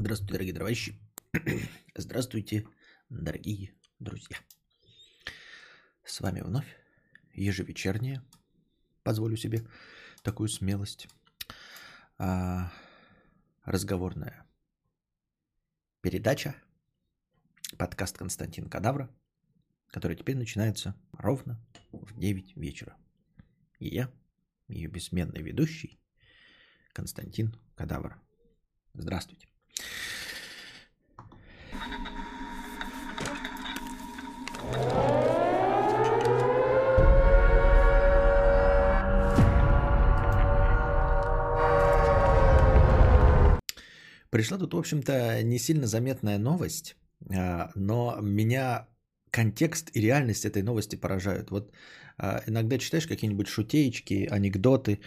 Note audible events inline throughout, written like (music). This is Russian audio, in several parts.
Здравствуйте, дорогие товарищи. (clears throat) Здравствуйте, дорогие друзья. С вами вновь ежевечерняя, позволю себе такую смелость, а, разговорная передача, подкаст Константин Кадавра, который теперь начинается ровно в 9 вечера. И я, ее бессменный ведущий, Константин Кадавр. Здравствуйте. Пришла тут, в общем-то, не сильно заметная новость, а, но меня контекст и реальность этой новости поражают. Вот а, иногда читаешь какие-нибудь шутеечки, анекдоты,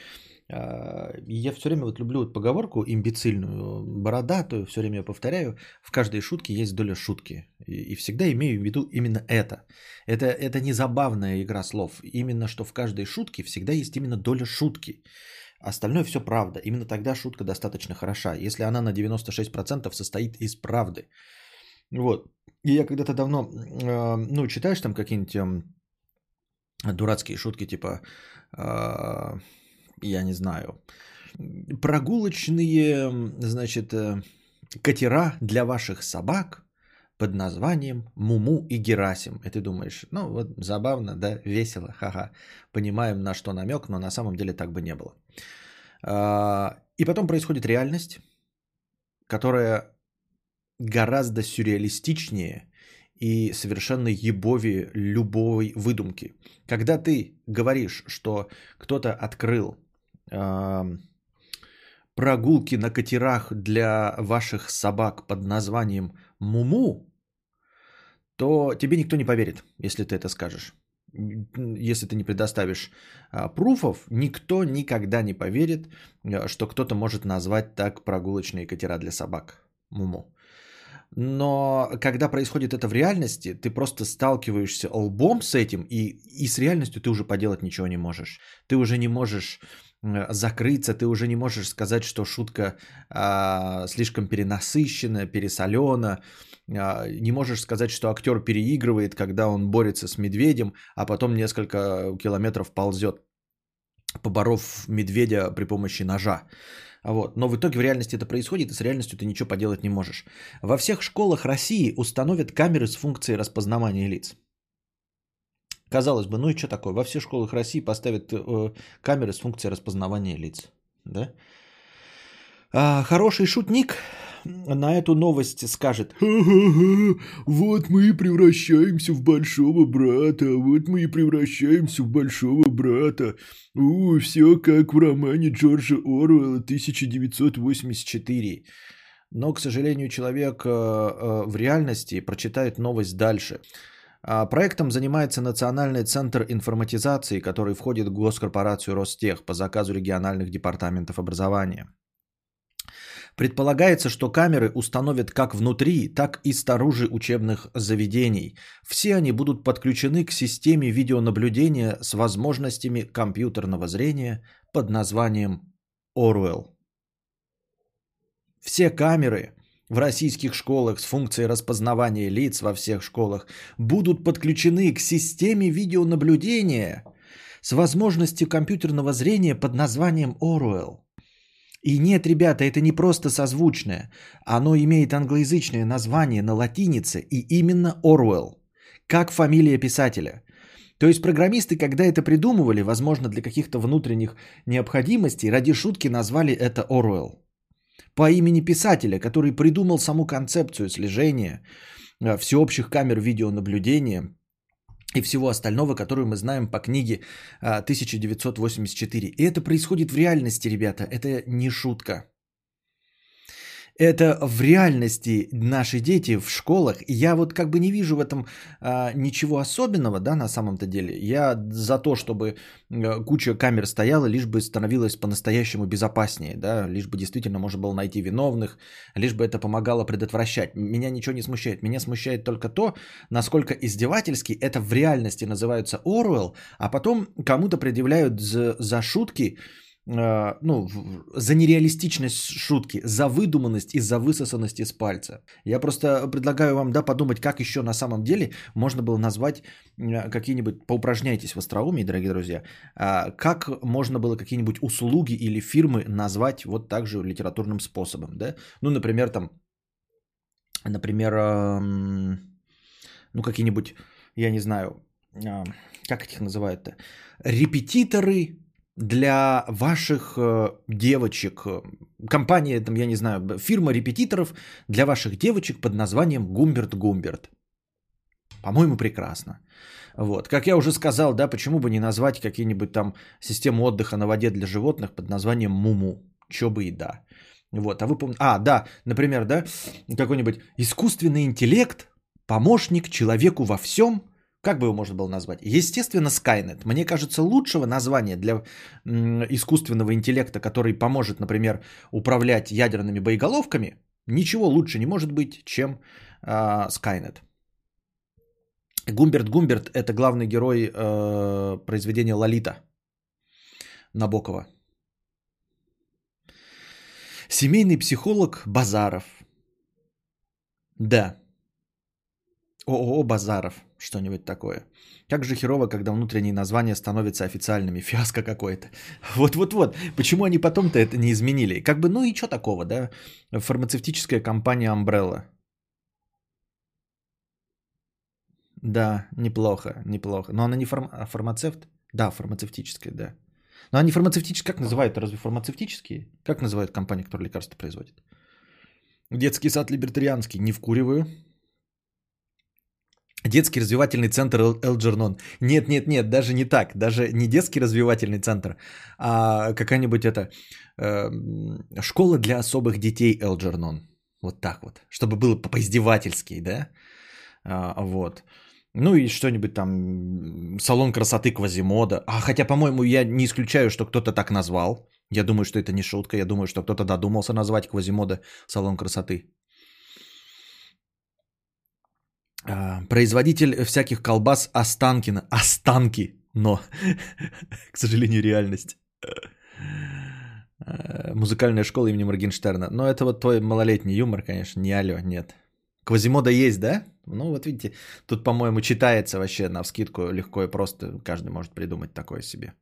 я все время вот люблю вот поговорку имбецильную, бородатую, все время повторяю, в каждой шутке есть доля шутки. И, и всегда имею в виду именно это. это. Это не забавная игра слов. Именно что в каждой шутке всегда есть именно доля шутки. Остальное все правда. Именно тогда шутка достаточно хороша. Если она на 96% состоит из правды. Вот. И я когда-то давно, э, ну, читаешь там какие-нибудь э, дурацкие шутки, типа, э, я не знаю, прогулочные, значит, э, катера для ваших собак под названием Муму и Герасим. И ты думаешь, ну вот забавно, да, весело, ха-ха. Понимаем, на что намек, но на самом деле так бы не было. А, и потом происходит реальность, которая гораздо сюрреалистичнее и совершенно ебови любой выдумки. Когда ты говоришь, что кто-то открыл прогулки на катерах для ваших собак под названием Муму, то тебе никто не поверит, если ты это скажешь. Если ты не предоставишь а, пруфов, никто никогда не поверит, а, что кто-то может назвать так прогулочные катера для собак. Муму. Но когда происходит это в реальности, ты просто сталкиваешься лбом с этим, и, и с реальностью ты уже поделать ничего не можешь. Ты уже не можешь закрыться, ты уже не можешь сказать, что шутка а, слишком перенасыщена, пересолена, а, не можешь сказать, что актер переигрывает, когда он борется с медведем, а потом несколько километров ползет, поборов медведя при помощи ножа. Вот. Но в итоге в реальности это происходит, и с реальностью ты ничего поделать не можешь. Во всех школах России установят камеры с функцией распознавания лиц. Казалось бы, ну и что такое? Во всех школах России поставят э, камеры с функцией распознавания лиц. Да? А, хороший шутник на эту новость скажет, вот мы и превращаемся в большого брата, вот мы и превращаемся в большого брата. У, все как в романе Джорджа Оруэлла 1984. Но, к сожалению, человек э, э, в реальности прочитает новость дальше. А, проектом занимается Национальный центр информатизации, который входит в госкорпорацию Ростех по заказу региональных департаментов образования. Предполагается, что камеры установят как внутри, так и снаружи учебных заведений. Все они будут подключены к системе видеонаблюдения с возможностями компьютерного зрения под названием Orwell. Все камеры в российских школах с функцией распознавания лиц во всех школах будут подключены к системе видеонаблюдения с возможностью компьютерного зрения под названием Orwell. И нет, ребята, это не просто созвучное. Оно имеет англоязычное название на латинице и именно Orwell, как фамилия писателя. То есть программисты, когда это придумывали, возможно, для каких-то внутренних необходимостей, ради шутки назвали это Orwell по имени писателя, который придумал саму концепцию слежения, э, всеобщих камер видеонаблюдения и всего остального, которую мы знаем по книге 1984. Э, и это происходит в реальности, ребята, это не шутка. Это в реальности наши дети в школах. Я вот как бы не вижу в этом а, ничего особенного, да, на самом-то деле. Я за то, чтобы э, куча камер стояла, лишь бы становилось по-настоящему безопаснее, да, лишь бы действительно можно было найти виновных, лишь бы это помогало предотвращать. Меня ничего не смущает. Меня смущает только то, насколько издевательски это в реальности называется Оруэлл, а потом кому-то предъявляют за, за шутки ну, за нереалистичность шутки, за выдуманность и за высосанность из пальца. Я просто предлагаю вам, да, подумать, как еще на самом деле можно было назвать э, какие-нибудь, поупражняйтесь в остроумии, дорогие друзья, э, как можно было какие-нибудь услуги или фирмы назвать вот так же литературным способом, да? Ну, например, там, например, ну, какие-нибудь, я не знаю, как их называют-то, репетиторы для ваших э, девочек, компания, там, я не знаю, фирма репетиторов для ваших девочек под названием Гумберт Гумберт. По-моему, прекрасно. Вот. Как я уже сказал, да, почему бы не назвать какие-нибудь там систему отдыха на воде для животных под названием Муму? Чё бы и да. Вот, а вы помните... А, да, например, да, какой-нибудь искусственный интеллект, помощник человеку во всем, как бы его можно было назвать? Естественно, Skynet. Мне кажется, лучшего названия для искусственного интеллекта, который поможет, например, управлять ядерными боеголовками, ничего лучше не может быть, чем э, Skynet. Гумберт Гумберт – это главный герой э, произведения «Лолита» Набокова. Семейный психолог Базаров. Да, ООО «Базаров», что-нибудь такое. Как же херово, когда внутренние названия становятся официальными, (laughs) фиаско какое-то. Вот-вот-вот, почему они потом-то это не изменили? Как бы, ну и что такого, да? Фармацевтическая компания Umbrella. Да, неплохо, неплохо. Но она не фарм... а фармацевт? Да, фармацевтическая, да. Но они фармацевтические, как называют? Разве фармацевтические? Как называют компании, которые лекарства производят? Детский сад либертарианский. Не вкуриваю. Детский развивательный центр Элджернон. Нет, нет, нет, даже не так. Даже не детский развивательный центр, а какая-нибудь это э, школа для особых детей Элджернон. Вот так вот. Чтобы было по-издевательски, да? А, вот. Ну и что-нибудь там, салон красоты Квазимода. А хотя, по-моему, я не исключаю, что кто-то так назвал. Я думаю, что это не шутка. Я думаю, что кто-то додумался назвать Квазимода салон красоты. А, производитель всяких колбас Останкина. Останки, но, (laughs) к сожалению, реальность. А, музыкальная школа имени Моргенштерна. Но это вот твой малолетний юмор, конечно, не алло, нет. Квазимода есть, да? Ну вот видите, тут, по-моему, читается вообще на вскидку легко и просто. Каждый может придумать такое себе.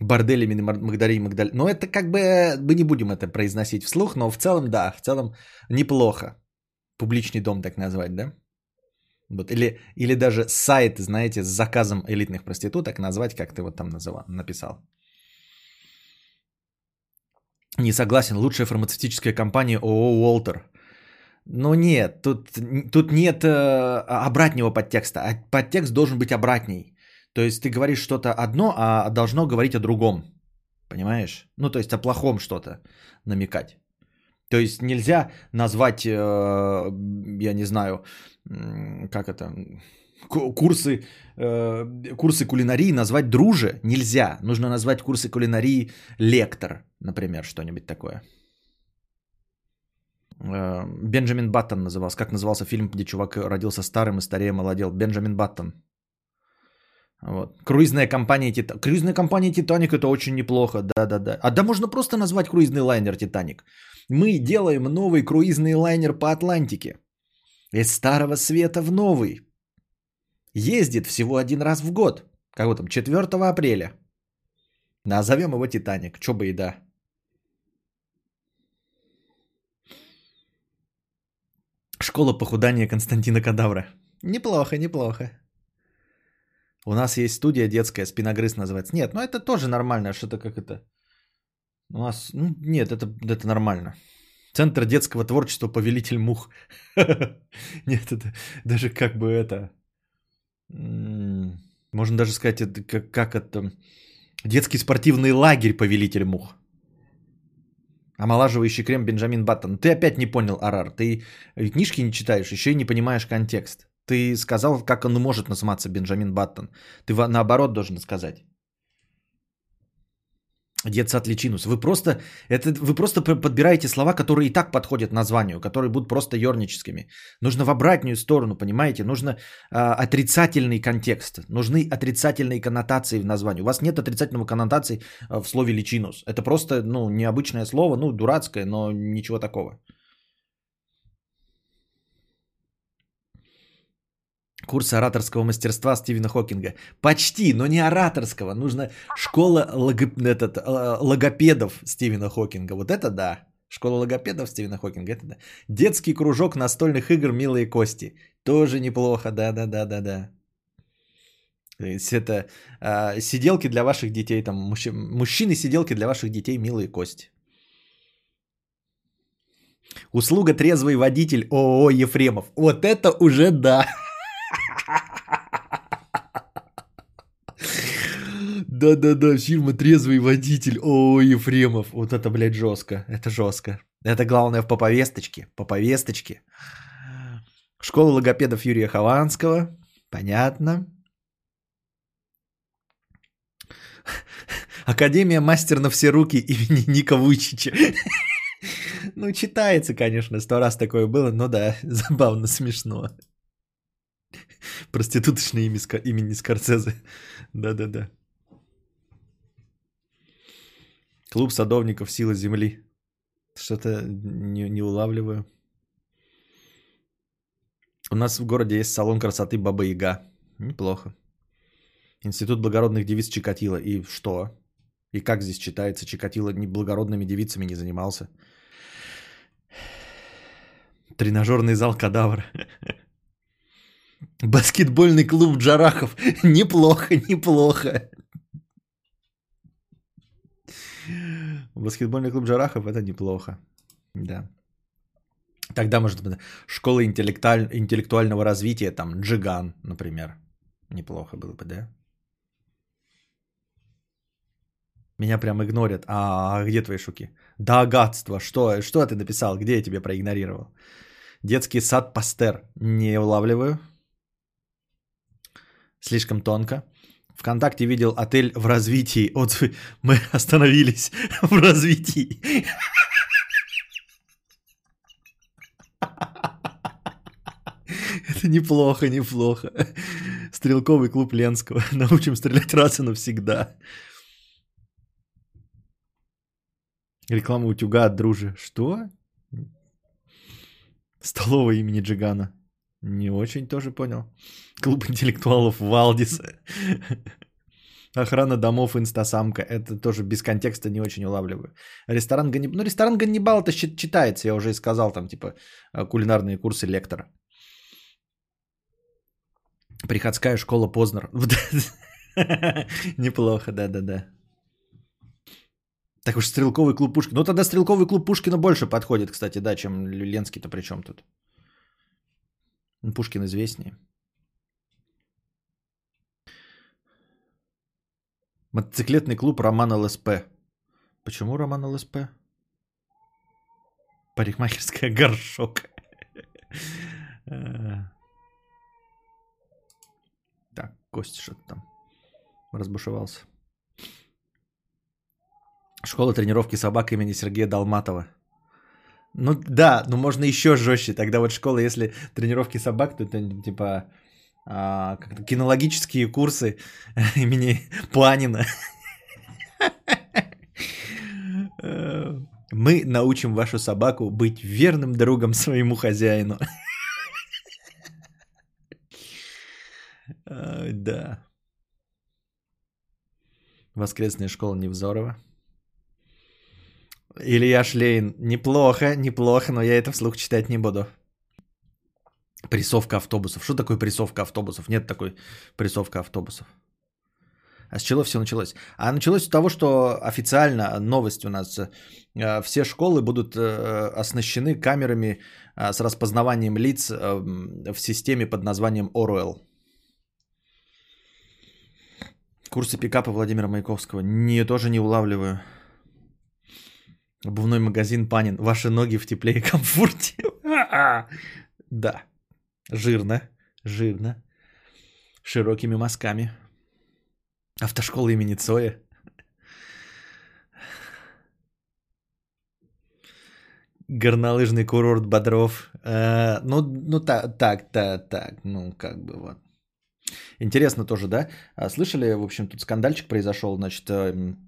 Бордель имени Магдари Магдаль. Но это как бы, мы не будем это произносить вслух, но в целом, да, в целом неплохо. Публичный дом так назвать, да? Вот, или, или даже сайт, знаете, с заказом элитных проституток назвать, как ты вот там называл, написал. Не согласен, лучшая фармацевтическая компания ООО «Уолтер». Ну нет, тут, тут нет э, обратного подтекста, а подтекст должен быть обратней. То есть ты говоришь что-то одно, а должно говорить о другом. Понимаешь? Ну, то есть о плохом что-то намекать. То есть нельзя назвать, э, я не знаю, как это, курсы, э, курсы кулинарии назвать друже нельзя. Нужно назвать курсы кулинарии лектор, например, что-нибудь такое. Э, Бенджамин Баттон назывался. Как назывался фильм, где чувак родился старым и старее молодел? Бенджамин Баттон. Вот. Круизная компания Титаник. Круизная компания Титаник это очень неплохо, да-да-да. А да можно просто назвать круизный лайнер Титаник. Мы делаем новый круизный лайнер по Атлантике. Из старого света в новый. Ездит всего один раз в год. Как там, 4 апреля. Назовем его Титаник. Чё бы и да. Школа похудания Константина Кадавра. Неплохо, неплохо. У нас есть студия детская, спиногрыз называется. Нет, ну это тоже нормально, что-то как это. У нас, ну, нет, это, это нормально. Центр детского творчества «Повелитель мух». (laughs) Нет, это даже как бы это... Можно даже сказать, это как, как это... Детский спортивный лагерь «Повелитель мух». Омолаживающий крем Бенджамин Баттон. Ты опять не понял, Арар. Ты книжки не читаешь, еще и не понимаешь контекст. Ты сказал, как он может называться Бенджамин Баттон. Ты наоборот должен сказать. Детсад Личинус. Вы просто, это, вы просто подбираете слова, которые и так подходят названию, которые будут просто ерническими. Нужно в обратную сторону, понимаете? Нужно э, отрицательный контекст. Нужны отрицательные коннотации в названии. У вас нет отрицательного коннотации в слове личинус. Это просто, ну, необычное слово, ну, дурацкое, но ничего такого. Курс ораторского мастерства Стивена Хокинга. Почти, но не ораторского. Нужно школа лого... этот, э, логопедов Стивена Хокинга. Вот это да. Школа логопедов Стивена Хокинга. Это да. Детский кружок настольных игр «Милые кости». Тоже неплохо. Да-да-да-да-да. Это э, сиделки для ваших детей. Там, мужч... Мужчины сиделки для ваших детей «Милые кости». Услуга трезвый водитель ООО Ефремов. Вот это уже да. Да-да-да, фирма «Трезвый водитель». О, Ефремов. Вот это, блядь, жестко. Это жестко. Это главное по повесточке. По повесточке. Школа логопедов Юрия Хованского. Понятно. Академия мастер на все руки имени Ника Вуйчича. Ну, читается, конечно, сто раз такое было, но да, (laughs) забавно, смешно. Проституточное имя имени Скорцезе. Да-да-да. Клуб садовников Сила Земли. Что-то не, не улавливаю. У нас в городе есть салон красоты Баба Яга. Неплохо. Институт благородных девиц Чикатило. И что? И как здесь читается? Чикатило благородными девицами не занимался. Тренажерный зал кадавр. (laughs) Баскетбольный клуб Джарахов. (laughs) Неплохо, неплохо. Баскетбольный клуб Джарахов это неплохо. Да. Тогда, может быть, школа интеллектуаль... интеллектуального развития, там, Джиган, например. Неплохо было бы, да? Меня прям игнорят. А где твои шуки? Догадство. Что, что ты написал? Где я тебе проигнорировал? Детский сад Пастер. Не улавливаю. Слишком тонко. Вконтакте видел отель в развитии. Отзывы. (laughs) Мы остановились (laughs) в развитии. (laughs) Это неплохо, неплохо. Стрелковый клуб Ленского. Научим стрелять раз и навсегда. Реклама утюга от дружи. Что? Столовая имени Джигана. Не очень тоже понял. Клуб интеллектуалов Валдис. Охрана домов инстасамка. Это тоже без контекста не очень улавливаю. Ресторан Ганнибал. Ну, ресторан Ганнибал это читается, я уже и сказал, там типа э, кулинарные курсы лектора. Приходская школа Познер. (laughs) Неплохо, да-да-да. Так уж стрелковый клуб Пушкина. Ну тогда стрелковый клуб Пушкина больше подходит, кстати, да, чем Ленский-то при чем тут. Ну, Пушкин известнее. Мотоциклетный клуб Роман ЛСП. Почему Роман ЛСП? Парикмахерская (laughs) горшок. Так, Костя что-то там разбушевался. Школа тренировки собак имени Сергея Долматова. Ну да, но можно еще жестче. Тогда вот школа, если тренировки собак, то это типа а, кинологические курсы (laughs) имени Панина. (laughs) Мы научим вашу собаку быть верным другом своему хозяину. (laughs) Да. Воскресная школа Невзорова. Илья Шлейн. Неплохо, неплохо, но я это вслух читать не буду. Прессовка автобусов. Что такое прессовка автобусов? Нет такой прессовка автобусов. А с чего все началось? А началось с того, что официально новость у нас. Э, все школы будут э, оснащены камерами э, с распознаванием лиц в системе под названием Оруэлл. Курсы пикапа Владимира Маяковского. Не, тоже не улавливаю. Обувной магазин Панин. Ваши ноги в тепле и комфорте. (laughs) Да. Жирно. Жирно. Широкими мазками. Автошкола имени Цоя. горнолыжный курорт Бодров. Э, ну, ну так, так, так, так, ну, как бы вот. Интересно тоже, да? А слышали, в общем, тут скандальчик произошел, значит, эм,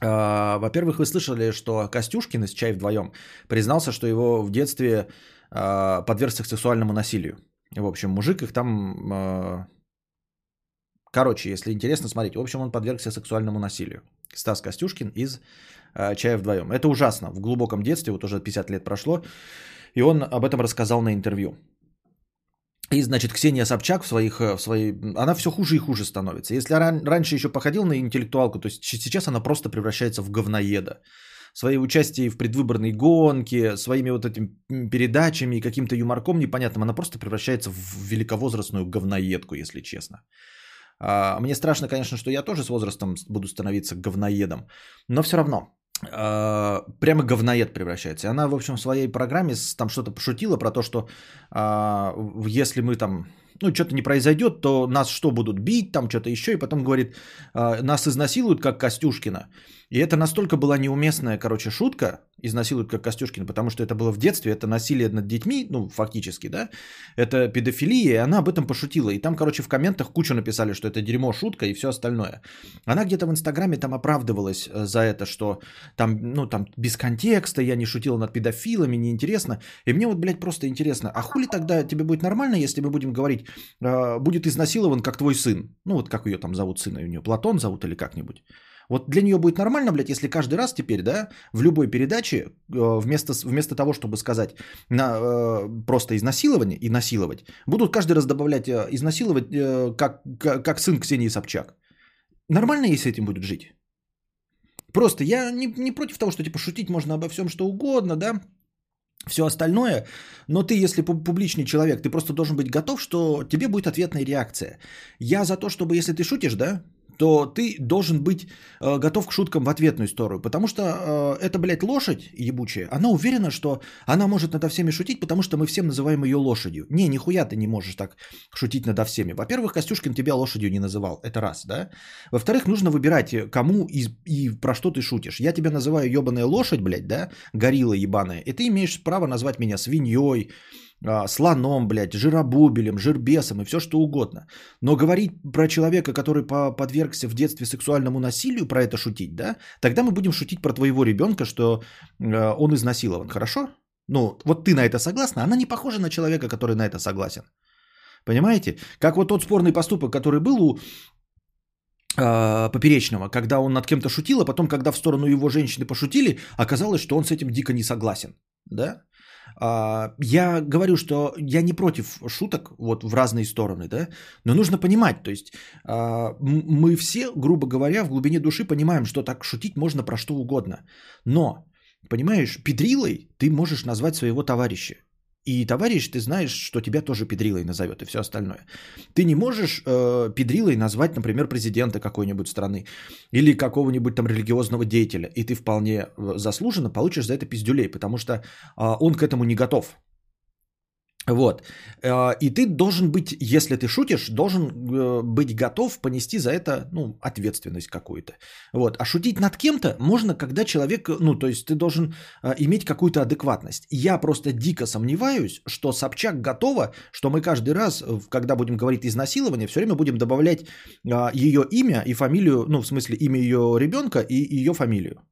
во-первых, вы слышали, что Костюшкин из «Чай вдвоем» признался, что его в детстве э, подвергся сексуальному насилию. В общем, мужик их там... Э, короче, если интересно, смотрите. В общем, он подвергся сексуальному насилию. Стас Костюшкин из «Чая вдвоем». Это ужасно. В глубоком детстве, вот уже 50 лет прошло, и он об этом рассказал на интервью. И, значит, Ксения Собчак в своих, э, в своей... Она все хуже и хуже становится. Если ран... раньше еще походила на интеллектуалку, то сейчас она просто превращается в говноеда. Свои участие в предвыборной гонке, своими вот этими передачами и каким-то юморком непонятным, она просто превращается в великовозрастную говноедку, если честно. А, мне страшно, конечно, что я тоже с возрастом буду становиться говноедом, но все равно а, прямо говноед превращается. Она, в общем, в своей программе там что-то пошутила про то, что а, если мы там, ну, что-то не произойдет, то нас что будут бить, там что-то еще, и потом говорит, нас изнасилуют, как Костюшкина. И это настолько была неуместная, короче, шутка, изнасилуют как Костюшкина, потому что это было в детстве, это насилие над детьми, ну, фактически, да, это педофилия, и она об этом пошутила. И там, короче, в комментах кучу написали, что это дерьмо, шутка и все остальное. Она где-то в Инстаграме там оправдывалась э, за это, что там, ну, там без контекста, я не шутила над педофилами, неинтересно. И мне вот, блядь, просто интересно, а хули тогда тебе будет нормально, если мы будем говорить, э, будет изнасилован как твой сын? Ну, вот как ее там зовут сына, у нее Платон зовут или как-нибудь. Вот для нее будет нормально, блядь, если каждый раз теперь, да, в любой передаче, э, вместо, вместо того, чтобы сказать на, э, просто изнасилование и насиловать, будут каждый раз добавлять э, изнасиловать как, как, как сын Ксении Собчак. Нормально, если этим будет жить? Просто я не, не против того, что типа шутить можно обо всем, что угодно, да, все остальное, но ты, если публичный человек, ты просто должен быть готов, что тебе будет ответная реакция. Я за то, чтобы если ты шутишь, да, то ты должен быть э, готов к шуткам в ответную сторону. Потому что э, эта, блядь, лошадь ебучая, она уверена, что она может надо всеми шутить, потому что мы всем называем ее лошадью. Не, нихуя ты не можешь так шутить надо всеми. Во-первых, Костюшкин тебя лошадью не называл. Это раз, да? Во-вторых, нужно выбирать, э, кому и, и про что ты шутишь. Я тебя называю ебаная лошадь, блядь, да? Горилла ебаная. И ты имеешь право назвать меня свиньей, слоном, блядь, жиробубелем, жирбесом и все что угодно. Но говорить про человека, который подвергся в детстве сексуальному насилию, про это шутить, да, тогда мы будем шутить про твоего ребенка, что э, он изнасилован, хорошо? Ну, вот ты на это согласна, она не похожа на человека, который на это согласен. Понимаете? Как вот тот спорный поступок, который был у э, Поперечного, когда он над кем-то шутил, а потом, когда в сторону его женщины пошутили, оказалось, что он с этим дико не согласен. Да? А, я говорю, что я не против шуток вот в разные стороны, да, но нужно понимать, то есть а, мы все, грубо говоря, в глубине души понимаем, что так шутить можно про что угодно, но, понимаешь, педрилой ты можешь назвать своего товарища, и товарищ, ты знаешь, что тебя тоже педрилой назовет и все остальное. Ты не можешь э, педрилой назвать, например, президента какой-нибудь страны или какого-нибудь там религиозного деятеля, и ты вполне э, заслуженно получишь за это пиздюлей, потому что э, он к этому не готов. Вот. Э, и ты должен быть, если ты шутишь, должен э, быть готов понести за это ну, ответственность какую-то. Вот. А шутить над кем-то можно, когда человек, ну, то есть ты должен э, иметь какую-то адекватность. Я просто дико сомневаюсь, что Собчак готова, что мы каждый раз, когда будем говорить изнасилование, все время будем добавлять ее имя и фамилию, ну, в смысле, имя ее ребенка и ее фамилию.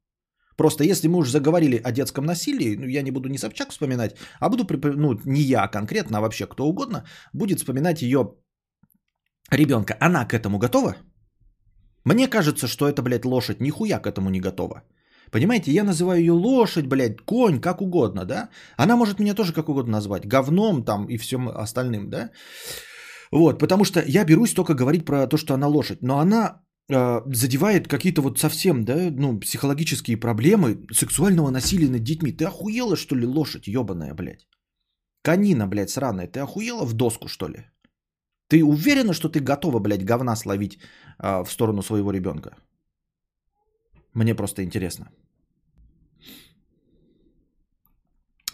Просто если мы уже заговорили о детском насилии, ну, я не буду ни Собчак вспоминать, а буду, ну, не я конкретно, а вообще кто угодно, будет вспоминать ее ребенка. Она к этому готова? Мне кажется, что эта, блядь, лошадь нихуя к этому не готова. Понимаете, я называю ее лошадь, блядь, конь, как угодно, да? Она может меня тоже как угодно назвать, говном там и всем остальным, да? Вот, потому что я берусь только говорить про то, что она лошадь, но она задевает какие-то вот совсем, да, ну, психологические проблемы сексуального насилия над детьми. Ты охуела, что ли, лошадь ебаная, блядь? Канина, блядь, сраная, ты охуела в доску, что ли? Ты уверена, что ты готова, блядь, говна словить а, в сторону своего ребенка? Мне просто интересно.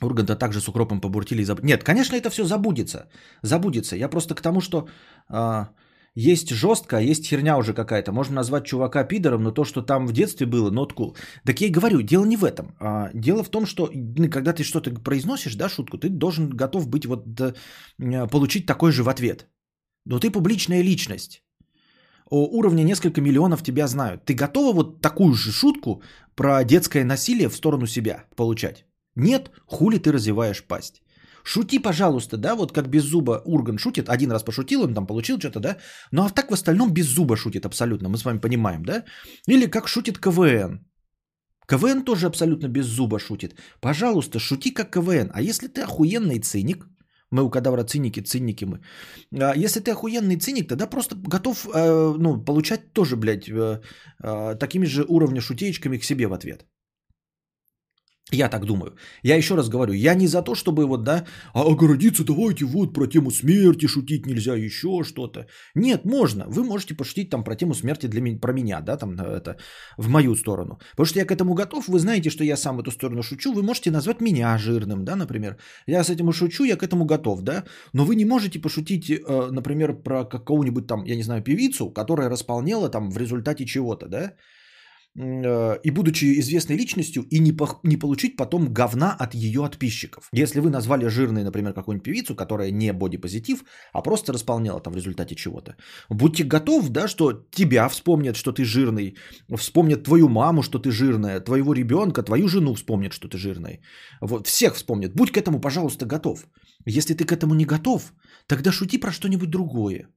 Урганта также с укропом побуртили и заб... Нет, конечно, это все забудется. Забудется. Я просто к тому, что... А, есть жестко, а есть херня уже какая-то. Можно назвать чувака пидором, но то, что там в детстве было, cool. Так я и говорю, дело не в этом. А дело в том, что ну, когда ты что-то произносишь, да, шутку, ты должен готов быть вот получить такой же в ответ. Но ты публичная личность. О уровне несколько миллионов тебя знают. Ты готова вот такую же шутку про детское насилие в сторону себя получать? Нет, хули ты развиваешь пасть. Шути, пожалуйста, да, вот как без зуба Урган шутит, один раз пошутил, он там получил что-то, да, ну а так в остальном без зуба шутит абсолютно, мы с вами понимаем, да? Или как шутит КВН. КВН тоже абсолютно без зуба шутит. Пожалуйста, шути как КВН. А если ты охуенный циник, мы у кадавра циники, циники мы. А если ты охуенный циник, тогда просто готов э, ну, получать тоже, блядь, э, э, такими же уровня шутеечками к себе в ответ. Я так думаю. Я еще раз говорю, я не за то, чтобы вот, да, а огородиться давайте вот про тему смерти шутить нельзя, еще что-то. Нет, можно. Вы можете пошутить там про тему смерти для меня, про меня, да, там это, в мою сторону. Потому что я к этому готов, вы знаете, что я сам эту сторону шучу, вы можете назвать меня жирным, да, например. Я с этим шучу, я к этому готов, да. Но вы не можете пошутить, э, например, про какого-нибудь там, я не знаю, певицу, которая располнела там в результате чего-то, да Э, и будучи известной личностью, и не, по, не получить потом говна от ее подписчиков. Если вы назвали жирной, например, какую-нибудь певицу, которая не бодипозитив, а просто располняла там в результате чего-то. Будьте готов, да, что тебя вспомнят, что ты жирный, вспомнят твою маму, что ты жирная, твоего ребенка, твою жену вспомнят, что ты жирный. Вот, всех вспомнят. Будь к этому, пожалуйста, готов. Если ты к этому не готов, тогда шути про что-нибудь другое.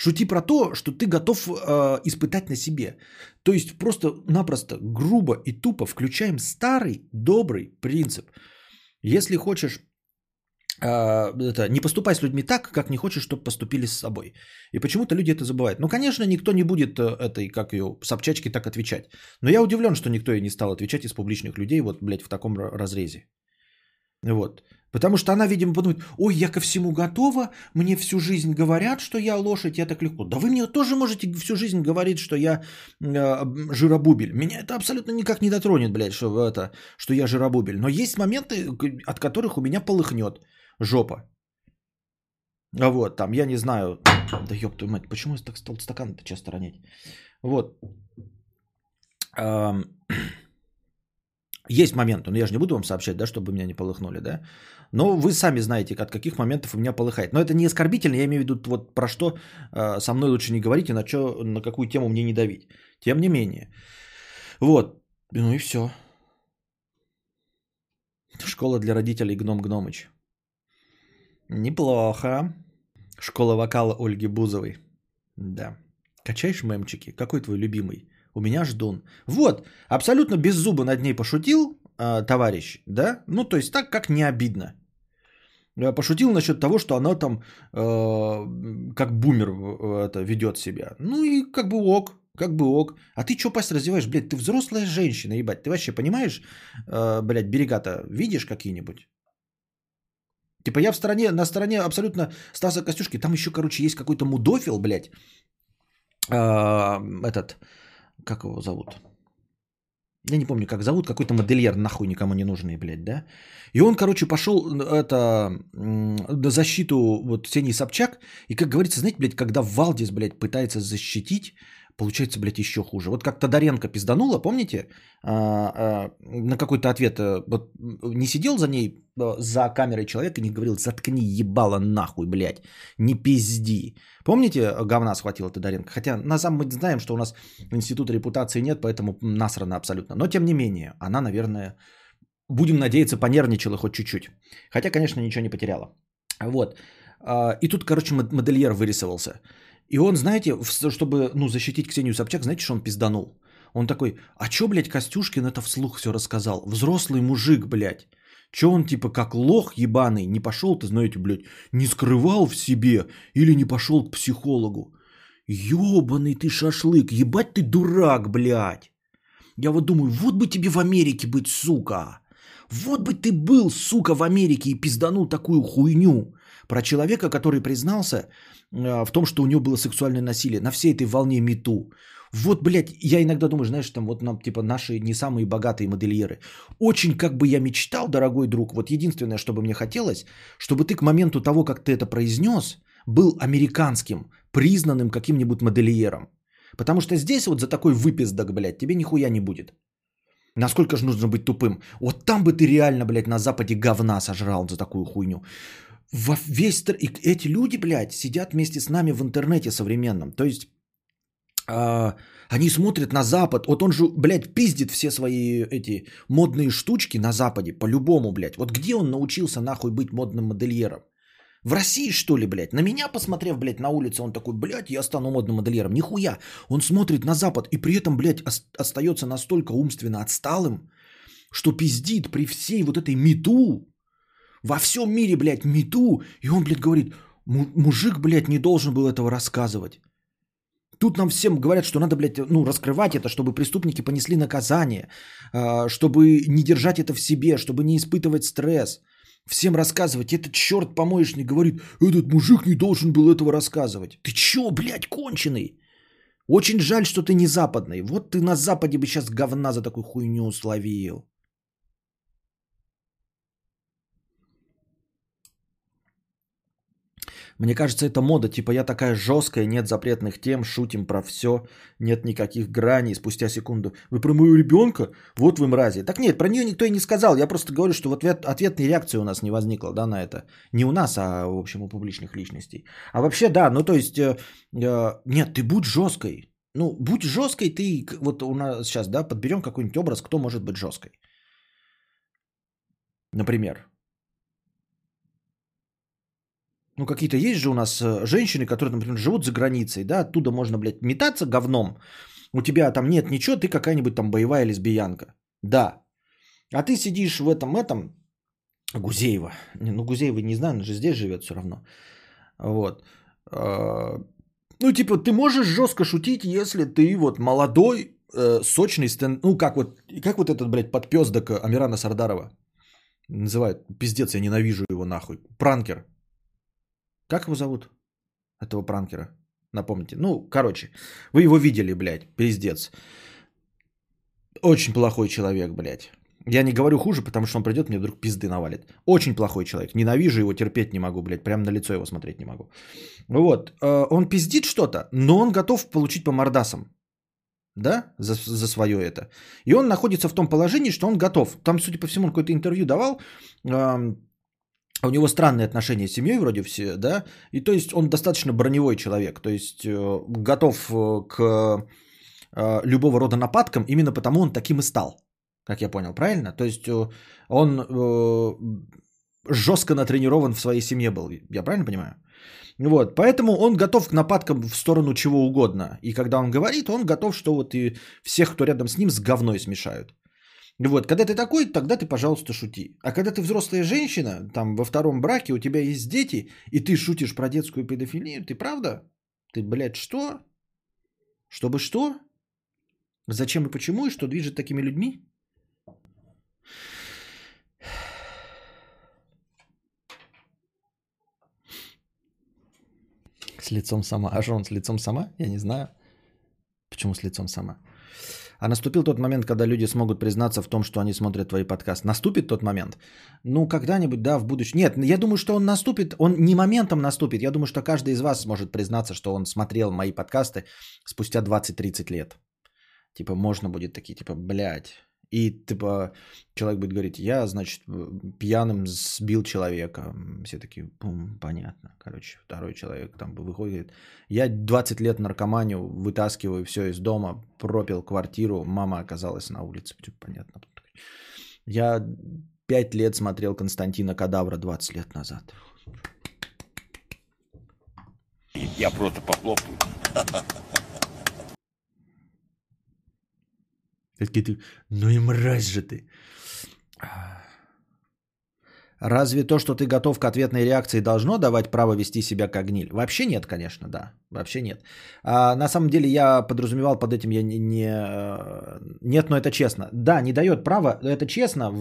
Шути про то, что ты готов э, испытать на себе. То есть просто-напросто грубо и тупо включаем старый добрый принцип. Если хочешь э, это, не поступай с людьми так, как не хочешь, чтобы поступили с собой. И почему-то люди это забывают. Ну, конечно, никто не будет э, этой, как ее, Собчачке так отвечать. Но я удивлен, что никто и не стал отвечать из публичных людей вот, блядь, в таком разрезе. Вот. Потому что она, видимо, подумает, ой, я ко всему готова, мне всю жизнь говорят, что я лошадь, я так легко. Да вы мне тоже можете всю жизнь говорить, что я э, жиробубель. Меня это абсолютно никак не дотронет, блядь, что, это, что я жиробубель. Но есть моменты, от которых у меня полыхнет жопа. А вот, там, я не знаю, да ёб твою мать, почему я так стал стакан-то часто ронять? Вот. (clears throat) Есть момент, но я же не буду вам сообщать, да, чтобы меня не полыхнули, да. Но вы сами знаете, от каких моментов у меня полыхает. Но это не оскорбительно, я имею в виду вот про что э, со мной лучше не говорить и на, чё, на какую тему мне не давить. Тем не менее. Вот. Ну и все. Школа для родителей Гном Гномыч. Неплохо. Школа вокала Ольги Бузовой. Да. Качаешь мемчики? Какой твой любимый? У меня ждун. Вот, абсолютно без зуба над ней пошутил э, товарищ, да? Ну, то есть так, как не обидно. Я пошутил насчет того, что она там э, как бумер это, ведет себя. Ну и как бы ок, как бы ок. А ты что пасть развиваешь, блядь, ты взрослая женщина, ебать. Ты вообще понимаешь, э, блядь, берега-то видишь какие-нибудь? Типа я в стороне, на стороне абсолютно Стаса Костюшки. Там еще, короче, есть какой-то мудофил, блядь. Э, этот, как его зовут? Я не помню, как зовут, какой-то модельер нахуй никому не нужный, блядь, да? И он, короче, пошел это, на защиту вот Ксении Собчак, и, как говорится, знаете, блядь, когда Валдис, блядь, пытается защитить получается, блядь, еще хуже. Вот как Тодоренко пизданула, помните, а, а, на какой-то ответ, э, вот не сидел за ней, э, за камерой человек и не говорил, заткни ебало нахуй, блядь, не пизди. Помните, говна схватила Тодоренко? Хотя на самом мы знаем, что у нас института репутации нет, поэтому насрано абсолютно. Но тем не менее, она, наверное, будем надеяться, понервничала хоть чуть-чуть. Хотя, конечно, ничего не потеряла. Вот. А, и тут, короче, модельер вырисовался. И он, знаете, чтобы ну, защитить Ксению Собчак, знаете, что он пизданул? Он такой, а чё, блядь, Костюшкин это вслух все рассказал? Взрослый мужик, блядь. Чё он типа как лох ебаный не пошел, ты знаете, блядь, не скрывал в себе или не пошел к психологу? Ёбаный ты шашлык, ебать ты дурак, блядь. Я вот думаю, вот бы тебе в Америке быть, сука. Вот бы ты был, сука, в Америке и пизданул такую хуйню про человека, который признался, а, в том, что у него было сексуальное насилие, на всей этой волне мету. Вот, блядь, я иногда думаю, знаешь, там вот нам, типа, наши не самые богатые модельеры. Очень как бы я мечтал, дорогой друг, вот единственное, что бы мне хотелось, чтобы ты к моменту того, как ты это произнес, был американским, признанным каким-нибудь модельером. Потому что здесь вот за такой выпиздок, блядь, тебе нихуя не будет. Насколько же нужно быть тупым? Вот там бы ты реально, блядь, на Западе говна сожрал за такую хуйню. Во весь... И эти люди, блядь, сидят вместе с нами в интернете современном. То есть а, они смотрят на Запад. Вот он же, блядь, пиздит все свои эти модные штучки на Западе. По-любому, блядь. Вот где он научился нахуй быть модным модельером? В России, что ли, блядь? На меня, посмотрев, блядь, на улице, он такой, блядь, я стану модным модельером. Нихуя. Он смотрит на Запад и при этом, блядь, остается настолько умственно отсталым, что пиздит при всей вот этой мету, во всем мире, блядь, мету. И он, блядь, говорит, мужик, блядь, не должен был этого рассказывать. Тут нам всем говорят, что надо, блядь, ну, раскрывать это, чтобы преступники понесли наказание, а, чтобы не держать это в себе, чтобы не испытывать стресс. Всем рассказывать. Этот черт помоечник говорит, этот мужик не должен был этого рассказывать. Ты чё, блядь, конченый? Очень жаль, что ты не западный. Вот ты на Западе бы сейчас говна за такую хуйню словил. Мне кажется, это мода, типа я такая жесткая, нет запретных тем, шутим про все, нет никаких граней. Спустя секунду, вы про моего ребенка? Вот вы мрази. Так нет, про нее никто и не сказал. Я просто говорю, что в ответ, ответной реакции у нас не возникло, да, на это. Не у нас, а, в общем, у публичных личностей. А вообще, да, ну то есть, э, э, нет, ты будь жесткой. Ну, будь жесткой, ты, вот у нас сейчас, да, подберем какой-нибудь образ, кто может быть жесткой. Например, ну, какие-то есть же у нас э, женщины, которые, например, живут за границей, да, оттуда можно, блядь, метаться говном. У тебя там нет ничего, ты какая-нибудь там боевая лесбиянка. Да. А ты сидишь в этом, этом, Гузеева. Ну, Гузеева не знаю, она же здесь живет все равно. Вот. А, ну, типа, ты можешь жестко шутить, если ты вот молодой, э, сочный стенд... Ну, как вот, как вот этот, блядь, подпездок Амирана Сардарова называют. Пиздец, я ненавижу его нахуй. Пранкер. Как его зовут? Этого пранкера. Напомните. Ну, короче, вы его видели, блядь, пиздец. Очень плохой человек, блядь. Я не говорю хуже, потому что он придет, мне вдруг пизды навалит. Очень плохой человек. Ненавижу его, терпеть не могу, блядь. Прям на лицо его смотреть не могу. Вот. Э, он пиздит что-то, но он готов получить по мордасам. Да? За, за свое это. И он находится в том положении, что он готов. Там, судя по всему, он какое-то интервью давал у него странные отношения с семьей вроде все, да, и то есть он достаточно броневой человек, то есть э, готов э, к э, любого рода нападкам, именно потому он таким и стал, как я понял, правильно? То есть он жестко натренирован в своей семье был, я правильно понимаю? Вот, поэтому он готов к нападкам в сторону чего угодно. И когда он говорит, он готов, что вот и всех, кто рядом с ним, с говной смешают. Вот, когда ты такой, тогда ты, пожалуйста, шути. А когда ты взрослая женщина, там во втором браке, у тебя есть дети, и ты шутишь про детскую педофилию, ты правда? Ты, блядь, что? Чтобы что? Зачем и почему, и что движет такими людьми? С лицом сама. А что он с лицом сама? Я не знаю. Почему с лицом сама? А наступил тот момент, когда люди смогут признаться в том, что они смотрят твои подкасты. Наступит тот момент? Ну, когда-нибудь, да, в будущем. Нет, я думаю, что он наступит, он не моментом наступит. Я думаю, что каждый из вас сможет признаться, что он смотрел мои подкасты спустя 20-30 лет. Типа, можно будет такие, типа, блядь, и типа человек будет говорить, я, значит, пьяным сбил человека. Все такие, пум, понятно. Короче, второй человек там выходит, я 20 лет наркоманию, вытаскиваю все из дома, пропил квартиру, мама оказалась на улице. Типа, понятно. Я 5 лет смотрел Константина Кадавра 20 лет назад. Я просто похлопаю. Такие ты, ну и мразь же ты. Разве то, что ты готов к ответной реакции, должно давать право вести себя как гниль? Вообще нет, конечно, да. Вообще нет. А, на самом деле я подразумевал под этим, я не, не... Э, нет, но это честно. Да, не дает права, это честно,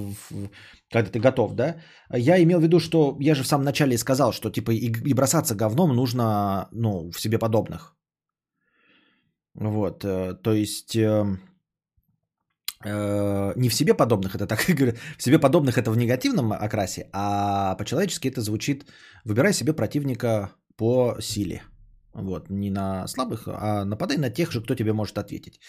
когда ты готов, да. Я имел в виду, что я же в самом начале сказал, что типа и, и бросаться говном нужно, ну, в себе подобных. Вот, э, то есть эм, не в себе подобных, это так (laughs) говорю, в себе подобных это в негативном окрасе, а по-человечески это звучит, выбирай себе противника по силе. Вот, не на слабых, а нападай на тех же, кто тебе может ответить.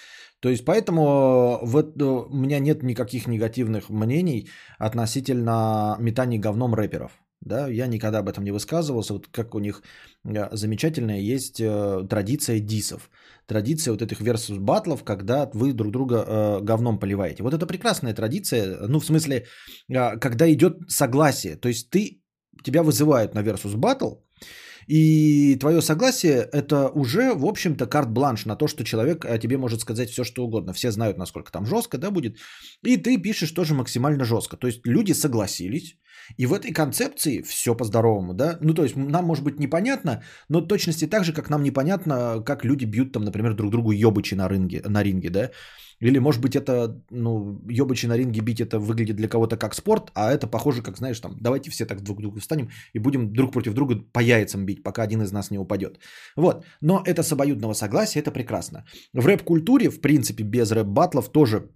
То есть, поэтому вот, э, у меня нет никаких негативных мнений относительно метаний говном рэперов. Да, я никогда об этом не высказывался. Вот как у них э, замечательная есть э, традиция дисов. Традиция вот этих versus батлов, когда вы друг друга э, говном поливаете. Вот это прекрасная традиция. Ну, в смысле, э, когда идет согласие. То есть ты, тебя вызывают на versus батл, и твое согласие это уже, в общем-то, карт-бланш на то, что человек о тебе может сказать все, что угодно. Все знают, насколько там жестко, да, будет. И ты пишешь тоже максимально жестко. То есть люди согласились. И в этой концепции все по-здоровому, да? Ну, то есть нам может быть непонятно, но точности так же, как нам непонятно, как люди бьют там, например, друг другу ёбычи на ринге, на ринге, да? Или, может быть, это, ну, ёбычи на ринге бить, это выглядит для кого-то как спорт, а это похоже, как, знаешь, там, давайте все так друг к другу встанем и будем друг против друга по яйцам бить, пока один из нас не упадет. Вот. Но это с обоюдного согласия, это прекрасно. В рэп-культуре, в принципе, без рэп-батлов тоже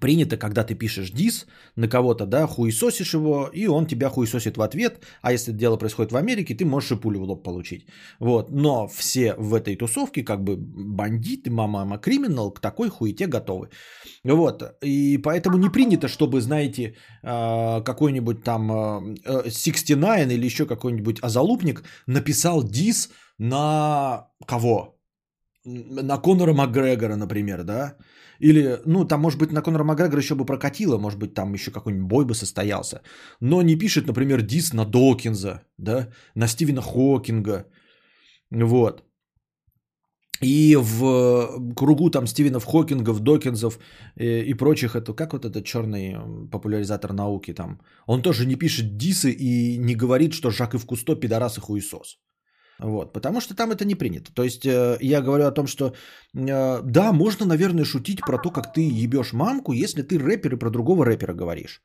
принято, когда ты пишешь дис на кого-то, да, хуесосишь его, и он тебя хуесосит в ответ, а если дело происходит в Америке, ты можешь и пулю в лоб получить. Вот, но все в этой тусовке, как бы бандиты, мама, криминал, к такой хуете готовы. Вот, и поэтому не принято, чтобы, знаете, а, какой-нибудь там 69 а, или еще какой-нибудь озалупник написал дис на кого? На Конора Макгрегора, например, да? Или, ну, там, может быть, на Конора Макгрегора еще бы прокатило, может быть, там еще какой-нибудь бой бы состоялся. Но не пишет, например, дис на Докинза, да, на Стивена Хокинга. Вот. И в кругу там Стивенов Хокингов, Докинзов и, э, и прочих, это как вот этот черный популяризатор науки там, он тоже не пишет дисы и не говорит, что Жак и Кусто пидорас и хуесос. Вот, потому что там это не принято. То есть э, я говорю о том, что э, да, можно, наверное, шутить про то, как ты ебешь мамку, если ты рэпер и про другого рэпера говоришь.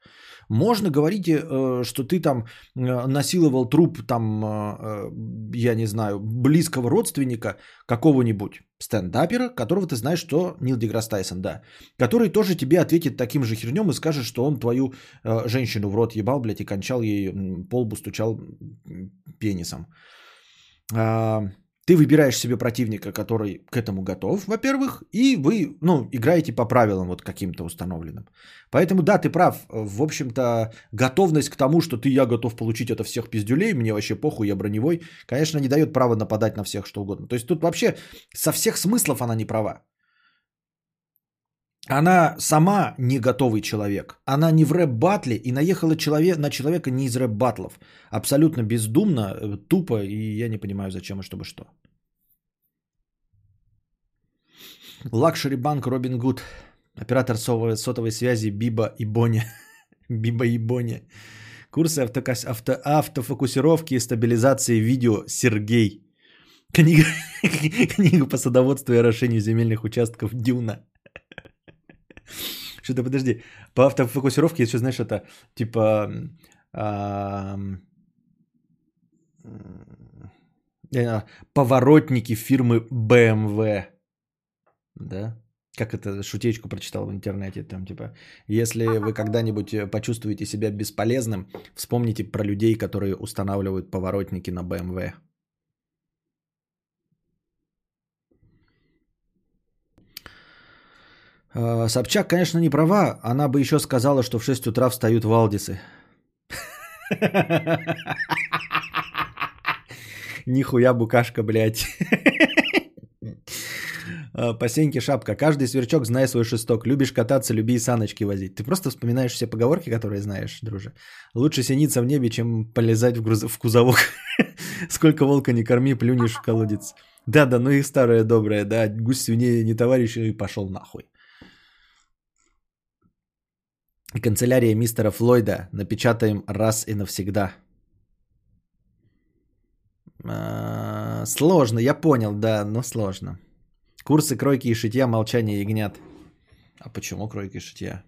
Можно говорить, э, что ты там э, насиловал труп, там, э, э я не знаю, близкого родственника какого-нибудь стендапера, которого ты знаешь, что Нил Деграсс Тайсон, да, который тоже тебе ответит таким же хернем и скажет, что он твою э, женщину в рот ебал, блядь, и кончал ей, полбу стучал пенисом. А, ты выбираешь себе противника, который к этому готов, во-первых, и вы, ну, играете по правилам вот каким-то установленным. Поэтому, да, ты прав. В общем-то, готовность к тому, что ты, я готов получить это всех пиздюлей, мне вообще похуй, я броневой, конечно, не дает права нападать на всех что угодно. То есть тут вообще со всех смыслов она не права. Она сама не готовый человек. Она не в рэп-батле и наехала человек, на человека не из рэп-батлов. Абсолютно бездумно, э, тупо, и я не понимаю, зачем и чтобы что. Luxury банк Робин Гуд. Оператор сотовой связи Биба и Боня. (laughs) Биба и Боня. Курсы автокас... авто... автофокусировки и стабилизации видео Сергей. Книга... (laughs) Книга по садоводству и орошению земельных участков Дюна. (laughs) Что-то подожди. По автофокусировке еще, знаешь, это типа... А, поворотники фирмы BMW. Да? Как это шутечку прочитал в интернете, там типа, если вы когда-нибудь почувствуете себя бесполезным, вспомните про людей, которые устанавливают поворотники на BMW. Собчак, конечно, не права. Она бы еще сказала, что в 6 утра встают валдисы. Нихуя букашка, блядь. А, по шапка. Каждый сверчок знает свой шесток. Любишь кататься, люби и саночки возить. Ты просто вспоминаешь все поговорки, которые знаешь, друже. Лучше синиться в небе, чем полезать в, груз... в кузовок. (laughs) Сколько волка не корми, плюнешь в колодец. Да-да, ну и старое доброе, да. Гусь свиней не товарищ и пошел нахуй. Канцелярия мистера Флойда. Напечатаем раз и навсегда. А, сложно, я понял, да, но сложно. Курсы кройки и шитья, молчание ягнят. А почему кройки и шитья?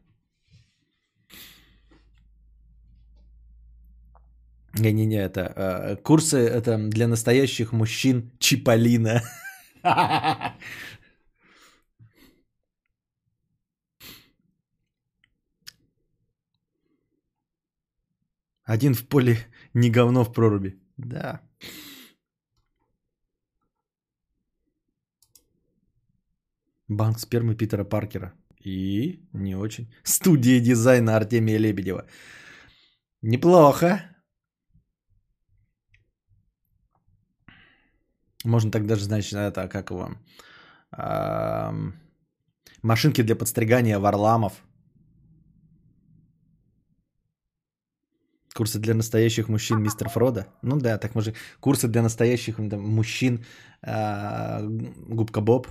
Не-не-не, это э, курсы это для настоящих мужчин Чиполлино. (laughs) Один в поле, не говно в проруби. Да. Банк спермы Питера Паркера. И не очень. Студия дизайна Артемия Лебедева. Неплохо. Можно так даже, значит, а это а как его... Машинки для подстригания варламов. Курсы для настоящих мужчин мистер Фрода. Ну да, так может. Курсы для настоящих там, мужчин а, Губка Боб.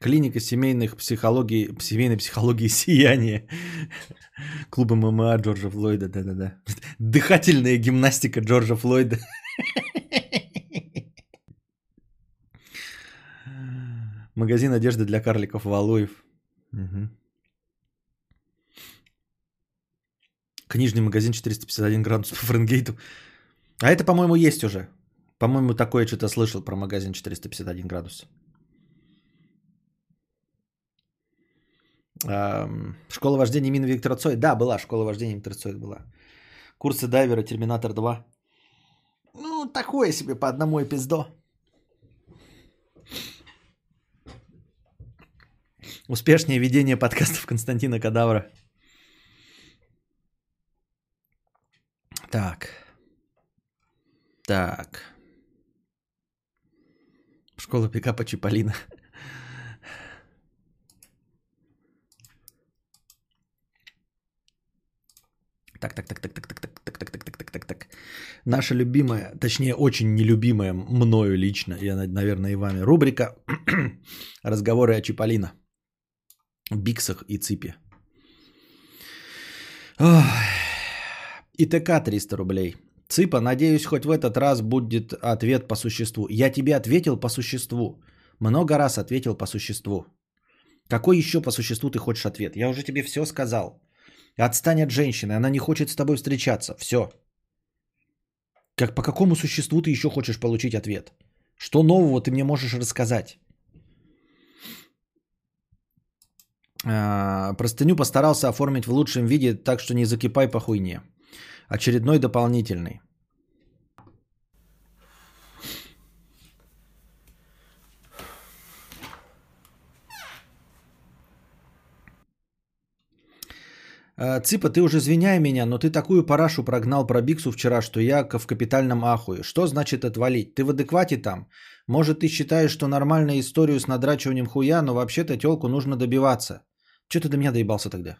Клиника семейных психологий, семейной психологии сияния. Клуба ММА Джорджа Флойда, да-да-да. Дыхательная гимнастика Джорджа Флойда. Магазин одежды для карликов Валуев. Угу. Книжный магазин 451 градус по Фаренгейту. А это, по-моему, есть уже. По-моему, такое что-то слышал про магазин 451 градус. Школа вождения Мины Виктора Цой. Да, была школа вождения Виктора Цой была. Курсы дайвера Терминатор 2. Ну, такое себе по одному эпиздо. Успешнее ведение подкастов Константина Кадавра. Так. Так. Школа пикапа Чиполлино. Так, так, так, так, так, так, так, так, так, так, так, так, так, так. Наша любимая, точнее, очень нелюбимая мною лично, я, наверное, и вами, рубрика «Разговоры о Чиполлино». Биксах и Ципе. Ох. ИТК 300 рублей. Ципа, надеюсь, хоть в этот раз будет ответ по существу. Я тебе ответил по существу. Много раз ответил по существу. Какой еще по существу ты хочешь ответ? Я уже тебе все сказал. Отстань от женщины, она не хочет с тобой встречаться. Все. Как, по какому существу ты еще хочешь получить ответ? Что нового ты мне можешь рассказать? А, простыню постарался оформить в лучшем виде, так что не закипай по хуйне. Очередной дополнительный. А, Ципа, ты уже извиняй меня, но ты такую парашу прогнал про Биксу вчера, что я в капитальном ахуе. Что значит отвалить? Ты в адеквате там? Может, ты считаешь, что нормальная историю с надрачиванием хуя, но вообще-то телку нужно добиваться. Че ты до меня доебался тогда?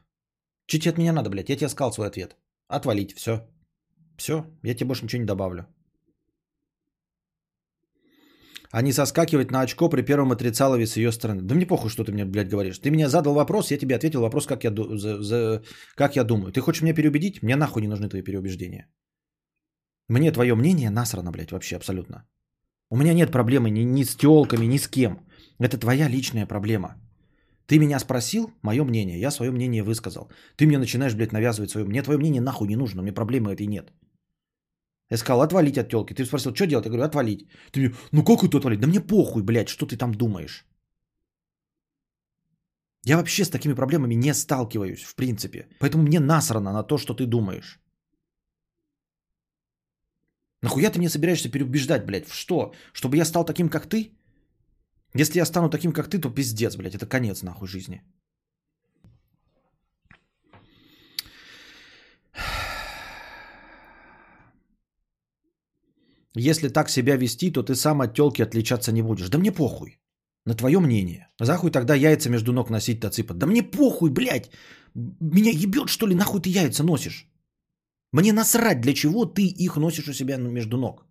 Че тебе от меня надо, блядь? Я тебе сказал свой ответ. Отвалить, все. Все, я тебе больше ничего не добавлю. А не соскакивать на очко при первом отрицалове с ее стороны. Да мне похуй, что ты мне, блядь, говоришь. Ты меня задал вопрос, я тебе ответил вопрос, как я, за, за, как я думаю. Ты хочешь меня переубедить? Мне нахуй не нужны твои переубеждения. Мне твое мнение насрано, блядь, вообще абсолютно. У меня нет проблемы ни, ни с телками, ни с кем. Это твоя личная проблема. Ты меня спросил, мое мнение, я свое мнение высказал. Ты мне начинаешь, блядь, навязывать свое. Мне твое мнение нахуй не нужно, мне проблемы этой нет. Я сказал, отвалить от телки. Ты спросил, что делать? Я говорю, отвалить. Ты мне, ну как это отвалить? Да мне похуй, блядь, что ты там думаешь. Я вообще с такими проблемами не сталкиваюсь, в принципе. Поэтому мне насрано на то, что ты думаешь. Нахуя ты мне собираешься переубеждать, блядь, в что? Чтобы я стал таким, как ты? Если я стану таким, как ты, то пиздец, блядь, это конец нахуй жизни. Если так себя вести, то ты сам от телки отличаться не будешь. Да мне похуй. На твое мнение. Захуй тогда яйца между ног носить-то цыпать. Да мне похуй, блядь. Меня ебет, что ли, нахуй ты яйца носишь? Мне насрать, для чего ты их носишь у себя между ног.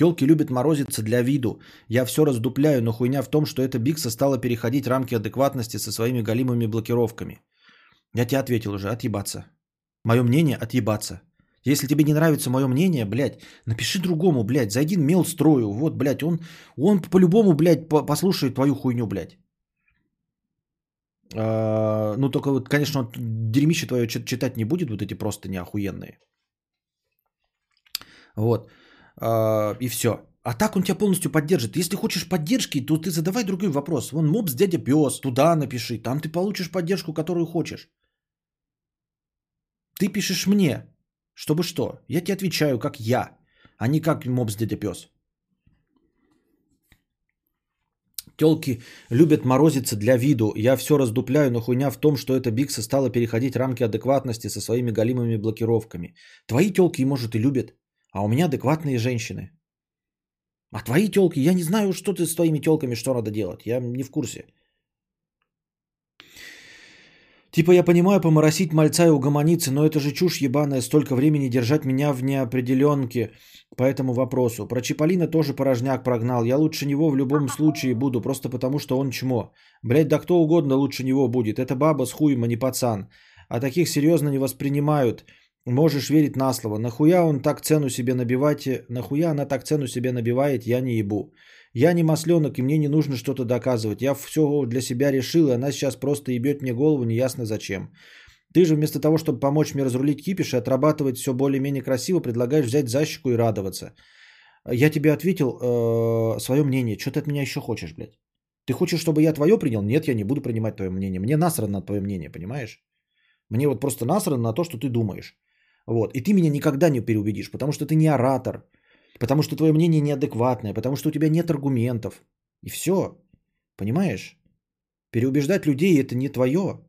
Телки любят морозиться для виду. Я все раздупляю, но хуйня в том, что эта Бикса стала переходить рамки адекватности со своими галимыми блокировками. Я тебе ответил уже, отъебаться. Мое мнение – отъебаться. Если тебе не нравится мое мнение, блядь, напиши другому, блядь, зайди мел строю, вот, блядь, он, он по-любому, блядь, послушает твою хуйню, блядь. А, ну, только вот, конечно, он дерьмище твое читать не будет, вот эти просто неохуенные. Вот. А, и все. А так он тебя полностью поддержит. Если хочешь поддержки, то ты задавай другой вопрос. Вон мопс дядя, Пес, туда напиши. Там ты получишь поддержку, которую хочешь. Ты пишешь мне, чтобы что? Я тебе отвечаю, как я, а не как мопс дядя пес. Телки любят морозиться для виду. Я все раздупляю, но хуйня в том, что эта Бикса стала переходить рамки адекватности со своими галимыми блокировками. Твои телки, может, и любят, а у меня адекватные женщины. А твои телки, я не знаю, что ты с твоими телками, что надо делать. Я не в курсе. Типа я понимаю поморосить мальца и угомониться, но это же чушь ебаная, столько времени держать меня в неопределенке по этому вопросу. Про Чиполлино тоже порожняк прогнал. Я лучше него в любом случае буду, просто потому что он чмо. Блять, да кто угодно лучше него будет. Это баба с хуем, а не пацан. А таких серьезно не воспринимают. Можешь верить на слово. Нахуя он так цену себе набивать? Нахуя она так цену себе набивает? Я не ебу. Я не масленок, и мне не нужно что-то доказывать. Я все для себя решил, и она сейчас просто ебет мне голову, неясно зачем. Ты же вместо того, чтобы помочь мне разрулить кипиш и отрабатывать все более-менее красиво, предлагаешь взять защику и радоваться. Я тебе ответил э, свое мнение. Что ты от меня еще хочешь, блядь? Ты хочешь, чтобы я твое принял? Нет, я не буду принимать твое мнение. Мне насрано на твое мнение, понимаешь? Мне вот просто насрано на то, что ты думаешь. Вот. И ты меня никогда не переубедишь, потому что ты не оратор, потому что твое мнение неадекватное, потому что у тебя нет аргументов. И все. Понимаешь? Переубеждать людей это не твое.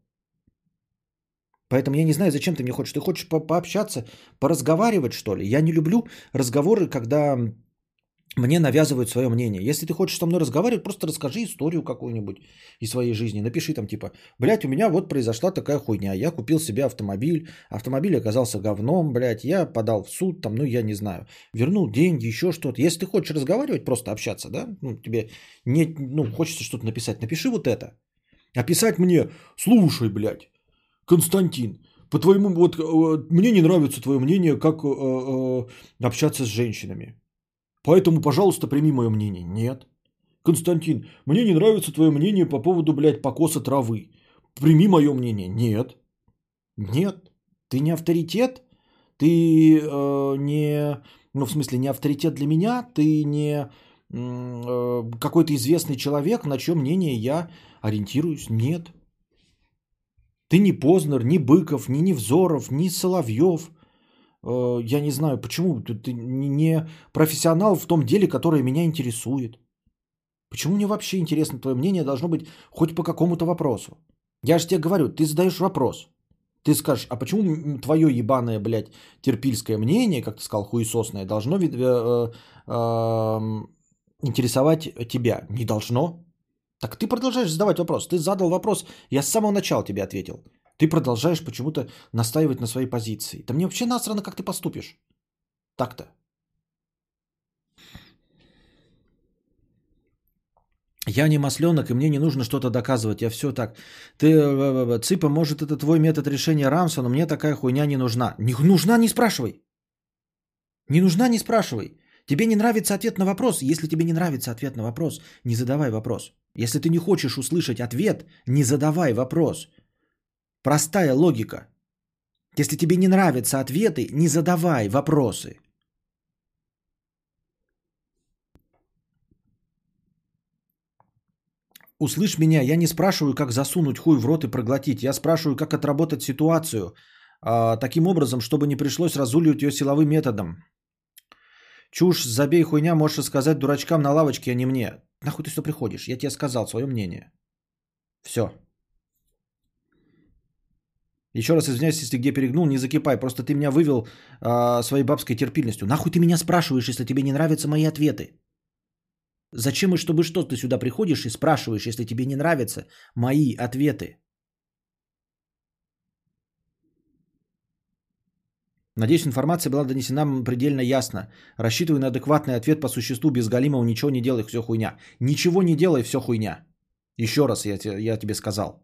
Поэтому я не знаю, зачем ты мне хочешь. Ты хочешь по пообщаться, поразговаривать, что ли? Я не люблю разговоры, когда мне навязывают свое мнение. Если ты хочешь со мной разговаривать, просто расскажи историю какую-нибудь из своей жизни. Напиши там типа, блядь, у меня вот произошла такая хуйня. Я купил себе автомобиль, автомобиль оказался говном, блядь, я подал в суд, там, ну я не знаю, вернул деньги, еще что-то. Если ты хочешь разговаривать, просто общаться, да, ну тебе не, ну хочется что-то написать, напиши вот это. А писать мне, слушай, блядь, Константин, по твоему, вот э, мне не нравится твое мнение, как э, э, общаться с женщинами. Поэтому, пожалуйста, прими мое мнение. Нет. Константин, мне не нравится твое мнение по поводу, блядь, покоса травы. Прими мое мнение. Нет. Нет. Ты не авторитет. Ты э, не... Ну, в смысле, не авторитет для меня. Ты не э, какой-то известный человек, на чем мнение я ориентируюсь. Нет. Ты не Познер, ни Быков, ни Невзоров, ни Соловьев – я не знаю, почему ты не профессионал в том деле, которое меня интересует. Почему мне вообще интересно твое мнение должно быть хоть по какому-то вопросу? Я же тебе говорю, ты задаешь вопрос. Ты скажешь, а почему твое ебаное, блядь, терпильское мнение, как ты сказал, хуесосное, должно э, э, э, интересовать тебя? Не должно. Так ты продолжаешь задавать вопрос. Ты задал вопрос, я с самого начала тебе ответил. Ты продолжаешь почему-то настаивать на своей позиции. Да мне вообще насрано, как ты поступишь. Так-то. Я не масленок, и мне не нужно что-то доказывать. Я все так. Ты, э, э, э, Ципа, может, это твой метод решения Рамса, но мне такая хуйня не нужна. Не нужна, не спрашивай. Не нужна, не спрашивай. Тебе не нравится ответ на вопрос. Если тебе не нравится ответ на вопрос, не задавай вопрос. Если ты не хочешь услышать ответ, не задавай вопрос. Простая логика. Если тебе не нравятся ответы, не задавай вопросы. Услышь меня, я не спрашиваю, как засунуть хуй в рот и проглотить. Я спрашиваю, как отработать ситуацию а, таким образом, чтобы не пришлось разуливать ее силовым методом. Чушь, забей хуйня, можешь сказать дурачкам на лавочке, а не мне. Нахуй ты что приходишь? Я тебе сказал свое мнение. Все. Еще раз извиняюсь, если где перегнул, не закипай. Просто ты меня вывел э, своей бабской терпильностью. Нахуй ты меня спрашиваешь, если тебе не нравятся мои ответы? Зачем и чтобы что ты сюда приходишь и спрашиваешь, если тебе не нравятся мои ответы? Надеюсь, информация была донесена предельно ясно. Рассчитываю на адекватный ответ по существу, без галимого ничего не делай, все хуйня. Ничего не делай, все хуйня. Еще раз я, я тебе сказал.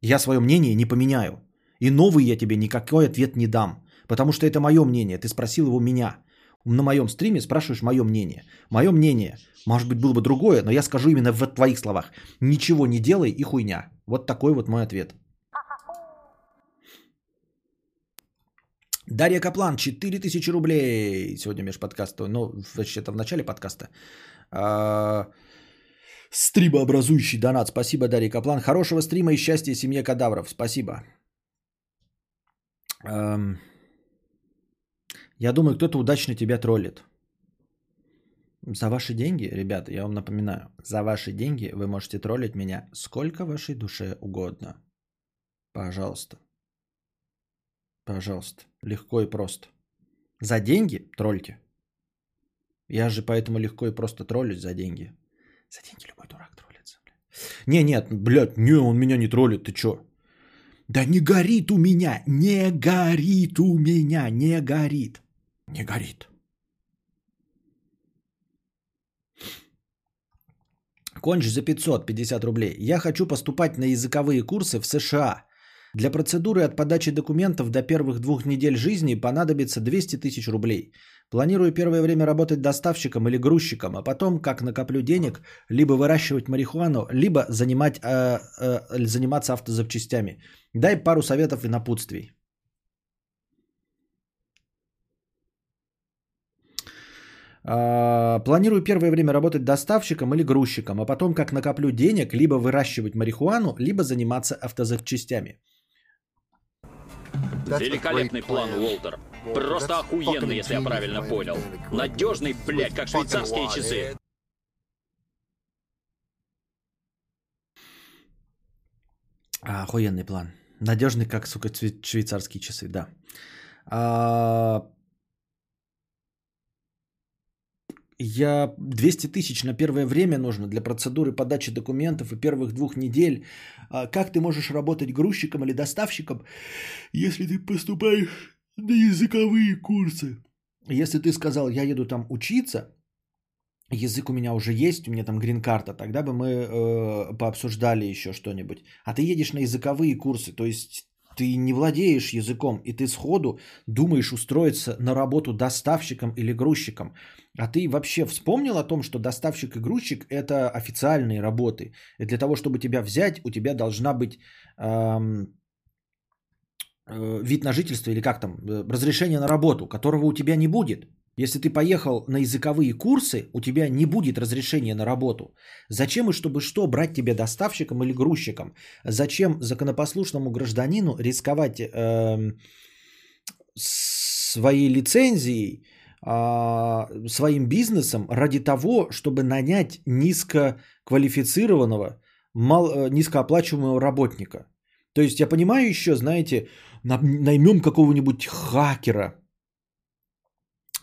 Я свое мнение не поменяю. И новый я тебе никакой ответ не дам. Потому что это мое мнение. Ты спросил его меня. На моем стриме спрашиваешь мое мнение. Мое мнение, может быть, было бы другое, но я скажу именно в твоих словах. Ничего не делай и хуйня. Вот такой вот мой ответ. Дарья Каплан, 4000 рублей. Сегодня меж подкаста, ну, вообще-то в начале подкаста. А, донат. Спасибо, Дарья Каплан. Хорошего стрима и счастья семье кадавров. Спасибо. Эм, я думаю, кто-то удачно тебя троллит. За ваши деньги, ребята, я вам напоминаю, за ваши деньги вы можете троллить меня сколько вашей душе угодно. Пожалуйста. Пожалуйста. Легко и просто. За деньги тролльте. Я же поэтому легко и просто троллюсь за деньги. За деньги любой дурак троллится. Не, нет, блядь, не, он меня не троллит, ты чё? Да не горит у меня, не горит у меня, не горит. Не горит. Конч за 550 рублей. Я хочу поступать на языковые курсы в США. Для процедуры от подачи документов до первых двух недель жизни понадобится 200 тысяч рублей. Планирую первое время работать доставщиком или грузчиком, а потом, как накоплю денег, либо выращивать марихуану, либо занимать, э, э, заниматься автозапчастями. Дай пару советов и напутствий. А, планирую первое время работать доставщиком или грузчиком, а потом, как накоплю денег, либо выращивать марихуану, либо заниматься автозапчастями. Великолепный план, Уолтер. Просто охуенный, если я правильно понял. Надежный, блядь, как швейцарские часы. А, охуенный план. Надежный, как, сука, швейцарские часы, да. А, я 200 тысяч на первое время нужно для процедуры подачи документов и первых двух недель. А как ты можешь работать грузчиком или доставщиком, если ты поступаешь на языковые курсы? Если ты сказал, я еду там учиться, язык у меня уже есть, у меня там грин-карта, тогда бы мы э, пообсуждали еще что-нибудь. А ты едешь на языковые курсы, то есть ты не владеешь языком, и ты сходу думаешь устроиться на работу доставщиком или грузчиком. А ты вообще вспомнил о том, что доставщик и грузчик – это официальные работы. И для того, чтобы тебя взять, у тебя должна быть эм, вид на жительство или как там, э, разрешение на работу, которого у тебя не будет. Если ты поехал на языковые курсы, у тебя не будет разрешения на работу. Зачем и чтобы что брать тебя доставщиком или грузчиком? Зачем законопослушному гражданину рисковать э, своей лицензией, э, своим бизнесом ради того, чтобы нанять низкоквалифицированного, мал, э, низкооплачиваемого работника? То есть я понимаю еще, знаете, наймем какого-нибудь хакера,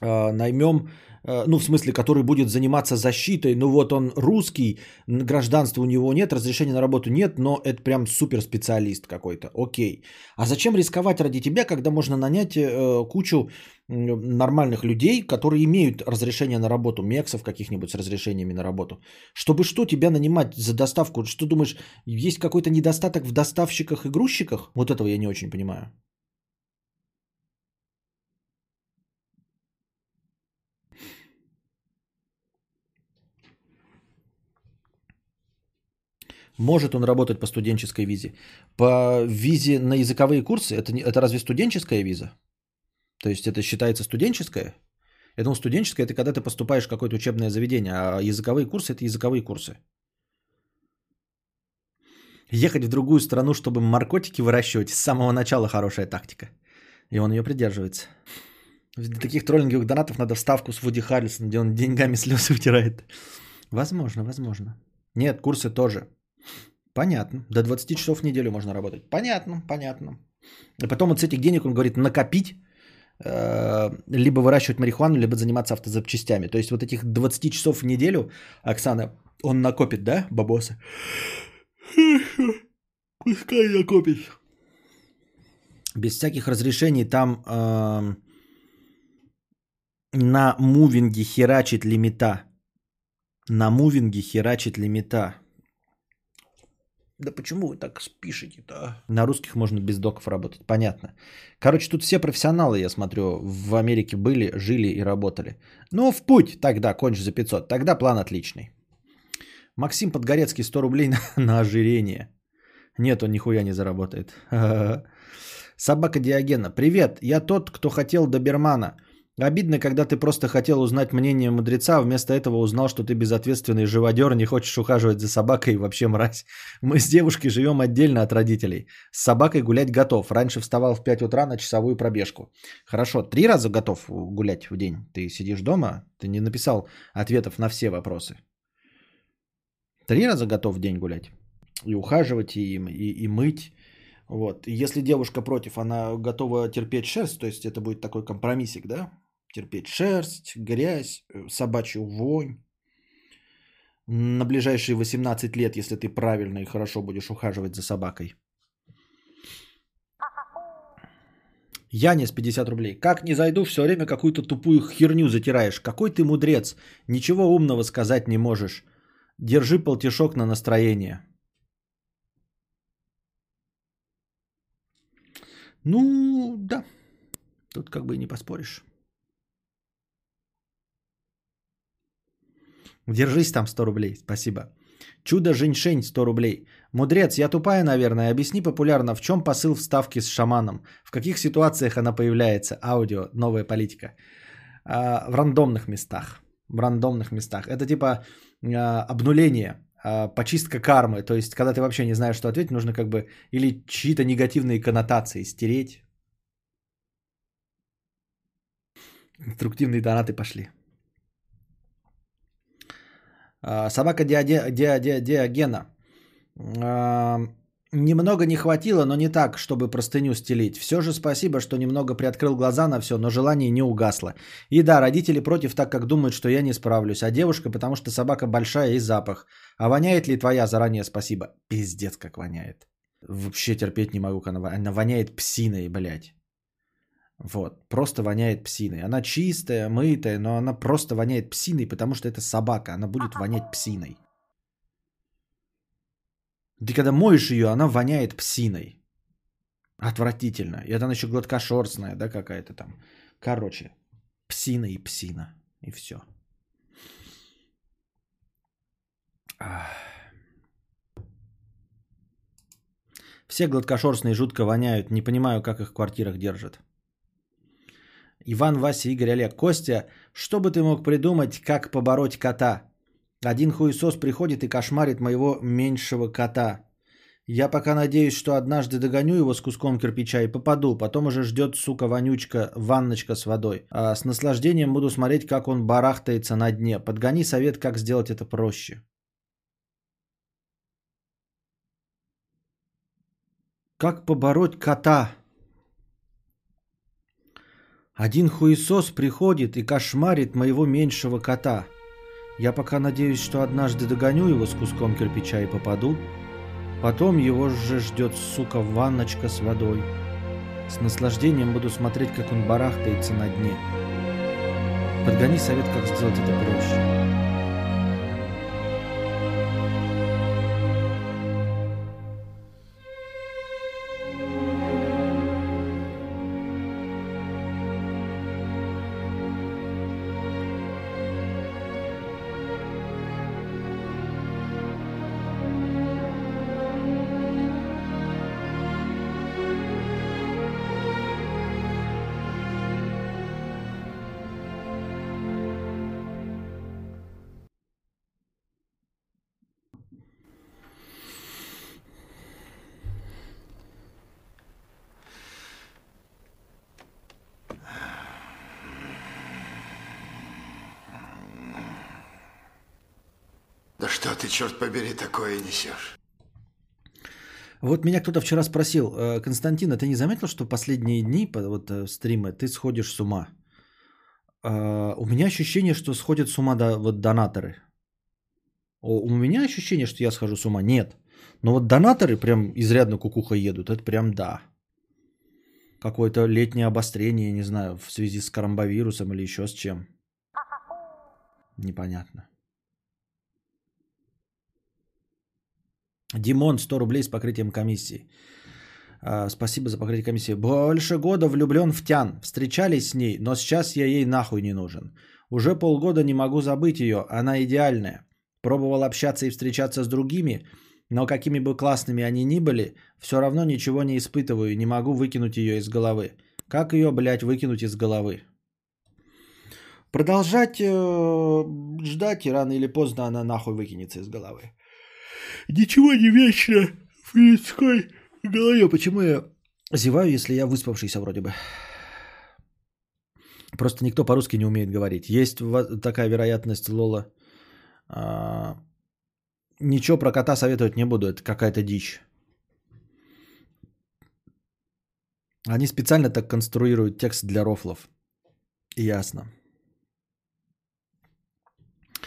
э, наймем, ну в смысле, который будет заниматься защитой, ну вот он русский, гражданства у него нет, разрешения на работу нет, но это прям супер специалист какой-то, окей. А зачем рисковать ради тебя, когда можно нанять э, кучу нормальных людей, которые имеют разрешение на работу, мексов каких-нибудь с разрешениями на работу. Чтобы что тебя нанимать за доставку? Что думаешь, есть какой-то недостаток в доставщиках и грузчиках? Вот этого я не очень понимаю. Может он работать по студенческой визе? По визе на языковые курсы? Это, это разве студенческая виза? То есть это считается студенческая? Я думал, студенческая это когда ты поступаешь в какое-то учебное заведение, а языковые курсы это языковые курсы. Ехать в другую страну, чтобы наркотики выращивать, с самого начала хорошая тактика. И он ее придерживается. Для таких троллинговых донатов надо вставку с Вуди Харрельсона, где он деньгами слезы вытирает. Возможно, возможно. Нет, курсы тоже. Понятно. До 20 часов в неделю можно работать. Понятно, понятно. И потом от с этих денег он говорит накопить, э, либо выращивать марихуану, либо заниматься автозапчастями. То есть вот этих 20 часов в неделю, Оксана, он накопит, да, бабосы? Пускай накопит. Без всяких разрешений там э, на мувинге херачит лимита. На мувинге херачит лимита. Да почему вы так спишете-то? На русских можно без доков работать, понятно. Короче, тут все профессионалы, я смотрю, в Америке были, жили и работали. Ну, в путь тогда, кончи за 500. Тогда план отличный. Максим Подгорецкий 100 рублей на, (laughs) на ожирение. Нет, он нихуя не заработает. (laughs) Собака Диогена. Привет, я тот, кто хотел добермана. Обидно, когда ты просто хотел узнать мнение мудреца, а вместо этого узнал, что ты безответственный живодер, не хочешь ухаживать за собакой и вообще мразь. (laughs) Мы с девушкой живем отдельно от родителей. С собакой гулять готов. Раньше вставал в 5 утра на часовую пробежку. Хорошо, три раза готов гулять в день. Ты сидишь дома, ты не написал ответов на все вопросы. Три раза готов в день гулять. И ухаживать, и, и, и мыть. Вот. Если девушка против, она готова терпеть шерсть, то есть это будет такой компромиссик, да? Терпеть шерсть, грязь, э, собачью вонь. На ближайшие 18 лет, если ты правильно и хорошо будешь ухаживать за собакой. Янис 50 рублей. Как не зайду, все время какую-то тупую херню затираешь. Какой ты мудрец. Ничего умного сказать не можешь. Держи полтишок на настроение. Ну, да. Тут как бы и не поспоришь. Держись там 100 рублей, спасибо. Чудо женьшень 100 рублей. Мудрец, я тупая, наверное. Объясни популярно, в чем посыл вставки с шаманом? В каких ситуациях она появляется? Аудио, новая политика. А, в рандомных местах. В рандомных местах. Это типа а, обнуление, а, почистка кармы. То есть, когда ты вообще не знаешь, что ответить, нужно как бы или чьи-то негативные коннотации стереть. Инструктивные донаты пошли. А, собака Диогена. А, немного не хватило, но не так, чтобы простыню стелить. Все же спасибо, что немного приоткрыл глаза на все, но желание не угасло. И да, родители против, так как думают, что я не справлюсь. А девушка, потому что собака большая и запах. А воняет ли твоя заранее спасибо? Пиздец, как воняет. Вообще терпеть не могу, она воняет псиной, блядь. Вот, просто воняет псиной. Она чистая, мытая, но она просто воняет псиной, потому что это собака, она будет вонять псиной. Ты когда моешь ее, она воняет псиной. Отвратительно. И это она еще гладкошерстная, да, какая-то там. Короче, псина и псина. И все. Все гладкошерстные жутко воняют. Не понимаю, как их в квартирах держат. Иван, Вася, Игорь, Олег, Костя, что бы ты мог придумать, как побороть кота? Один хуесос приходит и кошмарит моего меньшего кота. Я пока надеюсь, что однажды догоню его с куском кирпича и попаду. Потом уже ждет, сука, вонючка, ванночка с водой. А с наслаждением буду смотреть, как он барахтается на дне. Подгони совет, как сделать это проще. Как побороть кота? Один хуесос приходит и кошмарит моего меньшего кота. Я пока надеюсь, что однажды догоню его с куском кирпича и попаду. Потом его же ждет, сука, ванночка с водой. С наслаждением буду смотреть, как он барахтается на дне. Подгони совет, как сделать это проще. Черт побери, такое несешь? Вот меня кто-то вчера спросил, «Э, Константин, а ты не заметил, что последние дни, вот э, стримы, ты сходишь с ума? Э, у меня ощущение, что сходят с ума да, вот донаторы. У меня ощущение, что я схожу с ума? Нет. Но вот донаторы прям изрядно кукуха едут, это прям да. Какое-то летнее обострение, не знаю, в связи с коронавирусом или еще с чем. Непонятно. Димон, 100 рублей с покрытием комиссии. А, спасибо за покрытие комиссии. Больше года влюблен в Тян. Встречались с ней, но сейчас я ей нахуй не нужен. Уже полгода не могу забыть ее. Она идеальная. Пробовал общаться и встречаться с другими, но какими бы классными они ни были, все равно ничего не испытываю и не могу выкинуть ее из головы. Как ее, блядь, выкинуть из головы? Продолжать э, ждать, и рано или поздно она нахуй выкинется из головы. Ничего не вечно в людской голове. Почему я зеваю, если я выспавшийся вроде бы? Просто никто по-русски не умеет говорить. Есть такая вероятность, Лола. А, ничего про кота советовать не буду, это какая-то дичь. Они специально так конструируют текст для рофлов. Ясно. А,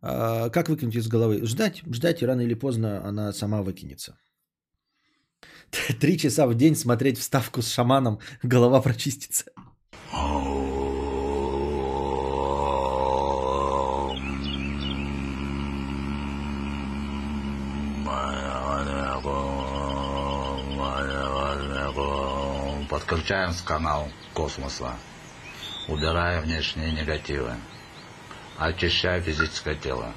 как выкинуть из головы? Ждать, ждать, и рано или поздно она сама выкинется. (laughs) Три часа в день смотреть вставку с шаманом, голова прочистится. Подключаем с канал космоса. Убирая внешние негативы. Очищая физическое тело.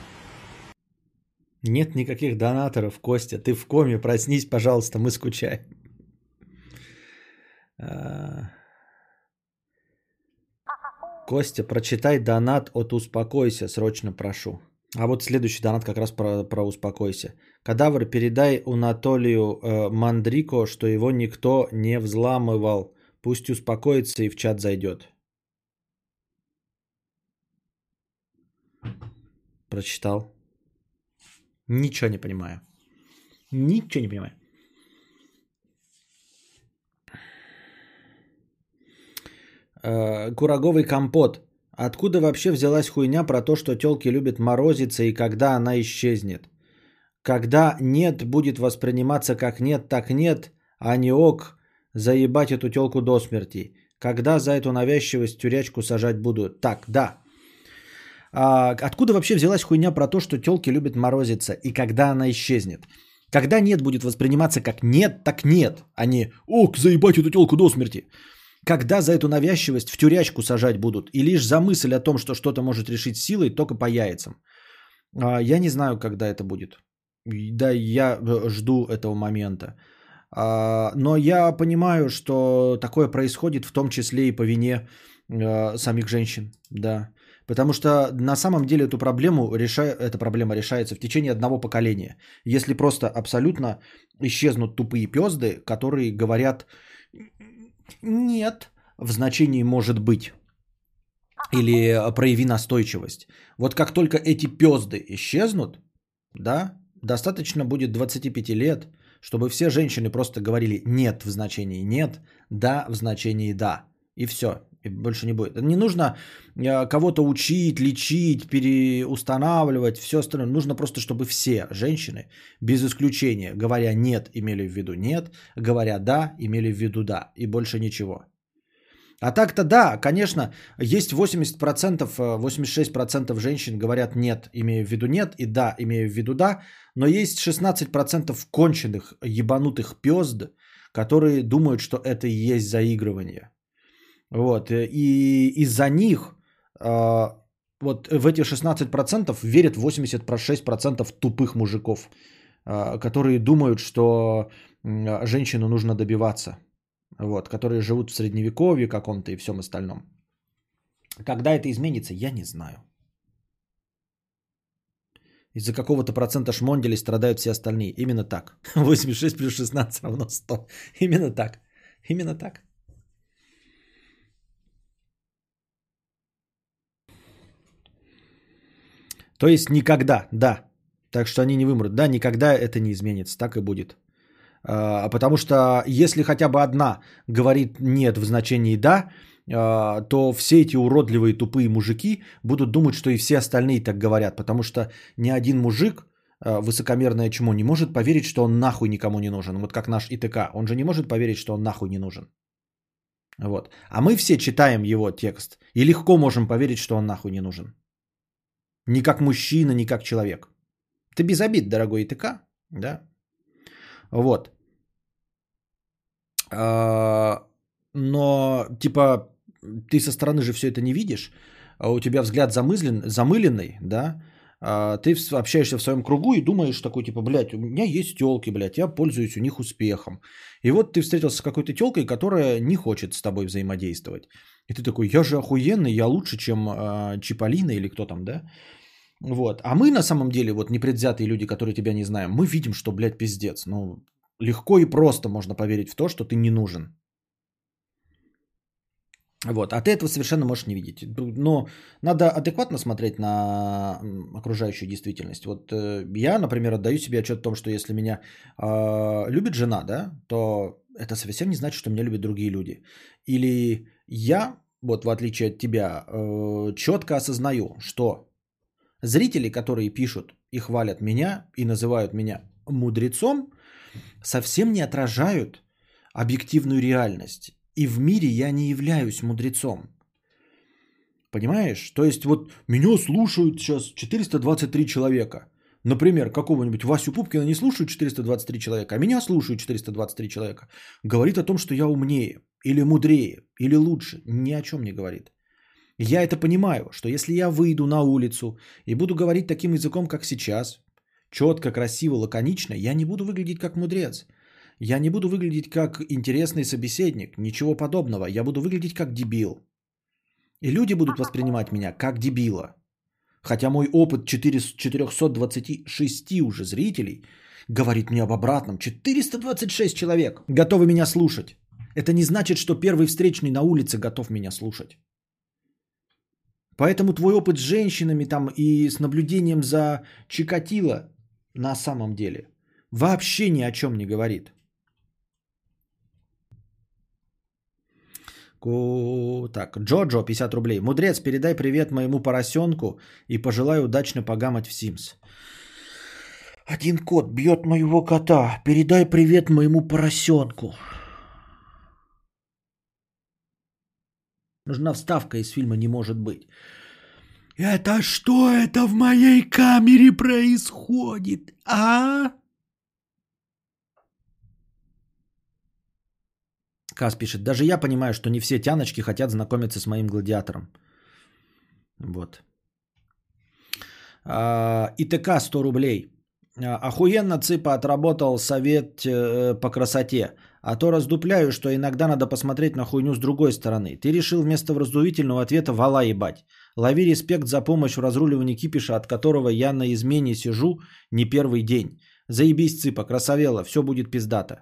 Нет никаких донаторов, Костя. Ты в коме, проснись, пожалуйста, мы скучаем. А. Костя, прочитай донат от «Успокойся», срочно прошу. А вот следующий донат как раз про, про «Успокойся». Кадавр, передай Анатолию э, Мандрико, что его никто не взламывал. Пусть успокоится и в чат зайдет. Прочитал. Ничего не понимаю. Ничего не понимаю. Э, Кураговый компот. Откуда вообще взялась хуйня про то, что телки любят морозиться и когда она исчезнет? Когда нет будет восприниматься как нет, так нет, а не ок, заебать эту телку до смерти. Когда за эту навязчивость тюрячку сажать буду? Так, да. А, откуда вообще взялась хуйня про то, что телки любят морозиться и когда она исчезнет? Когда нет будет восприниматься как нет, так нет, а не ок, заебать эту телку до смерти. Когда за эту навязчивость в тюрячку сажать будут? И лишь за мысль о том, что что-то может решить силой, только по яйцам. А, Я не знаю, когда это будет. Да, я э, жду этого момента. А, Но я понимаю, что такое происходит в том числе и по вине э, самих женщин. Да. Потому что на самом деле эту проблему реша... эта проблема решается в течение одного поколения. Если просто абсолютно исчезнут тупые пезды, которые говорят нет в значении может быть. Или прояви настойчивость. Вот как только эти пезды исчезнут, да, достаточно будет 25 лет, чтобы все женщины просто говорили нет в значении нет, да в значении да. И все. И больше не будет. Не нужно э, кого-то учить, лечить, переустанавливать, все остальное. Нужно просто, чтобы все женщины, без исключения, говоря нет, имели в виду нет, говоря да, имели в виду да. И больше ничего. А так-то да, конечно, есть 80%, э, 86% женщин говорят нет, имея в виду нет, и да, имея в виду да, но есть 16% конченых, ебанутых пезд, которые думают, что это и есть заигрывание. Вот, э, и из-за них а, вот в эти 16% верят 86% тупых мужиков, а, которые думают, что м, женщину нужно добиваться, вот, которые живут в средневековье каком-то и всем остальном. Когда это изменится, я не знаю. Из-за какого-то процента шмонделей страдают все остальные. Именно так. (laughs) 86 плюс 16 равно 100. Именно так. Именно так. То есть никогда, да. Так что они не вымрут. Да, никогда это не изменится. Так и будет. А, Потому что если хотя бы одна говорит нет в значении да, а, то все эти уродливые тупые мужики будут думать, что и все остальные так говорят. Потому что ни один мужик, а, высокомерное чмо, не может поверить, что он нахуй никому не нужен. Вот как наш ИТК. Он же не может поверить, что он нахуй не нужен. Вот. А мы все читаем его текст и легко можем поверить, что он нахуй не нужен. Ни как мужчина, ни как человек. Ты без обид, дорогой ИТК, да? Вот. А, Но, типа, ты со стороны же все это не видишь, а у тебя взгляд замыслен, замыленный, да? А, ты общаешься в своем кругу и думаешь такой, типа, блядь, у меня есть телки, блядь, я пользуюсь у них успехом. И вот ты встретился с какой-то телкой, которая не хочет с тобой взаимодействовать. И ты такой, я же охуенный, я лучше, чем э, Чиполлино или кто там, да? Вот. А мы на самом деле, вот непредвзятые люди, которые тебя не знаем, мы видим, что, блядь, пиздец. Ну, легко и просто можно поверить в то, что ты не нужен. Вот, а ты этого совершенно можешь не видеть. Но надо адекватно смотреть на окружающую действительность. Вот э, я, например, отдаю себе отчет в том, что если меня э, любит жена, да, то это совсем не значит, что меня любят другие люди. Или я, вот в отличие от тебя, э, четко осознаю, что зрители, которые пишут и хвалят меня и называют меня мудрецом, совсем не отражают объективную реальность. И в мире я не являюсь мудрецом. Понимаешь? То есть вот меня слушают сейчас 423 человека. Например, какого-нибудь Васю Пупкина не слушают 423 человека, а меня слушают 423 человека. Говорит о том, что я умнее, или мудрее, или лучше. Ни о чем не говорит. Я это понимаю, что если я выйду на улицу и буду говорить таким языком, как сейчас, четко, красиво, лаконично, я не буду выглядеть как мудрец. Я не буду выглядеть как интересный собеседник, ничего подобного. Я буду выглядеть как дебил. И люди будут воспринимать меня как дебила. Хотя мой опыт 4 426 уже зрителей говорит мне об обратном. 426 человек готовы меня слушать. Это не значит, что первый встречный на улице готов меня слушать. Поэтому твой опыт с женщинами там и с наблюдением за Чикатило на самом деле вообще ни о чем не говорит. Ку- Так, Джоджо, 50 рублей. Мудрец, передай привет моему поросенку и пожелай удачно погамать в Симс. Один кот бьет моего кота. Передай привет моему поросенку. Нужна вставка из фильма «Не может быть». Это что это в моей камере происходит, а? Кас пишет, даже я понимаю, что не все тяночки хотят знакомиться с моим гладиатором. Вот. А, ИТК 100 рублей. А, Охуенно Цыпа отработал совет э, по красоте. А то раздупляю, что иногда надо посмотреть на хуйню с другой стороны. Ты решил вместо вразумительного ответа вала ебать. Лови респект за помощь в разруливании кипиша, от которого я на измене сижу не первый день. Заебись, Цыпа, красавела, все будет пиздато.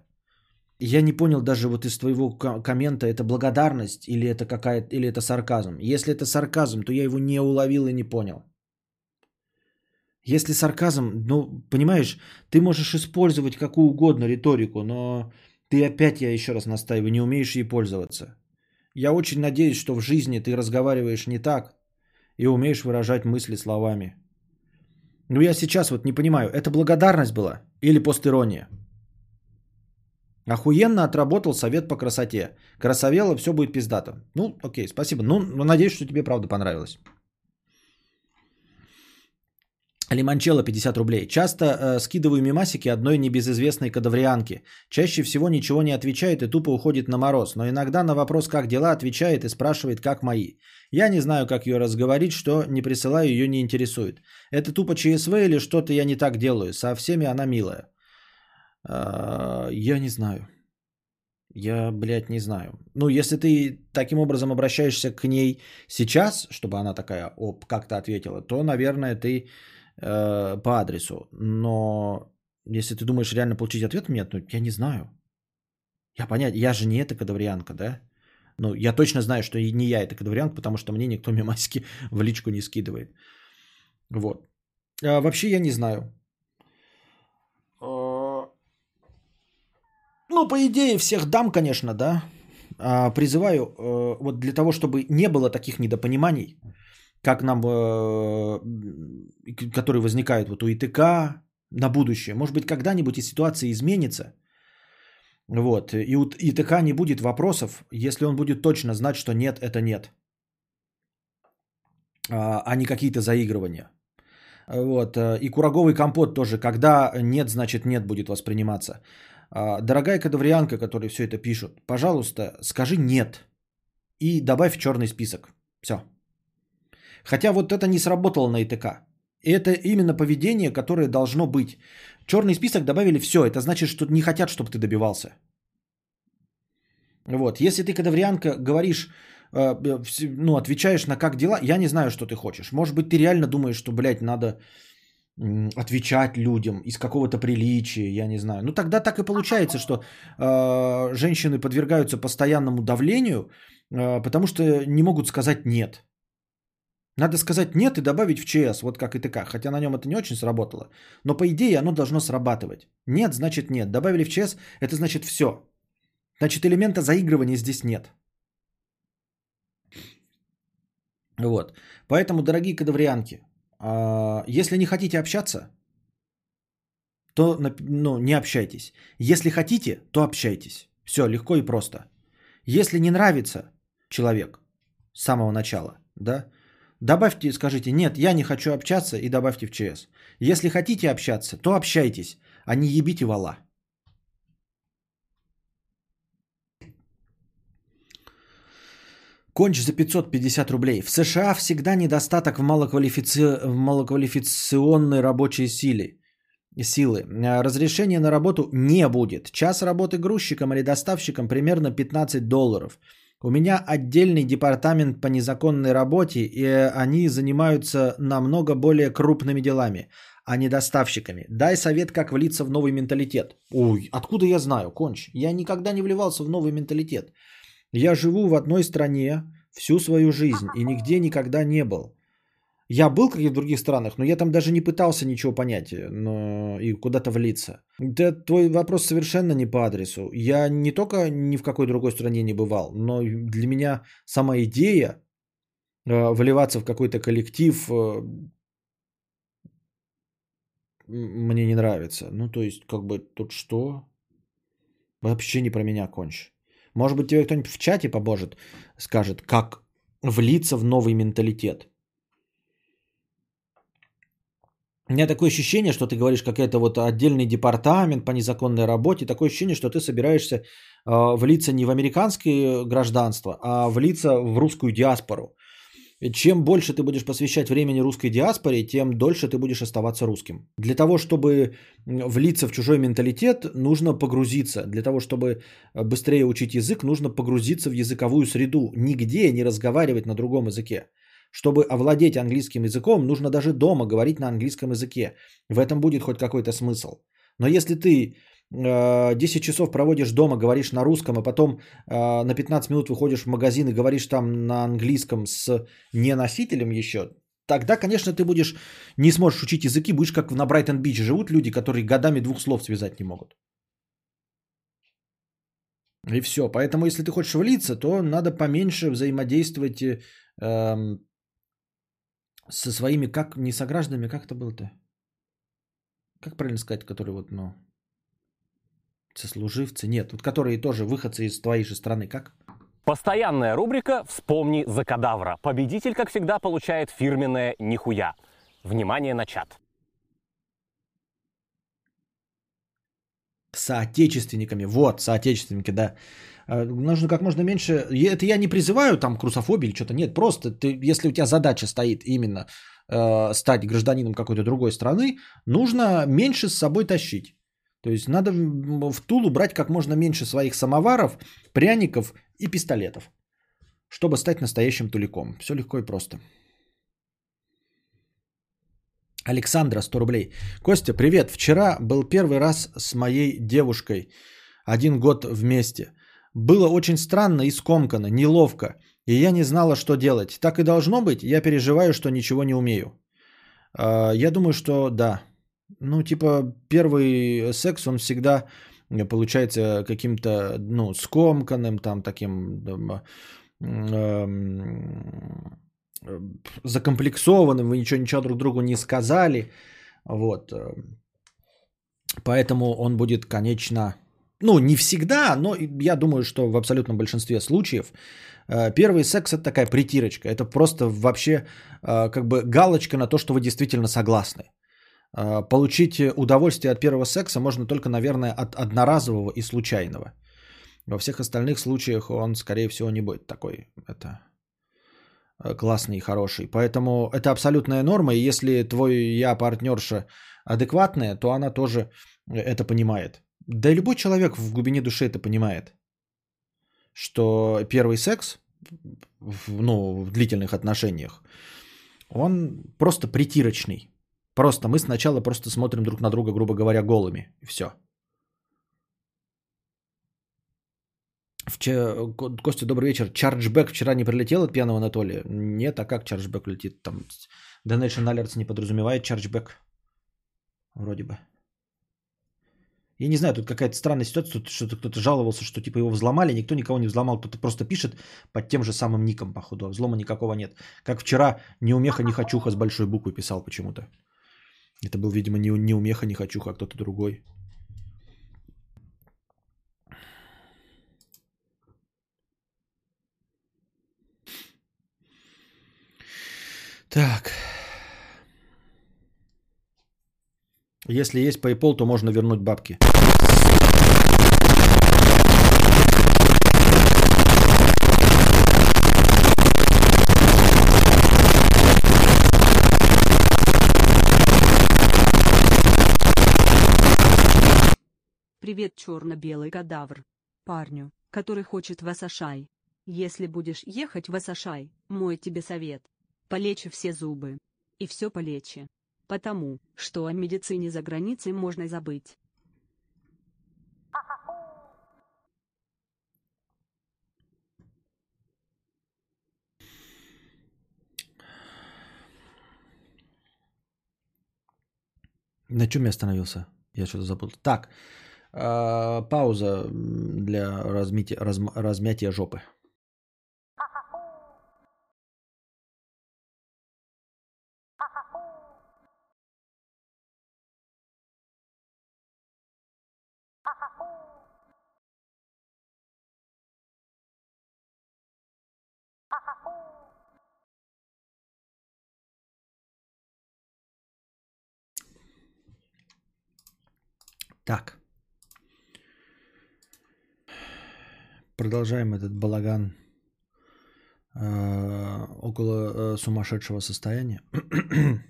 Я не понял даже вот из твоего ко- коммента, это благодарность или это какая или это сарказм. Если это сарказм, то я его не уловил и не понял. Если сарказм, ну, понимаешь, ты можешь использовать какую угодно риторику, но ты опять, я еще раз настаиваю, не умеешь ей пользоваться. Я очень надеюсь, что в жизни ты разговариваешь не так и умеешь выражать мысли словами. Ну, я сейчас вот не понимаю, это благодарность была или постирония? Охуенно отработал совет по красоте. Красавела, все будет пиздато. Ну, окей, спасибо. Ну, ну, надеюсь, что тебе правда понравилось. Лимончелло 50 рублей. Часто э, скидываю мимасики одной небезызвестной кадаврианки. Чаще всего ничего не отвечает и тупо уходит на мороз. Но иногда на вопрос «как дела?» отвечает и спрашивает «как мои?». Я не знаю, как ее разговорить, что не присылаю, ее не интересует. Это тупо ЧСВ или что-то я не так делаю? Со всеми она милая. А, Я не знаю. Я, блядь, не знаю. Ну, если ты таким образом обращаешься к ней сейчас, чтобы она такая, оп, как-то ответила, то, наверное, ты э, по адресу. Но если ты думаешь реально получить ответ, нет, ну, я не знаю. Я понять, я же не эта кадаврианка, да? Ну, я точно знаю, что и не я эта кадаврианка, потому что мне никто мемасики (laughs) в личку не скидывает. Вот. А вообще я не знаю. Ну, по идее, всех дам, конечно, да. А, призываю, э, вот для того, чтобы не было таких недопониманий, как нам, э, которые возникают вот у ИТК на будущее. Может быть, когда-нибудь и ситуация изменится. Вот. И у ИТК не будет вопросов, если он будет точно знать, что нет, это нет. А а не какие-то заигрывания. Вот. э, И кураговый компот тоже, когда нет, значит нет будет восприниматься. А, Дорогая кадаврианка, которые все это пишут, пожалуйста, скажи нет и добавь в черный список. Все. Хотя вот это не сработало на ИТК. Это именно поведение, которое должно быть. Черный список добавили все. Это значит, что не хотят, чтобы ты добивался. Вот. Если ты, кадаврианка, говоришь, э, вс- ну, отвечаешь на как дела, я не знаю, что ты хочешь. Может быть, ты реально думаешь, что, блядь, надо отвечать людям из какого-то приличия, я не знаю. Ну, тогда так и получается, что э, женщины подвергаются постоянному давлению, э, потому что не могут сказать нет. Надо сказать нет и добавить в ЧС, вот как и ТК, хотя на нем это не очень сработало. Но по идее оно должно срабатывать. Нет, значит нет. Добавили в ЧС, это значит все. Значит элемента заигрывания здесь нет. Вот. Поэтому, дорогие кадаврианки, если не хотите общаться, то ну, не общайтесь. Если хотите, то общайтесь. Все, легко и просто. Если не нравится человек с самого начала, да, добавьте, скажите, нет, я не хочу общаться и добавьте в ЧС. Если хотите общаться, то общайтесь, а не ебите вала. Конч за 550 рублей. В США всегда недостаток в, малоквалифици... в малоквалификационной рабочей силе. Силы. А, Разрешения на работу не будет. Час работы грузчиком или доставщиком примерно 15 долларов. У меня отдельный департамент по незаконной работе, и они занимаются намного более крупными делами, а не доставщиками. Дай совет, как влиться в новый менталитет. Ой, откуда я знаю, конч? Я никогда не вливался в новый менталитет. Я живу в одной стране всю свою жизнь и нигде никогда не был. Я был как и в других странах, но я там даже не пытался ничего понять но... и куда-то влиться. Да, твой вопрос совершенно не по адресу. Я не только ни в какой другой стране не бывал, но для меня сама идея э, вливаться в какой-то коллектив э, мне не нравится. Ну, то есть, как бы тут что? Вообще не про меня конч. Может быть, тебе кто-нибудь в чате поможет, скажет, как влиться в новый менталитет. У меня такое ощущение, что ты говоришь какой-то вот отдельный департамент по незаконной работе. Такое ощущение, что ты собираешься э, влиться не в американское гражданство, а влиться в русскую диаспору. Чем больше ты будешь посвящать времени русской диаспоре, тем дольше ты будешь оставаться русским. Для того, чтобы влиться в чужой менталитет, нужно погрузиться. Для того, чтобы э, быстрее учить язык, нужно погрузиться в языковую среду. Нигде не разговаривать на другом языке. Чтобы овладеть английским языком, нужно даже дома говорить на английском языке. В этом будет хоть какой-то смысл. Но если ты 10 часов проводишь дома, говоришь на русском, а потом э, на 15 минут выходишь в магазин и говоришь там на английском с неносителем еще, тогда, конечно, ты будешь не сможешь учить языки, будешь как на Брайтон-Бич живут люди, которые годами двух слов связать не могут. И все. Поэтому, если ты хочешь влиться, то надо поменьше взаимодействовать э, эм, со своими, как не согражданами, как это было-то? Как правильно сказать, которые вот, ну, сослуживцы? Нет, вот которые тоже выходцы из твоей же страны, как? Постоянная рубрика «Вспомни за кадавра». Победитель, как всегда, получает фирменное «Нихуя». Внимание на чат. Соотечественниками. Вот, соотечественники, да. Э, Нужно как можно меньше... Это я не призываю там к русофобии или что-то. Нет, просто ты, если у тебя задача стоит именно э, стать гражданином какой-то другой страны, нужно меньше с собой тащить. То есть надо в Тулу брать как можно меньше своих самоваров, пряников и пистолетов, чтобы стать настоящим туликом. Все легко и просто. Александра, 100 рублей. Костя, привет. Вчера был первый раз с моей девушкой. Один год вместе. Было очень странно и скомканно, неловко. И я не знала, что делать. Так и должно быть. Я переживаю, что ничего не умею. А, Я думаю, что да. Ну, типа, первый секс, он всегда э, получается каким-то, ну, скомканным, там, таким, эм, э, закомплексованным, вы ничего, ничего друг другу не сказали. Вот. э, Поэтому он будет, конечно, ну, не всегда, но я думаю, что в абсолютном большинстве случаев э, первый секс это такая притирочка. Это просто вообще э, как бы галочка на то, что вы действительно согласны. Э, Получить удовольствие от первого секса можно только, наверное, от одноразового и случайного. Во всех остальных случаях он, скорее всего, не будет такой. Это э, классный и хороший. Поэтому это абсолютная норма. И если твой я партнерша адекватная, то она тоже это понимает. Да и любой человек в глубине души это понимает. Что первый секс, в, ну, в длительных отношениях, он просто притирочный. Просто мы сначала просто смотрим друг на друга, грубо говоря, голыми. И все. Вчера... Костя, добрый вечер. Чарджбэк вчера не прилетел от пьяного Анатолия? Нет, а как чарджбэк летит? Там Donation Alerts не подразумевает чарджбэк. Вроде бы. Я не знаю, тут какая-то странная ситуация, тут что-то кто-то жаловался, что типа его взломали, никто никого не взломал, кто-то просто пишет под тем же самым ником, походу, а взлома никакого нет. Как вчера неумеха не хочуха с большой буквы писал почему-то. Это был, видимо, не, не умеха не хочуха, а кто-то другой. Так. Если есть PayPal, то можно вернуть бабки. Привет, черно-белый кадавр. Парню, который хочет в Асашай. Если будешь ехать в Асашай, мой тебе совет. Полечи все зубы. И все полечи. Потому, что о медицине за границей можно забыть. На чем я остановился? Я что-то забыл. Так, э, пауза для размития, разм, размятия жопы. Так. Продолжаем этот балаган э, около э, сумасшедшего состояния. (clears throat)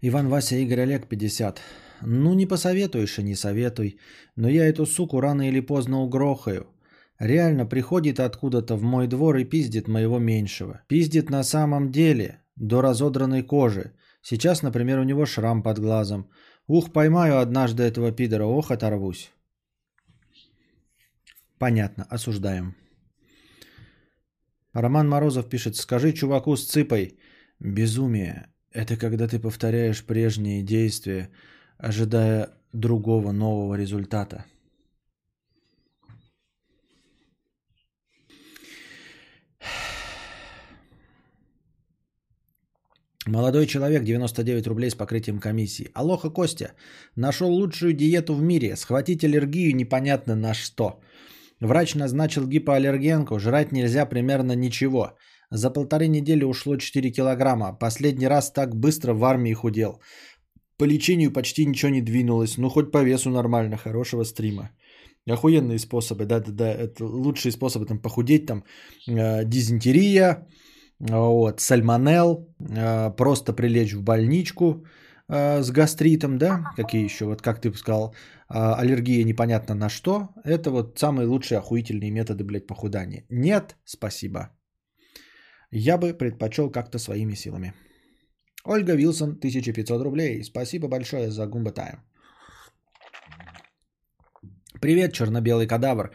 Иван Вася Игорь Олег 50. Ну не посоветуешь и не советуй, но я эту суку рано или поздно угрохаю. Реально приходит откуда-то в мой двор и пиздит моего меньшего. Пиздит на самом деле, до разодранной кожи. Сейчас, например, у него шрам под глазом. Ух, поймаю однажды этого пидора, ох, оторвусь. Понятно, осуждаем. Роман Морозов пишет, скажи чуваку с цыпой, безумие – это когда ты повторяешь прежние действия, ожидая другого нового результата. Молодой человек, 99 рублей с покрытием комиссии. Алоха, Костя. Нашел лучшую диету в мире. Схватить аллергию непонятно на что. Врач назначил гипоаллергенку. Жрать нельзя примерно ничего. За полторы недели ушло 4 килограмма. Последний раз так быстро в армии худел. По лечению почти ничего не двинулось. Ну, хоть по весу нормально. Хорошего стрима. Охуенные способы, да-да-да. Это лучшие способы там похудеть. Там э, дизентерия, вот, сальмонел, э, просто прилечь в больничку э, с гастритом, да, какие еще, вот как ты сказал, э, аллергия непонятно на что, это вот самые лучшие охуительные методы, блядь, похудания. Нет, спасибо. Я бы предпочел как-то своими силами. Ольга Вилсон, 1500 рублей. Спасибо большое за Гумба Тайм. Привет, черно-белый кадавр.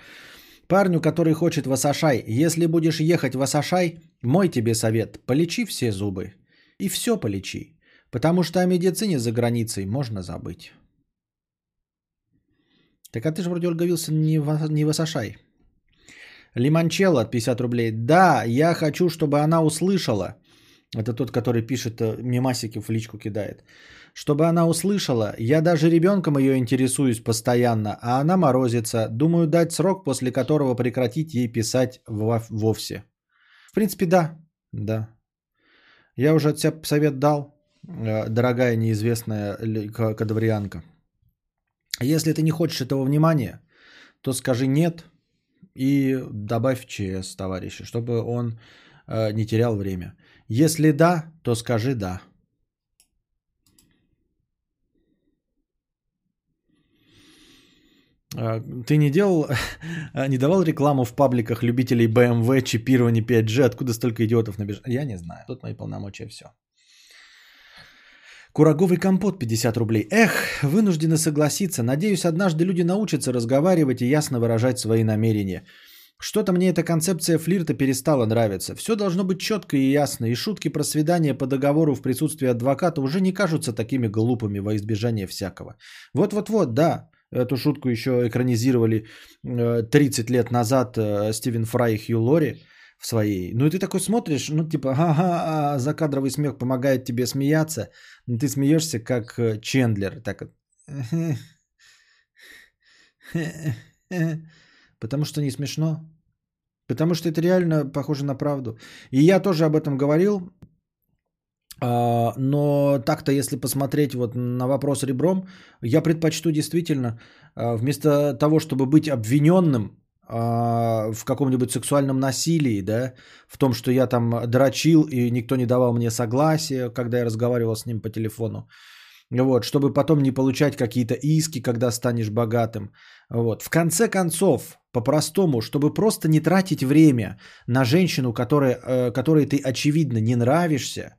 Парню, который хочет в Асашай, если будешь ехать в Асашай, мой тебе совет, полечи все зубы. И все полечи. Потому что о медицине за границей можно забыть. Так а ты же вроде Ольга Вилсон не в, не в Асашай. Лиманчелло от 50 рублей. Да, я хочу, чтобы она услышала. Это тот, который пишет, э, мемасики в личку кидает. Чтобы она услышала, я даже ребенком ее интересуюсь постоянно, а она морозится. Думаю дать срок, после которого прекратить ей писать вовсе. В принципе, да. Да. Я уже от себя совет дал, дорогая неизвестная кадаврианка. Если ты не хочешь этого внимания, то скажи нет и добавь ЧС, товарищи, чтобы он э, не терял время. Если да, то скажи да. А, Ты не делал, (laughs) не давал рекламу в пабликах любителей BMW, чипирования 5G? Откуда столько идиотов набежало? Я не знаю. Тут мои полномочия, все. Кураговый компот 50 рублей. Эх, вынуждены согласиться. Надеюсь, однажды люди научатся разговаривать и ясно выражать свои намерения. Что-то мне эта концепция флирта перестала нравиться. Все должно быть четко и ясно, и шутки про свидание по договору в присутствии адвоката уже не кажутся такими глупыми во избежание всякого. Вот-вот-вот, да, эту шутку еще экранизировали э, 30 лет назад э, Стивен Фрай и Хью Лори в своей. Ну и ты такой смотришь, ну типа, ага, закадровый смех помогает тебе смеяться, но ты смеешься как э, Чендлер, так. Потому что не смешно. Потому что это реально похоже на правду. И я тоже об этом говорил. а, Но так-то, если посмотреть вот на вопрос ребром, я предпочту действительно а, вместо того, чтобы быть обвиненным в каком-нибудь сексуальном насилии, да, в том, что я там дрочил и никто не давал мне согласия, когда я разговаривал с ним по телефону, вот, чтобы потом не получать какие-то иски, когда станешь богатым. Вот. В конце концов, по-простому, чтобы просто не тратить время на женщину, которая, э, которой ты очевидно не нравишься,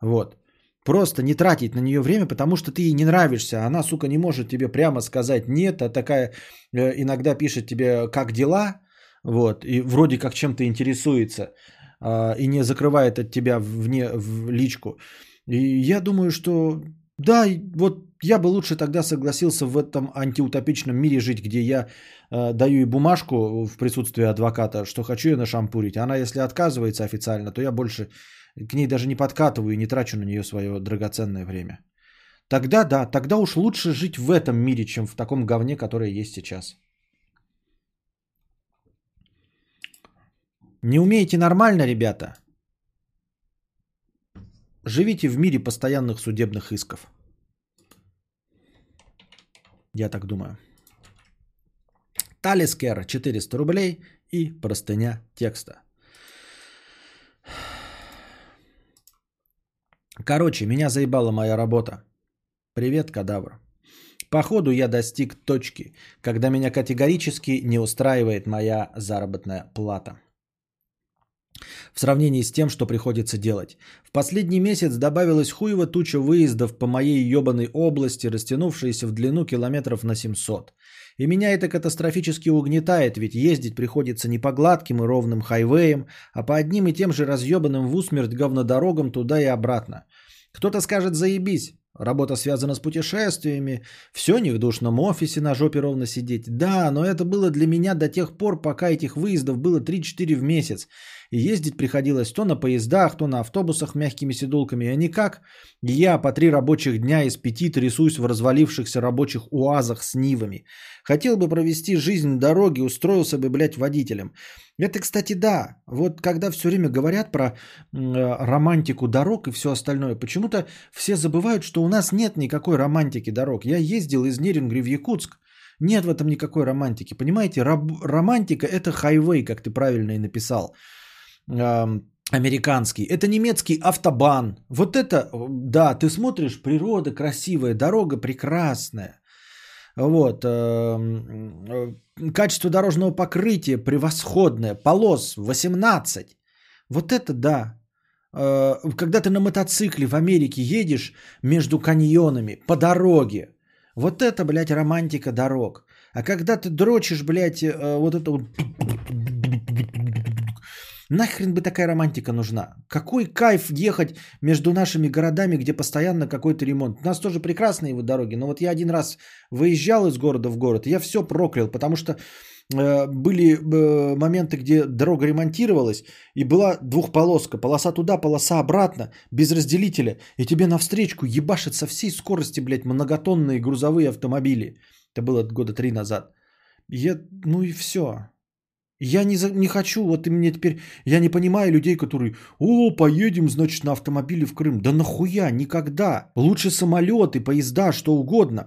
вот, просто не тратить на нее время, потому что ты ей не нравишься, она, сука, не может тебе прямо сказать нет, а такая э, иногда пишет тебе как дела, вот, и вроде как чем-то интересуется, а, и не закрывает от тебя вне в личку. И я думаю, что да, вот я бы лучше тогда согласился в этом антиутопичном мире жить, где я э, даю ей бумажку в присутствии адвоката, что хочу ее нашампурить. Она, если отказывается официально, то я больше к ней даже не подкатываю и не трачу на нее свое драгоценное время. Тогда да, тогда уж лучше жить в этом мире, чем в таком говне, которое есть сейчас. Не умеете нормально, ребята? Живите в мире постоянных судебных исков. Я так думаю. Талискер 400 рублей и простыня текста. Короче, меня заебала моя работа. Привет, кадавр. Походу я достиг точки, когда меня категорически не устраивает моя заработная плата. В сравнении с тем, что приходится делать. В последний месяц добавилась хуева туча выездов по моей ебаной области, растянувшаяся в длину километров на 700. И меня это катастрофически угнетает, ведь ездить приходится не по гладким и ровным хайвеям, а по одним и тем же разъебанным в усмерть говнодорогам туда и обратно. Кто-то скажет «заебись», Работа связана с путешествиями, все не в душном офисе на жопе ровно сидеть. Да, но это было для меня до тех пор, пока этих выездов было 3-4 в месяц. И ездить приходилось то на поездах, то на автобусах мягкими сидулками, а никак я по три рабочих дня из пяти трясусь в развалившихся рабочих уазах с нивами. Хотел бы провести жизнь на дороге, устроился бы, блядь, водителем. Это, кстати, да. Вот когда все время говорят про э, романтику дорог и все остальное, почему-то все забывают, что у нас нет никакой романтики дорог. Я ездил из Нерингри в Якутск. Нет в этом никакой романтики. Понимаете, раб- романтика это хайвей, как ты правильно и написал. Американский. Это немецкий автобан. Вот это, да, ты смотришь, природа красивая, дорога прекрасная. Вот. э, Качество дорожного покрытия превосходное. Полос 18. Вот это да. Э, Когда ты на мотоцикле в Америке едешь между каньонами по дороге. Вот это, блядь, романтика дорог. А когда ты дрочишь, блядь, э, вот это вот... Нахрен бы такая романтика нужна? Какой кайф ехать между нашими городами, где постоянно какой-то ремонт? У нас тоже прекрасные его дороги, но вот я один раз выезжал из города в город, я все проклял, потому что э, были э, моменты, где дорога ремонтировалась, и была двухполоска, полоса туда, полоса обратно, без разделителя, и тебе навстречку ебашат со всей скорости, блядь, многотонные грузовые автомобили. Это было года три назад. Я, ну и все. Я не, за, не хочу, вот и мне теперь, я не понимаю людей, которые, о, поедем, значит, на автомобиле в Крым. Да нахуя, никогда. Лучше самолеты, поезда, что угодно.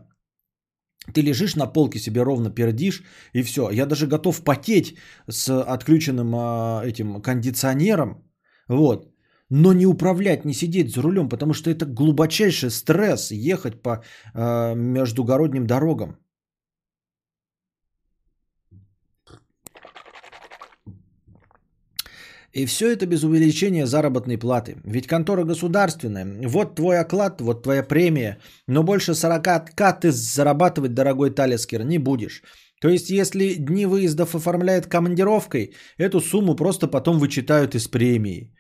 Ты лежишь на полке себе ровно пердишь, и все. Я даже готов потеть с отключенным а, этим кондиционером, вот. Но не управлять, не сидеть за рулем, потому что это глубочайший стресс ехать по а, междугородним дорогам. И все это без увеличения заработной платы. Ведь контора государственная. Вот твой оклад, вот твоя премия. Но больше 40к ты зарабатывать, дорогой Талискер, не будешь. То есть, если дни выездов оформляет командировкой, эту сумму просто потом вычитают из премии.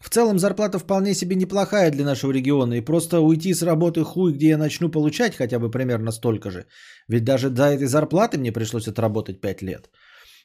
В целом зарплата вполне себе неплохая для нашего региона, и просто уйти с работы хуй, где я начну получать хотя бы примерно столько же. Ведь даже до этой зарплаты мне пришлось отработать 5 лет.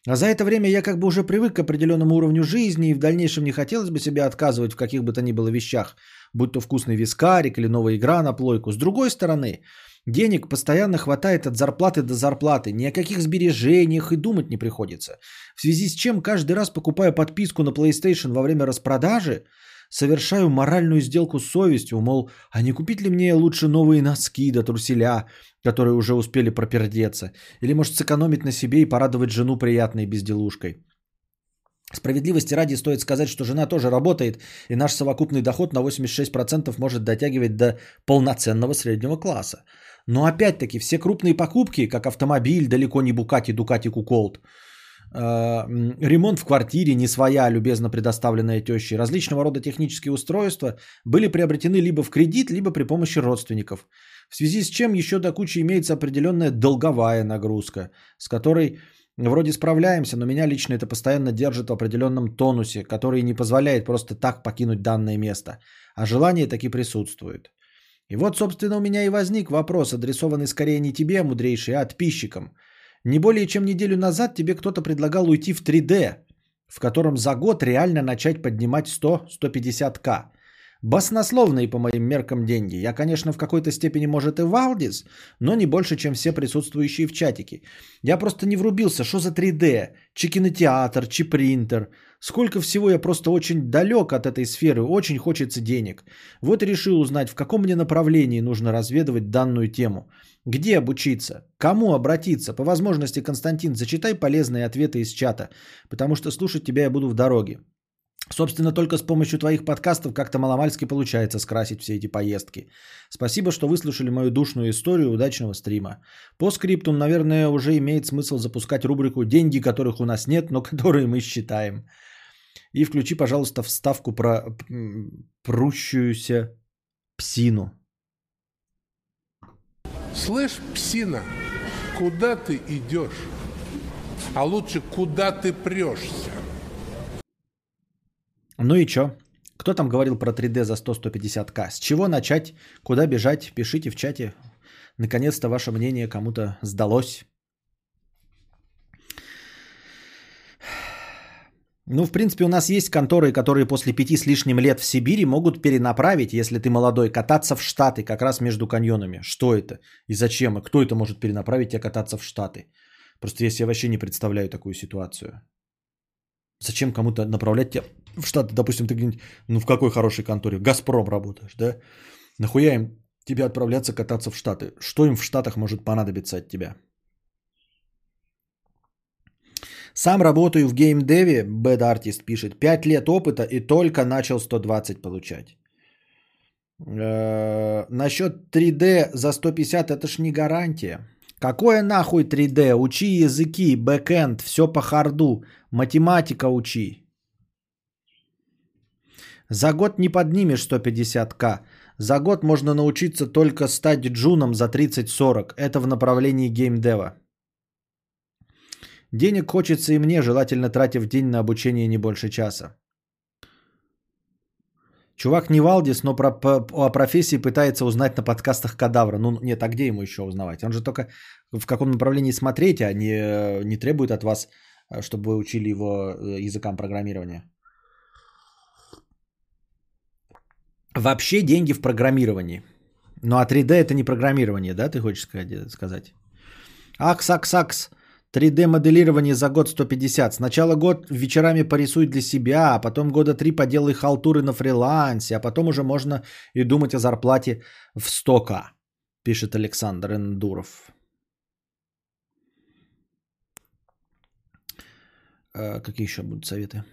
А за это время я как бы уже привык к определенному уровню жизни, и в дальнейшем не хотелось бы себя отказывать в каких бы то ни было вещах, будь то вкусный вискарик или новая игра на плойку. С другой стороны, денег постоянно хватает от зарплаты до зарплаты, ни о каких сбережениях и думать не приходится. В связи с чем каждый раз покупая подписку на PlayStation во время распродажи, совершаю моральную сделку с совестью, мол, а не купить ли мне лучше новые носки да труселя, которые уже успели пропердеться, или может сэкономить на себе и порадовать жену приятной безделушкой. Справедливости ради стоит сказать, что жена тоже работает, и наш совокупный доход на 86% может дотягивать до полноценного среднего класса. Но опять-таки все крупные покупки, как автомобиль, далеко не Букати, Дукати, Куколт – Э, ремонт в квартире не своя, любезно предоставленная тещей, различного рода технические устройства были приобретены либо в кредит, либо при помощи родственников. В связи с чем еще до кучи имеется определенная долговая нагрузка, с которой вроде справляемся, но меня лично это постоянно держит в определенном тонусе, который не позволяет просто так покинуть данное место, а желание таки присутствует. И вот, собственно, у меня и возник вопрос, адресованный скорее не тебе, мудрейший, а подписчикам – не более чем неделю назад тебе кто-то предлагал уйти в 3D, в котором за год реально начать поднимать 100-150к. Баснословные по моим меркам деньги. Я, конечно, в какой-то степени, может, и Валдис, но не больше, чем все присутствующие в чатике. Я просто не врубился, что за 3D, чи кинотеатр, чи принтер. Сколько всего я просто очень далек от этой сферы, очень хочется денег. Вот и решил узнать, в каком мне направлении нужно разведывать данную тему. Где обучиться? Кому обратиться? По возможности, Константин, зачитай полезные ответы из чата, потому что слушать тебя я буду в дороге. Собственно, только с помощью твоих подкастов как-то маломальски получается скрасить все эти поездки. Спасибо, что выслушали мою душную историю удачного стрима. По скриптум, наверное, уже имеет смысл запускать рубрику «Деньги, которых у нас нет, но которые мы считаем». И включи, пожалуйста, вставку про прущуюся псину. Слышь, псина, куда ты идешь? А лучше, куда ты прешься? Ну и чё? Кто там говорил про 3D за 100-150к? С чего начать? Куда бежать? Пишите в чате. Наконец-то ваше мнение кому-то сдалось. Ну, в принципе, у нас есть конторы, которые после пяти с лишним лет в Сибири могут перенаправить, если ты молодой, кататься в Штаты, как раз между каньонами. Что это? И зачем? И кто это может перенаправить тебя кататься в Штаты? Просто я себе вообще не представляю такую ситуацию. Зачем кому-то направлять тебя в Штаты? Допустим, ты ну в какой хорошей конторе? Газпром работаешь, да? Нахуя им тебе отправляться кататься в Штаты? Что им в Штатах может понадобиться от тебя? Сам работаю в геймдеве, Bad Artist пишет, 5 лет опыта и только начал 120 получать. Э-э- насчет 3D за 150 это ж не гарантия. Какое нахуй 3D? Учи языки, бэкэнд, все по харду. Математика учи. За год не поднимешь 150к. За год можно научиться только стать джуном за 30-40. Это в направлении геймдева. Денег хочется и мне, желательно тратя в день на обучение не больше часа. Чувак не Валдис, но про, по, о профессии пытается узнать на подкастах Кадавра. Ну нет, а где ему еще узнавать? Он же только в каком направлении смотреть, а не, не требует от вас, э, чтобы вы учили его э, языкам программирования. Вообще деньги в программировании. Ну а 3D это не программирование, да, ты хочешь сказать? Акс, акс, акс. 3D моделирование за год 150. Сначала год вечерами порисуй для себя, а потом года три поделай халтуры на фрилансе, а потом уже можно и думать о зарплате в 100к, пишет Александр Эндуров. Э, какие еще будут советы?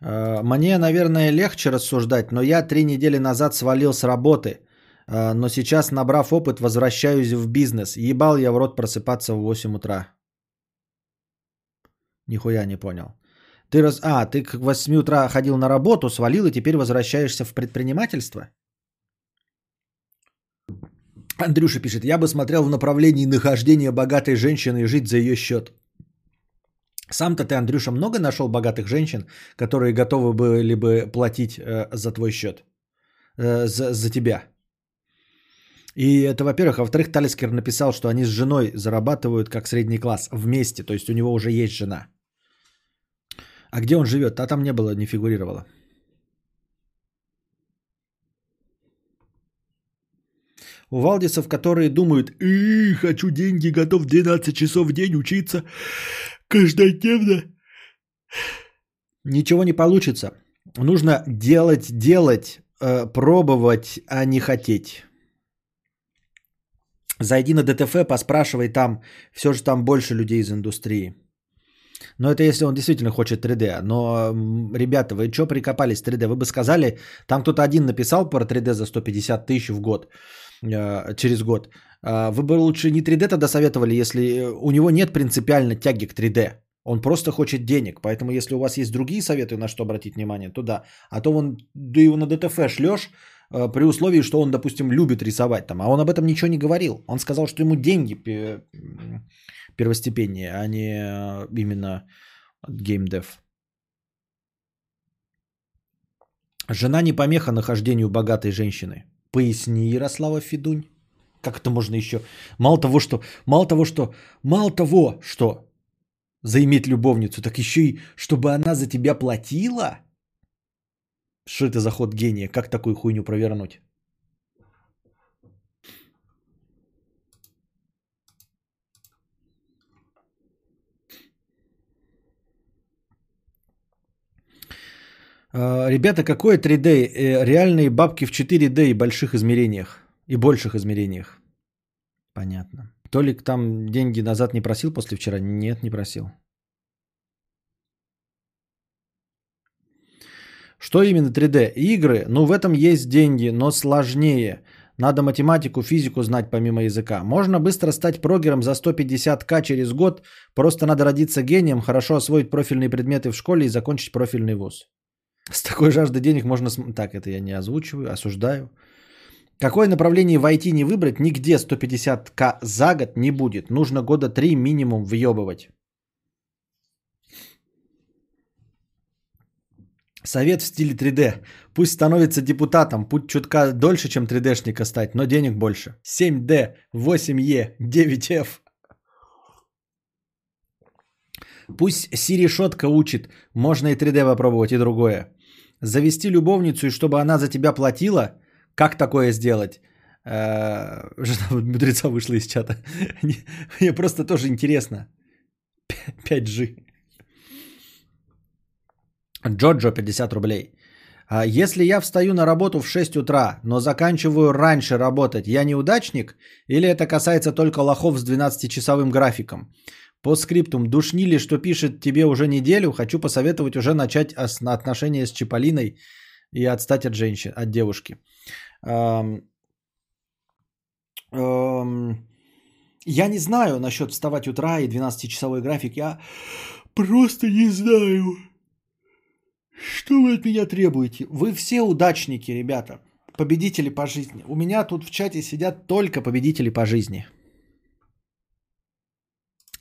Э, Мне, наверное, легче рассуждать, но я три недели назад свалил с работы. Э, Но сейчас, набрав опыт, возвращаюсь в бизнес. Ебал я в рот просыпаться в 8 утра. Нихуя не понял. Ты раз... А, ты к 8 утра ходил на работу, свалил и теперь возвращаешься в предпринимательство? Андрюша пишет, я бы смотрел в направлении нахождения богатой женщины и жить за ее счет. Сам-то ты, Андрюша, много нашел богатых женщин, которые готовы были бы платить э, за твой счет? Э, за, за тебя? И это, во-первых. А во-вторых, Талискер написал, что они с женой зарабатывают как средний класс вместе. То есть у него уже есть жена. А где он живет? А там не было, не фигурировало. У Валдисов, которые думают, «И, хочу деньги, готов 12 часов в день учиться каждодневно. Ничего не получится. Нужно делать, делать, э, пробовать, а не хотеть. Зайди на ДТФ, поспрашивай там. Все же там больше людей из индустрии. Но это если он действительно хочет 3D. Но, ребята, вы что прикопались 3D? Вы бы сказали, там кто-то один написал про 3D за 150 тысяч в год, э, через год. А Вы бы лучше не 3D тогда советовали, если э, у него нет принципиально тяги к 3D. Он просто хочет денег. Поэтому если у вас есть другие советы, на что обратить внимание, то да. А то он, ты его на ДТФ шлешь, э, при условии, что он, допустим, любит рисовать там. А он об этом ничего не говорил. Он сказал, что ему деньги первостепеннее, а не э, именно геймдев. Жена не помеха нахождению богатой женщины. Поясни, Ярослава Федунь. Как это можно еще? Мало того, что, мало того, что, мало того, что заиметь любовницу, так еще и, чтобы она за тебя платила? Что это за ход гения? Как такую хуйню провернуть? А, Ребята, какое 3D? Э, Реальные бабки в 4D и больших измерениях. И больших измерениях. Понятно. Толик там деньги назад не просил после вчера? Нет, не просил. Что именно 3D? Игры? Ну, в этом есть деньги, но сложнее. Надо математику, физику знать помимо языка. Можно быстро стать прогером за 150к через год. Просто надо родиться гением, хорошо освоить профильные предметы в школе и закончить профильный вуз. С такой жаждой денег можно... Так, это я не озвучиваю, осуждаю. Какое направление в IT не выбрать, нигде 150к за год не будет. Нужно года 3 минимум въебывать. Совет в стиле 3D. Пусть становится депутатом, путь чутка дольше, чем 3D-шника стать, но денег больше. 7D, 8E, 9F. Пусть Сири шотка учит, можно и 3D попробовать, и другое. Завести любовницу, и чтобы она за тебя платила, как такое сделать? Э, Жена мудреца вышла из чата. Мне- просто тоже интересно. 5G. Джоджо 50 рублей. А Если я встаю на работу в 6 утра, но заканчиваю раньше работать, я неудачник? Или это касается только лохов с 12-часовым графиком? По скриптум, душнили, что пишет тебе уже неделю, хочу посоветовать уже начать отношения с Чиполлиной и отстать от женщин, от девушки. Я не знаю насчет вставать утра и 12-часовой график, я просто не знаю. Что вы от меня требуете? Вы все удачники, ребята. Победители по жизни. У меня тут в чате сидят только победители по жизни.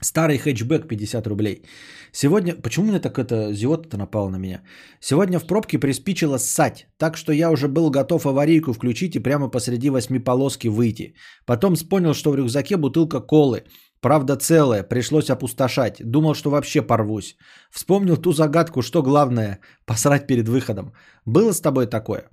Старый хэтчбэк 50 рублей. Сегодня... Почему мне так это зиота-то напала на меня? Сегодня в пробке приспичило ссать, так что я уже был готов аварийку включить и прямо посреди восьмиполоски выйти. Потом понял, что в рюкзаке бутылка колы. Правда целая, пришлось опустошать. Думал, что вообще порвусь. Вспомнил ту загадку, что главное – посрать перед выходом. Было с тобой такое?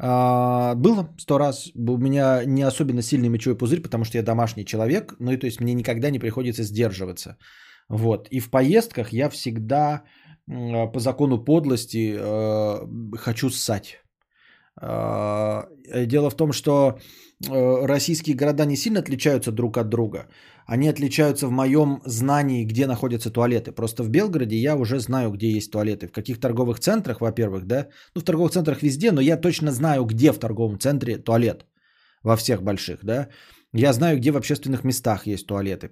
А, было сто раз. У меня не особенно сильный мочевой пузырь, потому что я домашний человек. Ну и то есть мне никогда не приходится сдерживаться. Вот. И в поездках я всегда м, по закону подлости э, хочу ссать. А, Дело в том, что э, российские города не сильно отличаются друг от друга. Они отличаются в моем знании, где находятся туалеты. Просто в Белгороде я уже знаю, где есть туалеты. В каких торговых центрах, во-первых, да? Ну, в торговых центрах везде, но я точно знаю, где в торговом центре туалет. Во всех больших, да? Я знаю, где в общественных местах есть туалеты.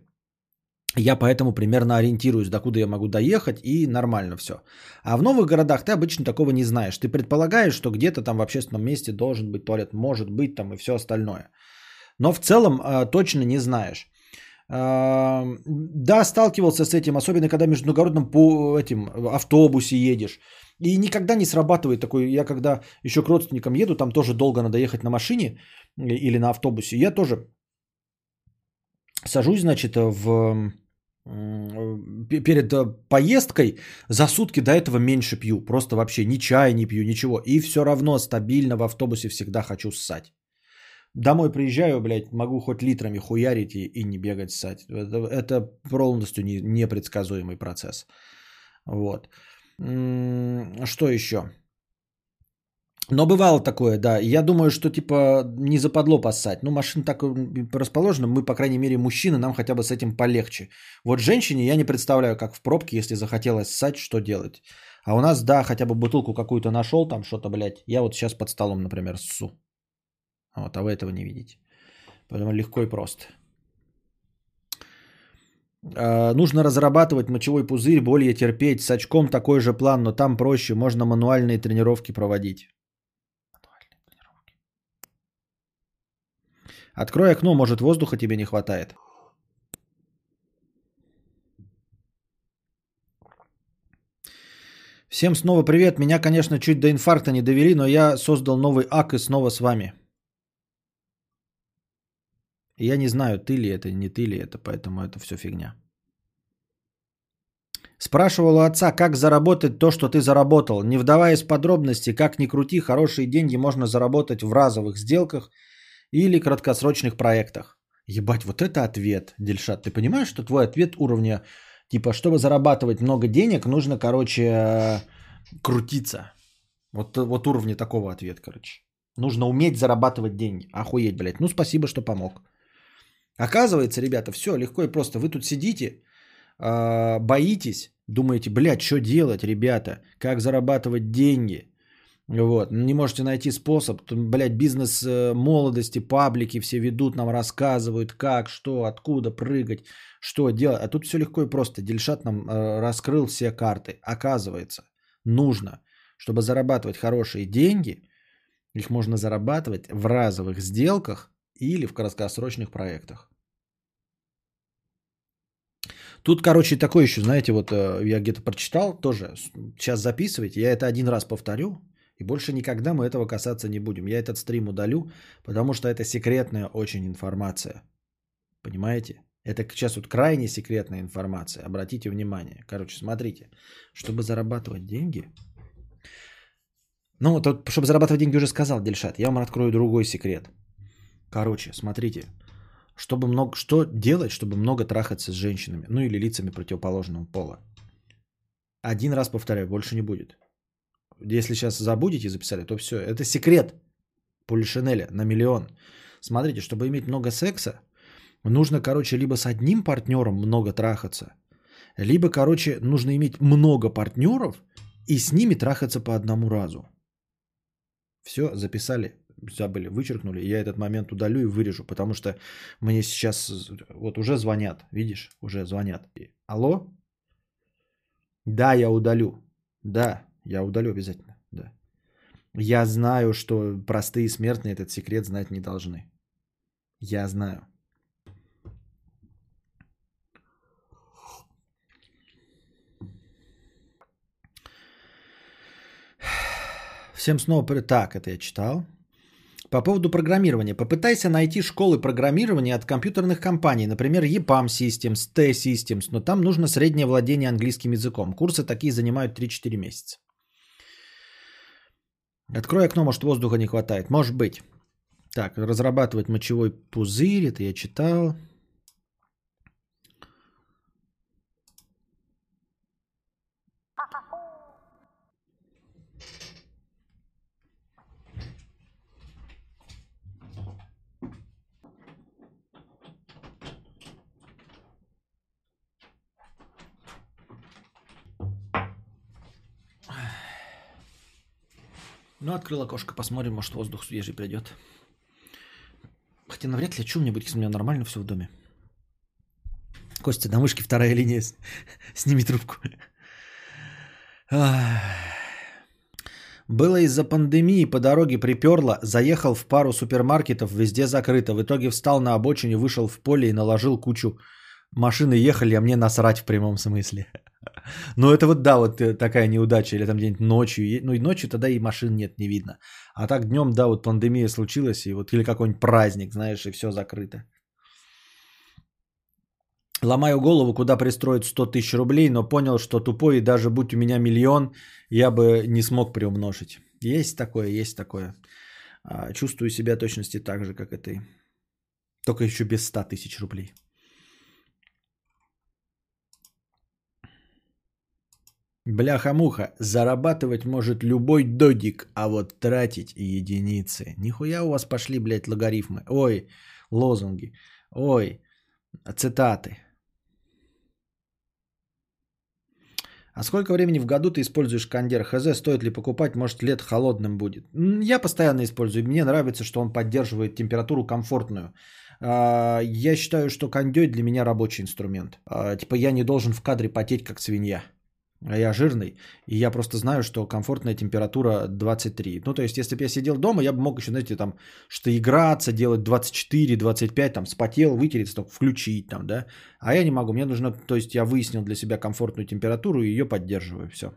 Я поэтому примерно ориентируюсь, докуда я могу доехать, и нормально все. А в новых городах ты обычно такого не знаешь. Ты предполагаешь, что где-то там в общественном месте должен быть туалет, может быть там и все остальное. Но в целом э, точно не знаешь. Э, да, сталкивался с этим, особенно когда в междугородном по этим автобусе едешь. И никогда не срабатывает такой, я когда еще к родственникам еду, там тоже долго надо ехать на машине или на автобусе, я тоже сажусь, значит, в м, перед э, поездкой за сутки до этого меньше пью. Просто вообще ни чая не пью, ничего. И все равно стабильно в автобусе всегда хочу ссать. Домой приезжаю, блядь, могу хоть литрами хуярить и, и не бегать ссать. Это, это полностью не, непредсказуемый процесс. Вот. Что еще? Но бывало такое, да. Я думаю, что типа не западло поссать. Ну, машина так расположена, мы, по крайней мере, мужчины, нам хотя бы с этим полегче. Вот женщине я не представляю, как в пробке, если захотелось ссать, что делать. А у нас, да, хотя бы бутылку какую-то нашел, там что-то, блядь. Я вот сейчас под столом, например, ссу. Вот, а вы этого не видите. Поэтому легко и просто. А, Нужно разрабатывать мочевой пузырь, более терпеть. С очком такой же план, но там проще. Можно мануальные тренировки проводить. Мануальные тренировки. Открой окно, может воздуха тебе не хватает. Всем снова привет. Меня, конечно, чуть до инфаркта не довели, но я создал новый ак и снова с вами. Я не знаю, ты ли это, не ты ли это, поэтому это все фигня. Спрашивал у отца, как заработать то, что ты заработал. Не вдаваясь в подробности, как ни крути, хорошие деньги можно заработать в разовых сделках или краткосрочных проектах. Ебать, вот это ответ, Дельшат. Ты понимаешь, что твой ответ уровня, типа, чтобы зарабатывать много денег, нужно, короче, э, крутиться. Вот, вот уровня такого ответ, короче. Нужно уметь зарабатывать деньги. Охуеть, блядь. Ну, спасибо, что помог. Оказывается, ребята, все легко и просто. Вы тут сидите, а, боитесь, думаете, блядь, что делать, ребята, как зарабатывать деньги. Вот, не можете найти способ, блядь, бизнес э, молодости, паблики все ведут, нам рассказывают, как, что, откуда прыгать, что делать. А тут все легко и просто. Дельшат нам э, раскрыл все карты. Оказывается, нужно, чтобы зарабатывать хорошие деньги, их можно зарабатывать в разовых сделках или в краткосрочных проектах. Тут, короче, такое еще, знаете, вот э, я где-то прочитал тоже, сейчас записывайте, я это один раз повторю, и больше никогда мы этого касаться не будем. Я этот стрим удалю, потому что это секретная очень информация. Понимаете? Это сейчас вот крайне секретная информация. Обратите внимание. Короче, смотрите. Чтобы зарабатывать деньги... Ну, вот, чтобы зарабатывать деньги, уже сказал Дельшат. Я вам открою другой секрет. Короче, смотрите. Чтобы много, что делать, чтобы много трахаться с женщинами, ну или лицами противоположного пола? Один раз повторяю, больше не будет. Если сейчас забудете, записали, то все. Это секрет Полишинеля на миллион. Смотрите, чтобы иметь много секса, нужно, короче, либо с одним партнером много трахаться, либо, короче, нужно иметь много партнеров и с ними трахаться по одному разу. Все, записали, забыли, вычеркнули. Я этот момент удалю и вырежу, потому что мне сейчас вот уже звонят, видишь, уже звонят. Алло? Да, я удалю. Да, я удалю обязательно, да. Я знаю, что простые смертные этот секрет знать не должны. Я знаю. Всем снова... Так, это я читал. По поводу программирования. Попытайся найти школы программирования от компьютерных компаний, например, EPAM Systems, T-Systems, но там нужно среднее владение английским языком. Курсы такие занимают 3-4 месяца. Открой окно, может воздуха не хватает. Может быть. Так, разрабатывать мочевой пузырь, это я читал. Ну, открыл окошко, посмотрим, может, воздух свежий придет. Хотя навряд ли, что мне будет, если у меня нормально все в доме. Костя, на мышке вторая линия. (laughs) Сними трубку. Было из-за пандемии, по дороге приперло, заехал в пару супермаркетов, везде закрыто. В итоге встал на обочине, вышел в поле и наложил кучу. Машины ехали, а мне насрать в прямом смысле. Ну это вот да, вот э, такая неудача. Или там где-нибудь ночью. Ну и ночью тогда и машин нет, не видно. А так днем, да, вот пандемия случилась, и вот или какой-нибудь праздник, знаешь, и все закрыто. Ломаю голову, куда пристроить 100 тысяч рублей, но понял, что тупой, и даже будь у меня миллион, я бы не смог приумножить. Есть такое, есть такое. А, Чувствую себя точности так же, как и ты. Только еще без 100 тысяч рублей. Бляха-муха, зарабатывать может любой додик, а вот тратить единицы. Нихуя у вас пошли, блядь, логарифмы. Ой, лозунги. Ой, цитаты. А сколько времени в году ты используешь кондер? ХЗ, стоит ли покупать? Может, лет холодным будет? Я постоянно использую. Мне нравится, что он поддерживает температуру комфортную. А, Я считаю, что кондей для меня рабочий инструмент. А, Типа я не должен в кадре потеть, как свинья. А я жирный, и я просто знаю, что комфортная температура 23. Ну, то есть, если бы я сидел дома, я бы мог еще, знаете, там, что играться, делать 24, 25, там, спотел, вытереться, только включить, там, да. А я не могу, мне нужно, то есть, я выяснил для себя комфортную температуру и ее поддерживаю, все.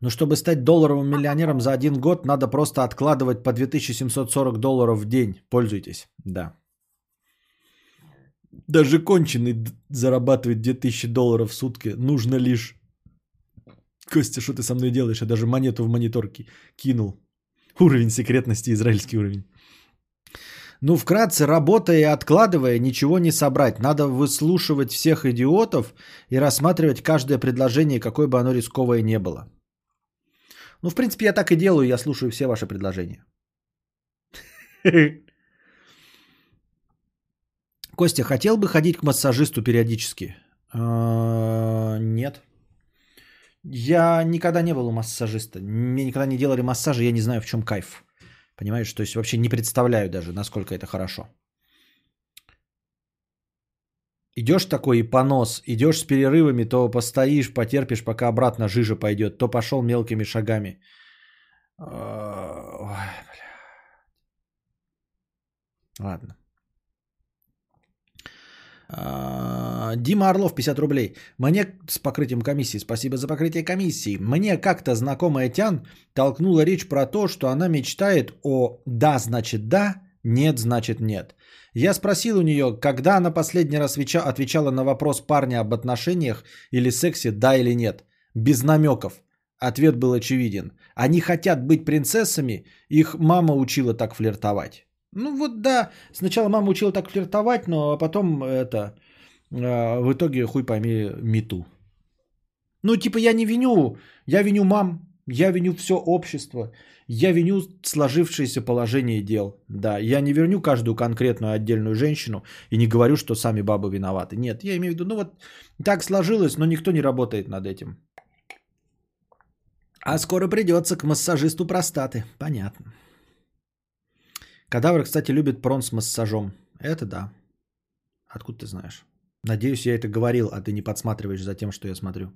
Но чтобы стать долларовым миллионером за один год, надо просто откладывать по 2740 долларов в день. Пользуйтесь, да. Даже конченый зарабатывает 2000 долларов в сутки. Нужно лишь... Костя, что ты со мной делаешь? Я даже монету в монитор ки- кинул. Уровень секретности, израильский уровень. Ну, вкратце, работая и откладывая, ничего не собрать. Надо выслушивать всех идиотов и рассматривать каждое предложение, какое бы оно рисковое не было. Ну, в принципе, я так и делаю, я слушаю все ваши предложения. (laughs) Костя, хотел бы ходить к массажисту периодически? А, Нет. Я никогда не был у массажиста. Мне никогда не делали массажа, я не знаю, в чем кайф. Понимаешь, то есть вообще не представляю даже, насколько это хорошо. Идешь такой и понос, идешь с перерывами, то постоишь, потерпишь, пока обратно жижа пойдет, то пошел мелкими шагами. А, Ой, бля. Ладно. А, Дима Орлов, 50 рублей. Мне с покрытием комиссии. Спасибо за покрытие комиссии. Мне как-то знакомая Тян толкнула речь про то, что она мечтает о «да, значит да», «нет, значит нет». Я спросил у нее, когда она последний раз отвеча- отвечала на вопрос парня об отношениях или сексе «да» или «нет». Без намеков. Ответ был очевиден. Они хотят быть принцессами, их мама учила так флиртовать. Ну вот да, сначала мама учила так флиртовать, но потом это э, в итоге хуй пойми мету. Ну типа я не виню, я виню мам, я виню все общество, я виню сложившееся положение дел. Да, я не верню каждую конкретную отдельную женщину и не говорю, что сами бабы виноваты. Нет, я имею в виду, ну вот так сложилось, но никто не работает над этим. А скоро придется к массажисту простаты. Понятно. Кадавр, кстати, любит прон с массажом. Это да. Откуда ты знаешь? Надеюсь, я это говорил, а ты не подсматриваешь за тем, что я смотрю.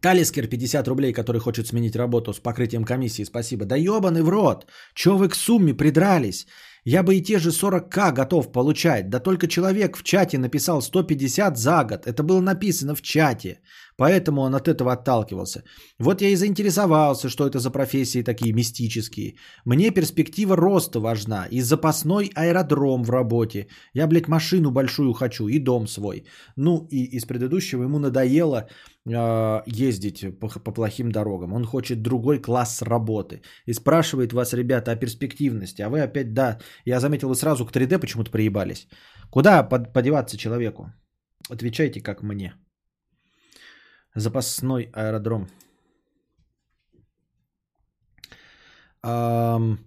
Талискер 50 рублей, который хочет сменить работу с покрытием комиссии. Спасибо. Да ебаный в рот. Чё вы к сумме придрались? Я бы и те же 40к готов получать. Да только человек в чате написал 150 за год. Это было написано в чате. Поэтому он от этого отталкивался. Вот я и заинтересовался, что это за профессии такие мистические. Мне перспектива роста важна. И запасной аэродром в работе. Я, блядь, машину большую хочу и дом свой. Ну и из предыдущего ему надоело э, ездить по, по плохим дорогам. Он хочет другой класс работы. И спрашивает вас, ребята, о перспективности. А вы опять, да, я заметил, вы сразу к 3D почему-то приебались. Куда под, подеваться человеку? Отвечайте, как мне. Запасной аэродром. Ам,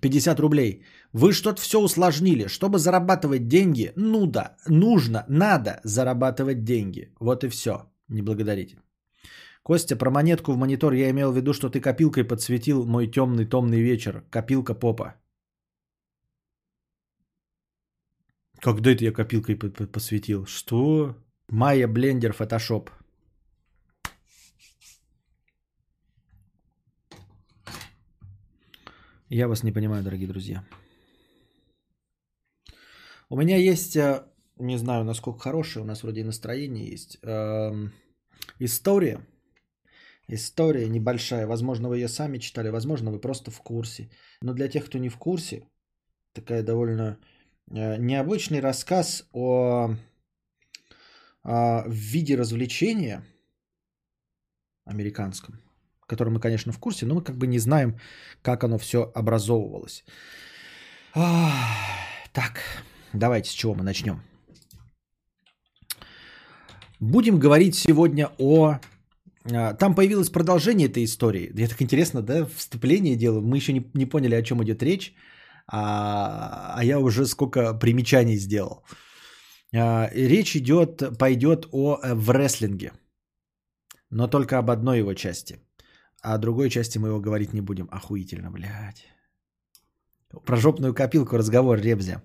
50 рублей. Вы что-то все усложнили. Чтобы зарабатывать деньги, ну да, нужно, надо зарабатывать деньги. Вот и все. Не благодарите. Костя, про монетку в монитор я имел в виду, что ты копилкой подсветил мой темный томный вечер. Копилка попа. Когда это я копилкой под- под- подсветил? Что? Майя Блендер Фотошоп. Я вас не понимаю, дорогие друзья. У меня есть, э, не знаю, насколько хорошее, у нас вроде и настроение есть, эм, история. История небольшая. Возможно, вы ее сами читали, возможно, вы просто в курсе. Но для тех, кто не в курсе, такая довольно э, необычный рассказ о, о виде развлечения американском, в котором мы, конечно, в курсе, но мы как бы не знаем, как оно все образовывалось. Так, давайте с чего мы начнем. Будем говорить сегодня о... а, Там появилось продолжение этой истории. Я так интересно, да, вступление делаю. Мы еще не, не поняли, о чем идет речь, а, а я уже сколько примечаний сделал. А, Речь идет, пойдет о э, в рестлинге, но только об одной его части. А о другой части мы его говорить не будем. Охуительно, блядь. Про жопную копилку разговор, Ребзя.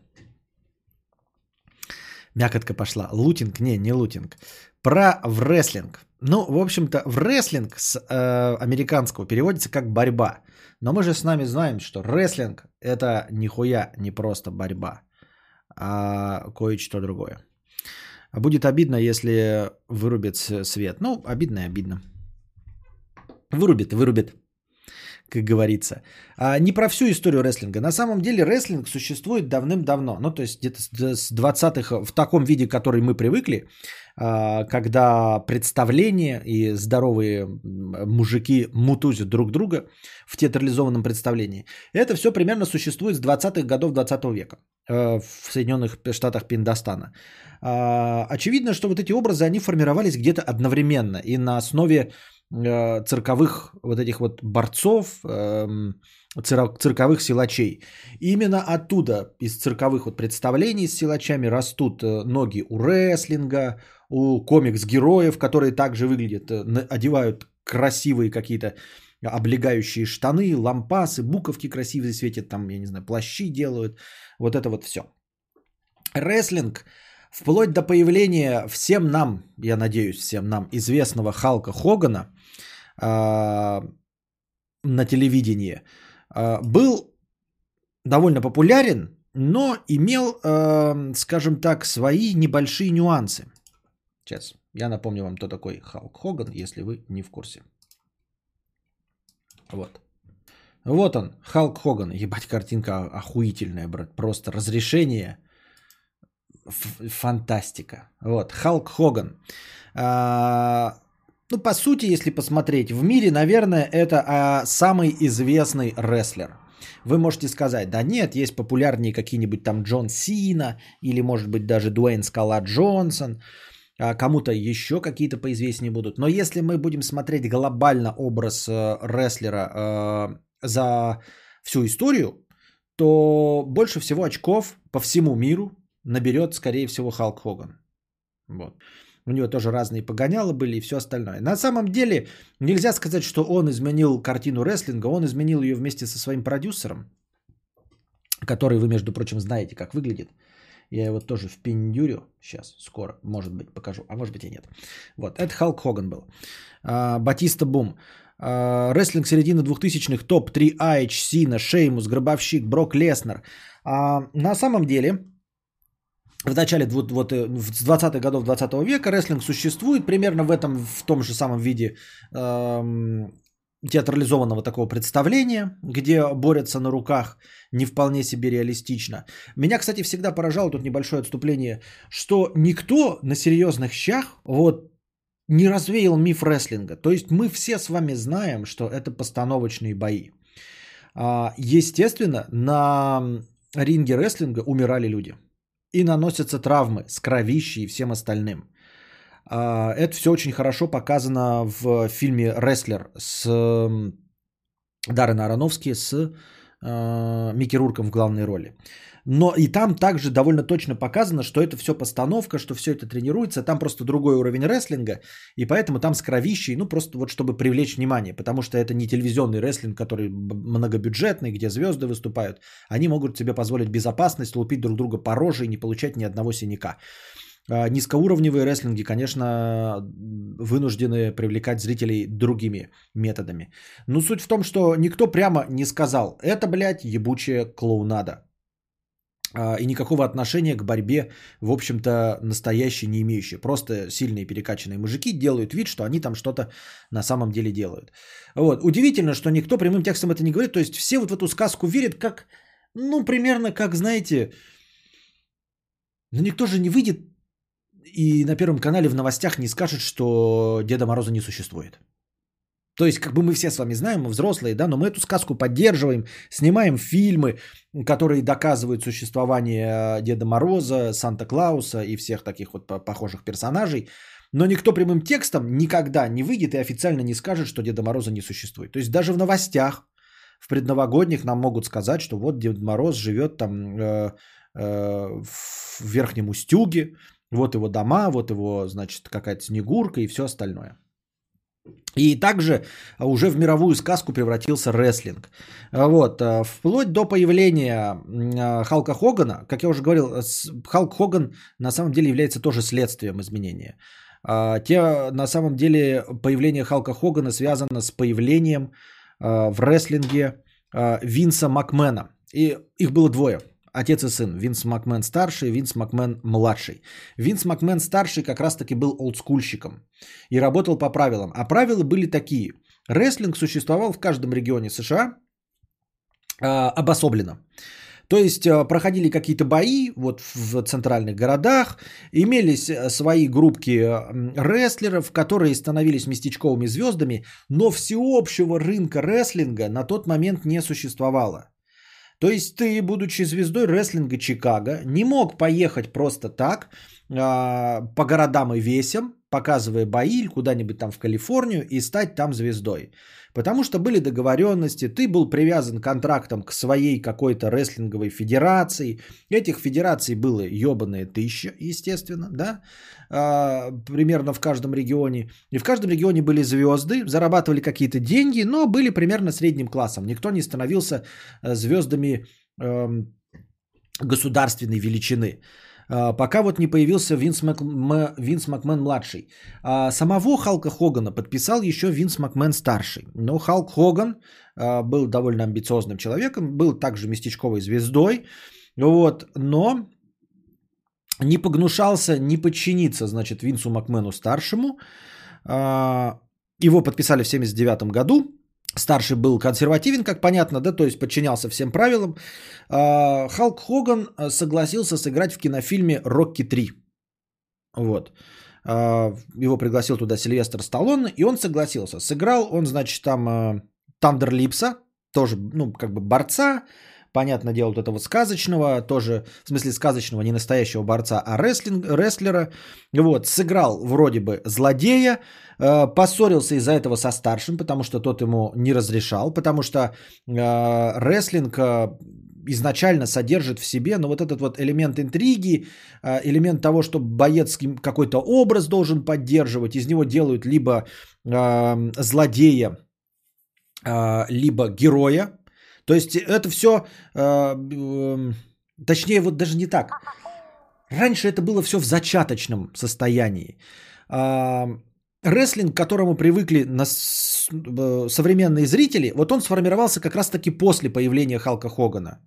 Мякотка пошла. Лутинг? Не, не лутинг. Про в рестлинг. Ну, в общем-то, в рестлинг с э, американского переводится как борьба. Но мы же с нами знаем, что рестлинг это нихуя не просто борьба, а кое-что другое. Будет обидно, если вырубит свет. Ну, обидно и обидно. Вырубит вырубит, как говорится. А, не про всю историю рестлинга. На самом деле рестлинг существует давным-давно. Ну, то есть где-то с- с 20-х в таком виде, который мы привыкли, а, когда представления и здоровые мужики мутузят друг друга в театрализованном представлении. Это все примерно существует с 20-х годов 20 века э, в Соединенных Штатах Пиндостана. А, Очевидно, что вот эти образы, они формировались где-то одновременно и на основе цирковых вот этих вот борцов, эм, цирковых силачей. Именно оттуда, из цирковых вот представлений с силачами, растут э, ноги у рестлинга, у комикс-героев, которые также выглядят, э, одевают красивые какие-то облегающие штаны, лампасы, буковки красивые светят, там, я не знаю, плащи делают. Вот это вот все. Рестлинг вплоть до появления всем нам, я надеюсь, всем нам известного Халка Хогана а, на телевидении, а, был довольно популярен, но имел, а, скажем так, свои небольшие нюансы. Сейчас я напомню вам, кто такой Халк Хоган, если вы не в курсе. Вот. Вот он, Халк Хоган. Ебать, картинка охуительная, брат. Просто разрешение. Фантастика. Вот, Халк Хоган. А, ну, по сути, если посмотреть, в мире, наверное, это а, самый известный рестлер. Вы можете сказать, да нет, есть популярнее какие-нибудь там Джон Сина или, может быть, даже Дуэйн Скала Джонсон. А кому-то еще какие-то поизвестнее будут. Но если мы будем смотреть глобально образ э, рестлера э, за всю историю, то больше всего очков по всему миру наберет, скорее всего, Халк Хоган. Вот. У него тоже разные погонялы были и все остальное. На самом деле, нельзя сказать, что он изменил картину рестлинга, он изменил ее вместе со своим продюсером, который вы, между прочим, знаете, как выглядит. Я его тоже впендюрю сейчас, скоро, может быть, покажу, а может быть и нет. Вот, это Халк Хоган был. А, Батиста Бум. А, Рестлинг середины 2000-х, топ-3 Айч, Сина, Шеймус, Гробовщик, Брок Леснер. А, на самом деле, в начале вот, вот, э, с 20-х годов 20 века рестлинг существует примерно в этом, в том же самом виде эм, театрализованного такого представления, где борются на руках не вполне себе реалистично. Меня, кстати, всегда поражало тут небольшое отступление, что никто на серьезных щах вот не развеял миф рестлинга. То есть мы все с вами знаем, что это постановочные бои. А, Естественно, на ринге рестлинга умирали люди. И наносятся травмы с кровищей и всем остальным. А, Это все очень хорошо показано в фильме «Рестлер» с м, Даррен Аронофски с э, Микки Рурком в главной роли. Но и там также довольно точно показано, что это все постановка, что все это тренируется, там просто другой уровень рестлинга, и поэтому там с кровищей, ну просто вот чтобы привлечь внимание, потому что это не телевизионный рестлинг, который многобюджетный, где звезды выступают, они могут себе позволить безопасность, лупить друг друга по роже и не получать ни одного синяка. А Низкоуровневые рестлинги, конечно, вынуждены привлекать зрителей другими методами. Но суть в том, что никто прямо не сказал, это, блядь, ебучая клоунада. А, И никакого отношения к борьбе, в общем-то, настоящей не имеющие. Просто сильные перекачанные мужики делают вид, что они там что-то на самом деле делают. Вот. Удивительно, что никто прямым текстом это не говорит. То есть все вот в эту сказку верят, как, ну, примерно как, знаете, ну, никто же не выйдет и на Первом канале в новостях не скажет, что Деда Мороза не существует. То есть, как бы мы все с вами знаем, мы взрослые, да, но мы эту сказку поддерживаем, снимаем фильмы, которые доказывают существование Деда Мороза, Санта-Клауса и всех таких вот по- похожих персонажей. Но никто прямым текстом никогда не выйдет и официально не скажет, что Деда Мороза не существует. То есть даже в новостях, в предновогодних нам могут сказать, что вот Дед Мороз живет там э, э, в Верхнем Устюге, вот его дома, вот его, значит, какая-то снегурка и все остальное. И также уже в мировую сказку превратился рестлинг. А Вот, а, вплоть до появления а, Халка Хогана, как я уже говорил, Халк Хоган на самом деле является тоже следствием изменения. А, Те, на самом деле, появление Халка Хогана связано с появлением а, в рестлинге а, Винса Макмена. И их было двое. Отец и сын. Винс Макмен старший, Винс Макмен младший. Винс Макмен старший как раз-таки был олдскульщиком и работал по правилам. А правила были такие. Рестлинг существовал в каждом регионе США а, обособленно. То есть а, проходили какие-то бои вот в центральных городах, имелись а, свои группки м, рестлеров, которые становились местечковыми звездами, но всеобщего рынка рестлинга на тот момент не существовало. То есть ты, будучи звездой рестлинга Чикаго, не мог поехать просто так по городам и весям, показывая бои куда-нибудь там в Калифорнию и стать там звездой. Потому что были договоренности, ты был привязан контрактом к своей какой-то рестлинговой федерации. Этих федераций было ебаные тысяча, естественно, да, а, примерно в каждом регионе. И в каждом регионе были звезды, зарабатывали какие-то деньги, но были примерно средним классом. Никто не становился э, звездами эм, государственной величины. А, Пока вот не появился Винс, Мак... М- Винс Макмен младший. А самого Халка Хогана подписал еще Винс Макмен старший. Но Халк Хоган а, был довольно амбициозным человеком, был также местечковой звездой. Вот, но не погнушался не подчиниться, значит, Винсу Макмену старшему. Его подписали в 79 году. Старший был консервативен, как понятно, да, то есть подчинялся всем правилам. А, Халк Хоган а, согласился сыграть в кинофильме «Рокки 3». Вот. А, Его пригласил туда Сильвестр Сталлоне, и он согласился. Сыграл он, значит, там а, Тандер Липса, тоже, ну, как бы борца, понятное дело, вот этого сказочного, тоже, в смысле сказочного, не настоящего борца, а рестлинг, рестлера. Вот, сыграл вроде бы злодея, э, поссорился из-за этого со старшим, потому что тот ему не разрешал, потому что э, рестлинг э, изначально содержит в себе, ну, вот этот вот элемент интриги, э, элемент того, что боец какой-то образ должен поддерживать, из него делают либо э, злодея, э, либо героя. То есть это все, точнее вот даже не так. Раньше это было все в зачаточном состоянии. А, Рестлинг, к которому привыкли нас, э, современные зрители, вот он сформировался как раз-таки после появления Халка Хогана.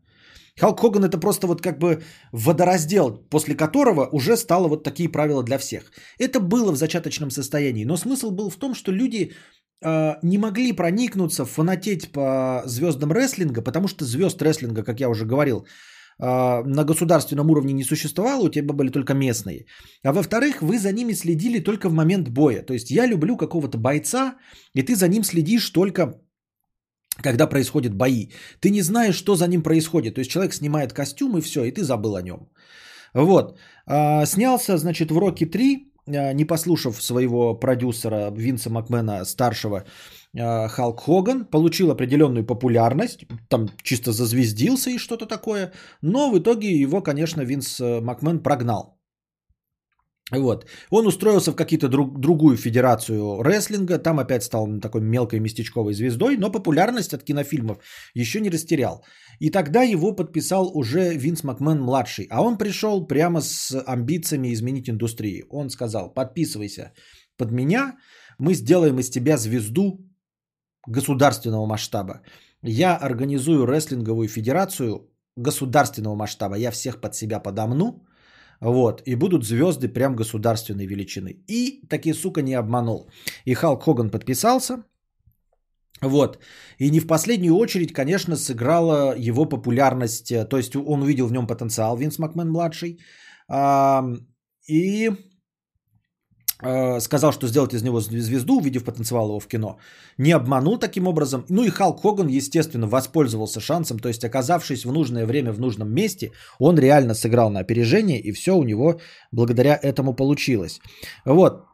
Халк Хоган это просто вот как бы водораздел, после которого уже стало вот такие правила для всех. Это было в зачаточном состоянии, но смысл был в том, что люди э, не могли проникнуться, фанатеть по звездам рестлинга, потому что звезд рестлинга, как я уже говорил, э, на государственном уровне не существовало, у тебя были только местные. А во-вторых, вы за ними следили только в момент боя. То есть я люблю какого-то бойца, и ты за ним следишь только когда происходят бои. Ты не знаешь, что за ним происходит. То есть человек снимает костюм и все, и ты забыл о нем. Вот. А, снялся, значит, в Рокки 3 э, не послушав своего продюсера Винса Макмена старшего, э, Халк Хоган получил определенную популярность, там чисто зазвездился и что-то такое, но в итоге его, конечно, Винс э, Макмен прогнал. Вот. Он устроился в какую-то друг, другую федерацию рестлинга, там опять стал такой мелкой местечковой звездой, но популярность от кинофильмов еще не растерял. И тогда его подписал уже Винс Макмен младший, а он пришел прямо с амбициями изменить индустрию. Он сказал, подписывайся под меня, мы сделаем из тебя звезду государственного масштаба. Я организую рестлинговую федерацию государственного масштаба, я всех под себя подомну, вот, и будут звезды прям государственной величины. И таки, сука, не обманул. И Халк Хоган подписался. Вот. И не в последнюю очередь, конечно, сыграла его популярность. То есть он увидел в нем потенциал, Винс Макмен младший. И Э, сказал, что сделать из него звезду, увидев потенциал его в кино. Не обманул таким образом. Ну и Халк Хоган, естественно, воспользовался шансом. То есть, оказавшись в нужное время в нужном месте, он реально сыграл на опережение, и все у него благодаря этому получилось. Вот.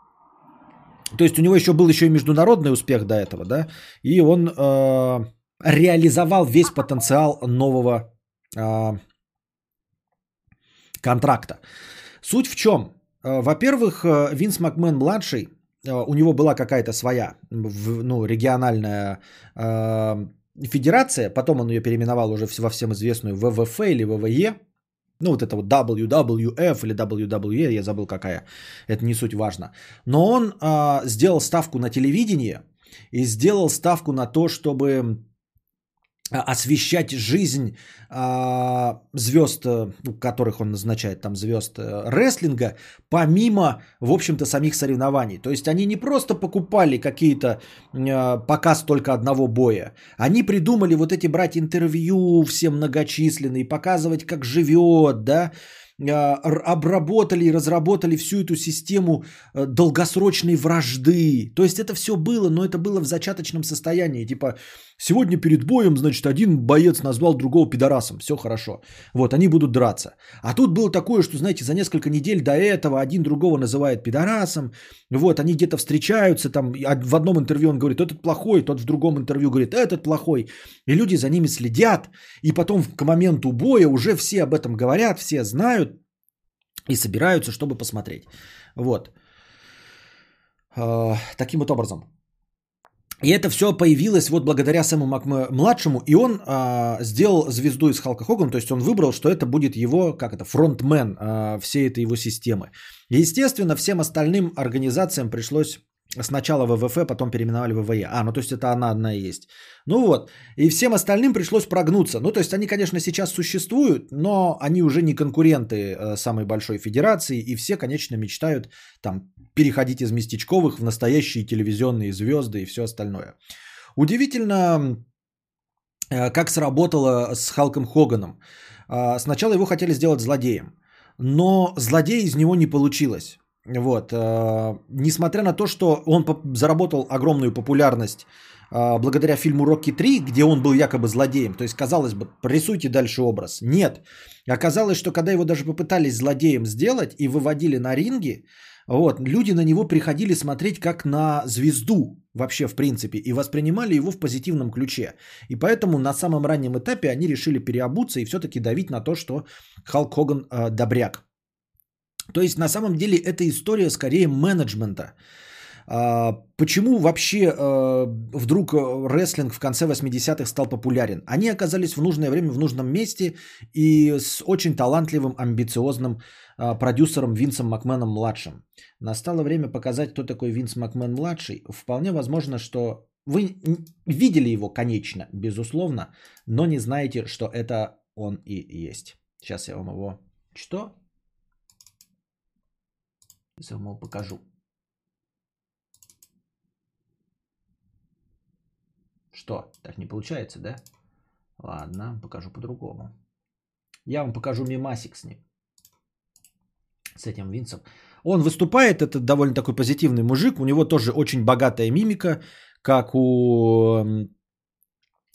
То есть у него еще был еще и международный успех до этого, да, и он э, реализовал весь потенциал нового э, контракта. Суть в чем? Э, во-первых, э, Винс Макмен младший, э, у него была какая-то своя ну, региональная федерация, потом он ее переименовал уже во всем известную ВВФ или ВВЕ, ну вот это вот WWF или WWE, я забыл какая, это не суть важно. Но он э, сделал ставку на телевидение и сделал ставку на то, чтобы освещать жизнь а, звезд, э, которых он назначает там звезд э, рестлинга, помимо, в общем-то, самих соревнований. То есть они не просто покупали какие-то а, показ только одного боя, они придумали вот эти брать интервью все многочисленные, показывать, как живет, да, а, обработали и разработали всю эту систему э, долгосрочной вражды. То есть это все было, но это было в зачаточном состоянии. Типа, сегодня перед боем, значит, один боец назвал другого пидорасом. Все хорошо. Вот, они будут драться. А тут было такое, что, знаете, за несколько недель до этого один другого называет пидорасом. Вот, они где-то встречаются, там в одном интервью он говорит, этот плохой, тот в другом интервью говорит, этот плохой. И люди за ними следят. И потом к моменту боя уже все об этом говорят, все знают и собираются, чтобы посмотреть. Вот. Э, таким вот образом. И это все появилось вот благодаря Сэму младшему, и он а, сделал звезду из Халка Хогана, то есть он выбрал, что это будет его, как это, фронтмен а, всей этой его системы. естественно, всем остальным организациям пришлось Сначала ВВФ, потом переименовали ВВЕ. А, ну то есть это она одна и есть. Ну вот. И всем остальным пришлось прогнуться. Ну то есть они, конечно, сейчас существуют, но они уже не конкуренты э, самой большой федерации. И все, конечно, мечтают там переходить из местечковых в настоящие телевизионные звезды и все остальное. Удивительно, э, как сработало с Халком Хоганом. Э, сначала его хотели сделать злодеем. Но злодей из него не получилось. Вот. Э, несмотря на то, что он заработал огромную популярность э, благодаря фильму «Рокки 3», где он был якобы злодеем. То есть, казалось бы, рисуйте дальше образ. Нет. Оказалось, что когда его даже попытались злодеем сделать и выводили на ринги, вот, люди на него приходили смотреть как на звезду вообще в принципе и воспринимали его в позитивном ключе. И поэтому на самом раннем этапе они решили переобуться и все-таки давить на то, что Халк Хоган э, добряк. То есть на самом деле это история скорее менеджмента. А, почему вообще а, вдруг рестлинг в конце 80-х стал популярен? Они оказались в нужное время в нужном месте и с очень талантливым, амбициозным продюсером Винсом Макменом младшим. Настало время показать, кто такой Винс Макмен младший. Вполне возможно, что вы видели его, конечно, безусловно, но не знаете, что это он и есть. Сейчас я вам его... Что? Сейчас я вам покажу. Что? Так не получается, да? Ладно, покажу по-другому. Я вам покажу мимасик с ним. С этим Винсом. Он выступает, это довольно такой позитивный мужик. У него тоже очень богатая мимика, как у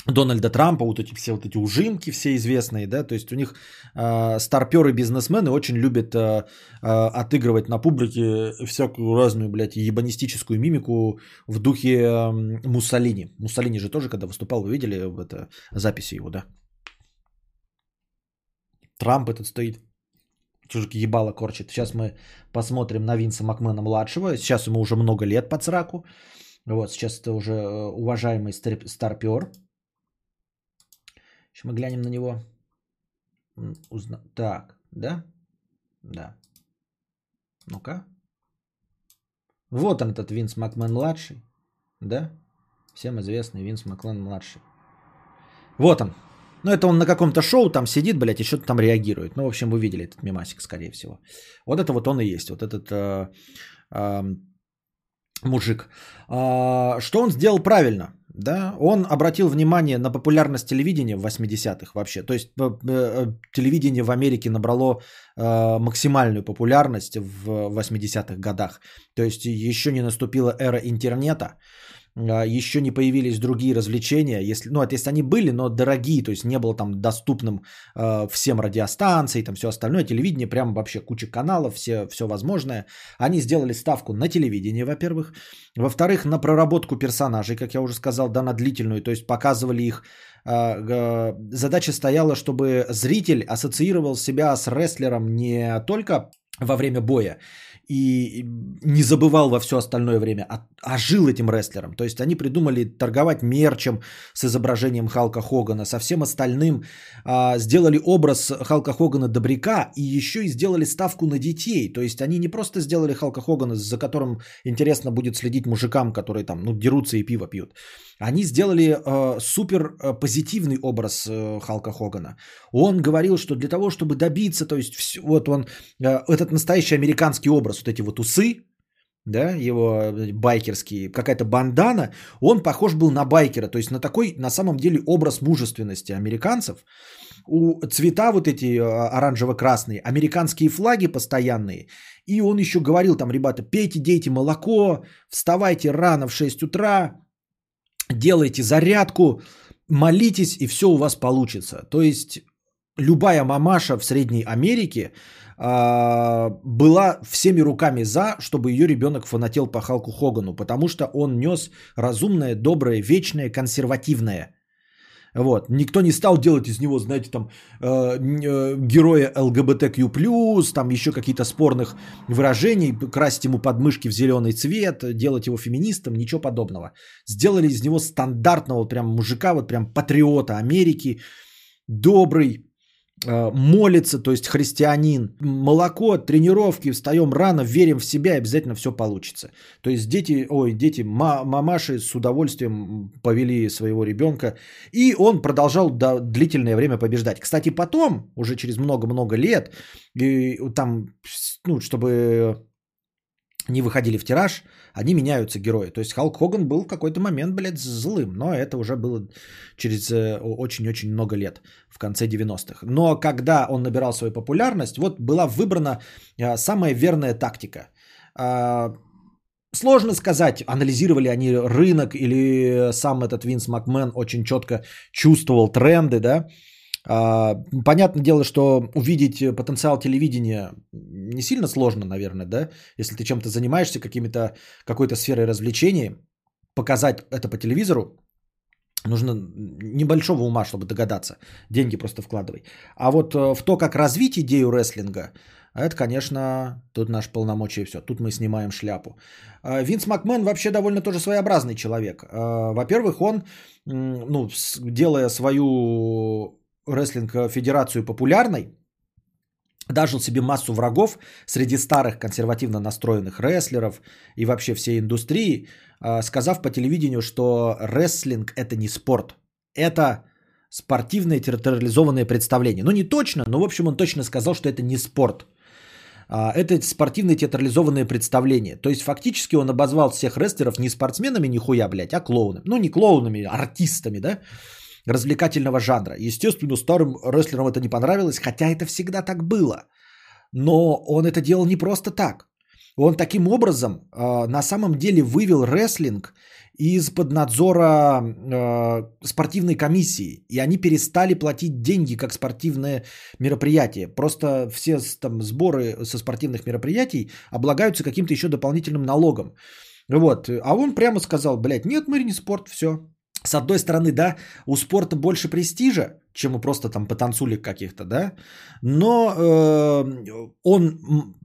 Дональда Трампа, вот эти все вот эти ужимки все известные, да, то есть у них э, старперы бизнесмены очень любят э, э, отыгрывать на публике всякую разную, блядь, ебанистическую мимику в духе э, Муссолини. Муссолини же тоже, когда выступал, вы видели в это, записи его, да? Трамп этот стоит, чужик ебало корчит. Сейчас мы посмотрим на Винса Макмена младшего. Сейчас ему уже много лет под сраку. Вот, сейчас это уже э, уважаемый стар- старпер. Сейчас мы глянем на него. Узна... Так, да? Да. Ну-ка. Вот он, этот Винс Макмен младший. Да? Всем известный Винс Макмен младший. Вот он. Ну, это он на каком-то шоу там сидит, блядь, и что-то там реагирует. Ну, в общем, вы видели этот мемасик, скорее всего. Вот это вот он и есть. Вот этот э, э, мужик. А, что он сделал правильно? Да, он обратил внимание на популярность телевидения в 80-х вообще. То есть э, э, телевидение в Америке набрало э, максимальную популярность в 80-х годах. То есть еще не наступила эра интернета, еще не появились другие развлечения, если, ну, это если они были, но дорогие, то есть не было там доступным э, всем радиостанций, там все остальное, телевидение, прям вообще куча каналов, все, все возможное. Они сделали ставку на телевидение, во-первых. Во-вторых, на проработку персонажей, как я уже сказал, да, на длительную, то есть показывали их. Э, э, задача стояла, чтобы зритель ассоциировал себя с рестлером не только во время боя, и не забывал во все остальное время, а, а жил этим рестлером. То есть они придумали торговать мерчем с изображением Халка Хогана, со всем остальным. А, сделали образ Халка Хогана добряка и еще и сделали ставку на детей. То есть они не просто сделали Халка Хогана, за которым интересно будет следить мужикам, которые там ну, дерутся и пиво пьют. Они сделали э, супер э, позитивный образ э, Халка Хогана. Он говорил, что для того, чтобы добиться, то есть вс- вот он, э, этот настоящий американский образ, вот эти вот усы, да, его э, байкерские, какая-то бандана, он похож был на байкера, то есть на такой, на самом деле, образ мужественности американцев. У цвета вот эти э, оранжево-красные, американские флаги постоянные, и он еще говорил там, ребята, пейте, дейте молоко, вставайте рано в 6 утра, делайте зарядку, молитесь, и все у вас получится. То есть любая мамаша в Средней Америке была всеми руками за, чтобы ее ребенок фанател по Халку Хогану, потому что он нес разумное, доброе, вечное, консервативное. Вот. Никто не стал делать из него, знаете, там э, э, героя ЛГБТQ+, там еще какие-то спорных выражений, красить ему подмышки в зеленый цвет, делать его феминистом, ничего подобного. Сделали из него стандартного прям мужика, вот прям патриота Америки, добрый, молится, то есть христианин, молоко, тренировки, встаем рано, верим в себя, обязательно все получится. То есть дети, ой, дети, ма- мамаши с удовольствием повели своего ребенка, и он продолжал до длительное время побеждать. Кстати, потом, уже через много-много лет, и там, ну, чтобы не выходили в тираж, они меняются герои. То есть Халк Хоган был в какой-то момент, блядь, злым, но это уже было через э, очень-очень много лет, в конце 90-х. Но когда он набирал свою популярность, вот была выбрана э, самая верная тактика. А, Сложно сказать, анализировали они рынок или сам этот Винс Макмен очень четко чувствовал тренды, да. А, Понятное дело, что увидеть потенциал телевидения не сильно сложно, наверное, да, если ты чем-то занимаешься, какими-то, какой-то сферой развлечений, показать это по телевизору, нужно небольшого ума, чтобы догадаться, деньги просто вкладывай. А вот э, в то, как развить идею рестлинга, это, конечно, тут наш полномочия все. Тут мы снимаем шляпу. А, Винс Макмен вообще довольно тоже своеобразный человек. А, Во-первых, он, ну, делая свою рестлинг-федерацию популярной, дажил себе массу врагов среди старых консервативно настроенных рестлеров и вообще всей индустрии, а, сказав по телевидению, что рестлинг это не спорт, это спортивное территориализованное представление. Ну не точно, но в общем он точно сказал, что это не спорт. А, Это спортивное театрализованное представление. То есть фактически он обозвал всех рестлеров не спортсменами нихуя, блядь, а клоунами. Ну не клоунами, а артистами, да? Развлекательного жанра. Естественно, старым рестлерам это не понравилось, хотя это всегда так было. Но он это делал не просто так. Он таким образом э, на самом деле вывел рестлинг из-под надзора э, спортивной комиссии. И они перестали платить деньги как спортивное мероприятие. Просто все там сборы со спортивных мероприятий облагаются каким-то еще дополнительным налогом. Вот. А он прямо сказал, блядь, нет, мы не спорт, все. С одной стороны, да, у спорта больше престижа, чем у просто там потанцулек каких-то, да, но э, он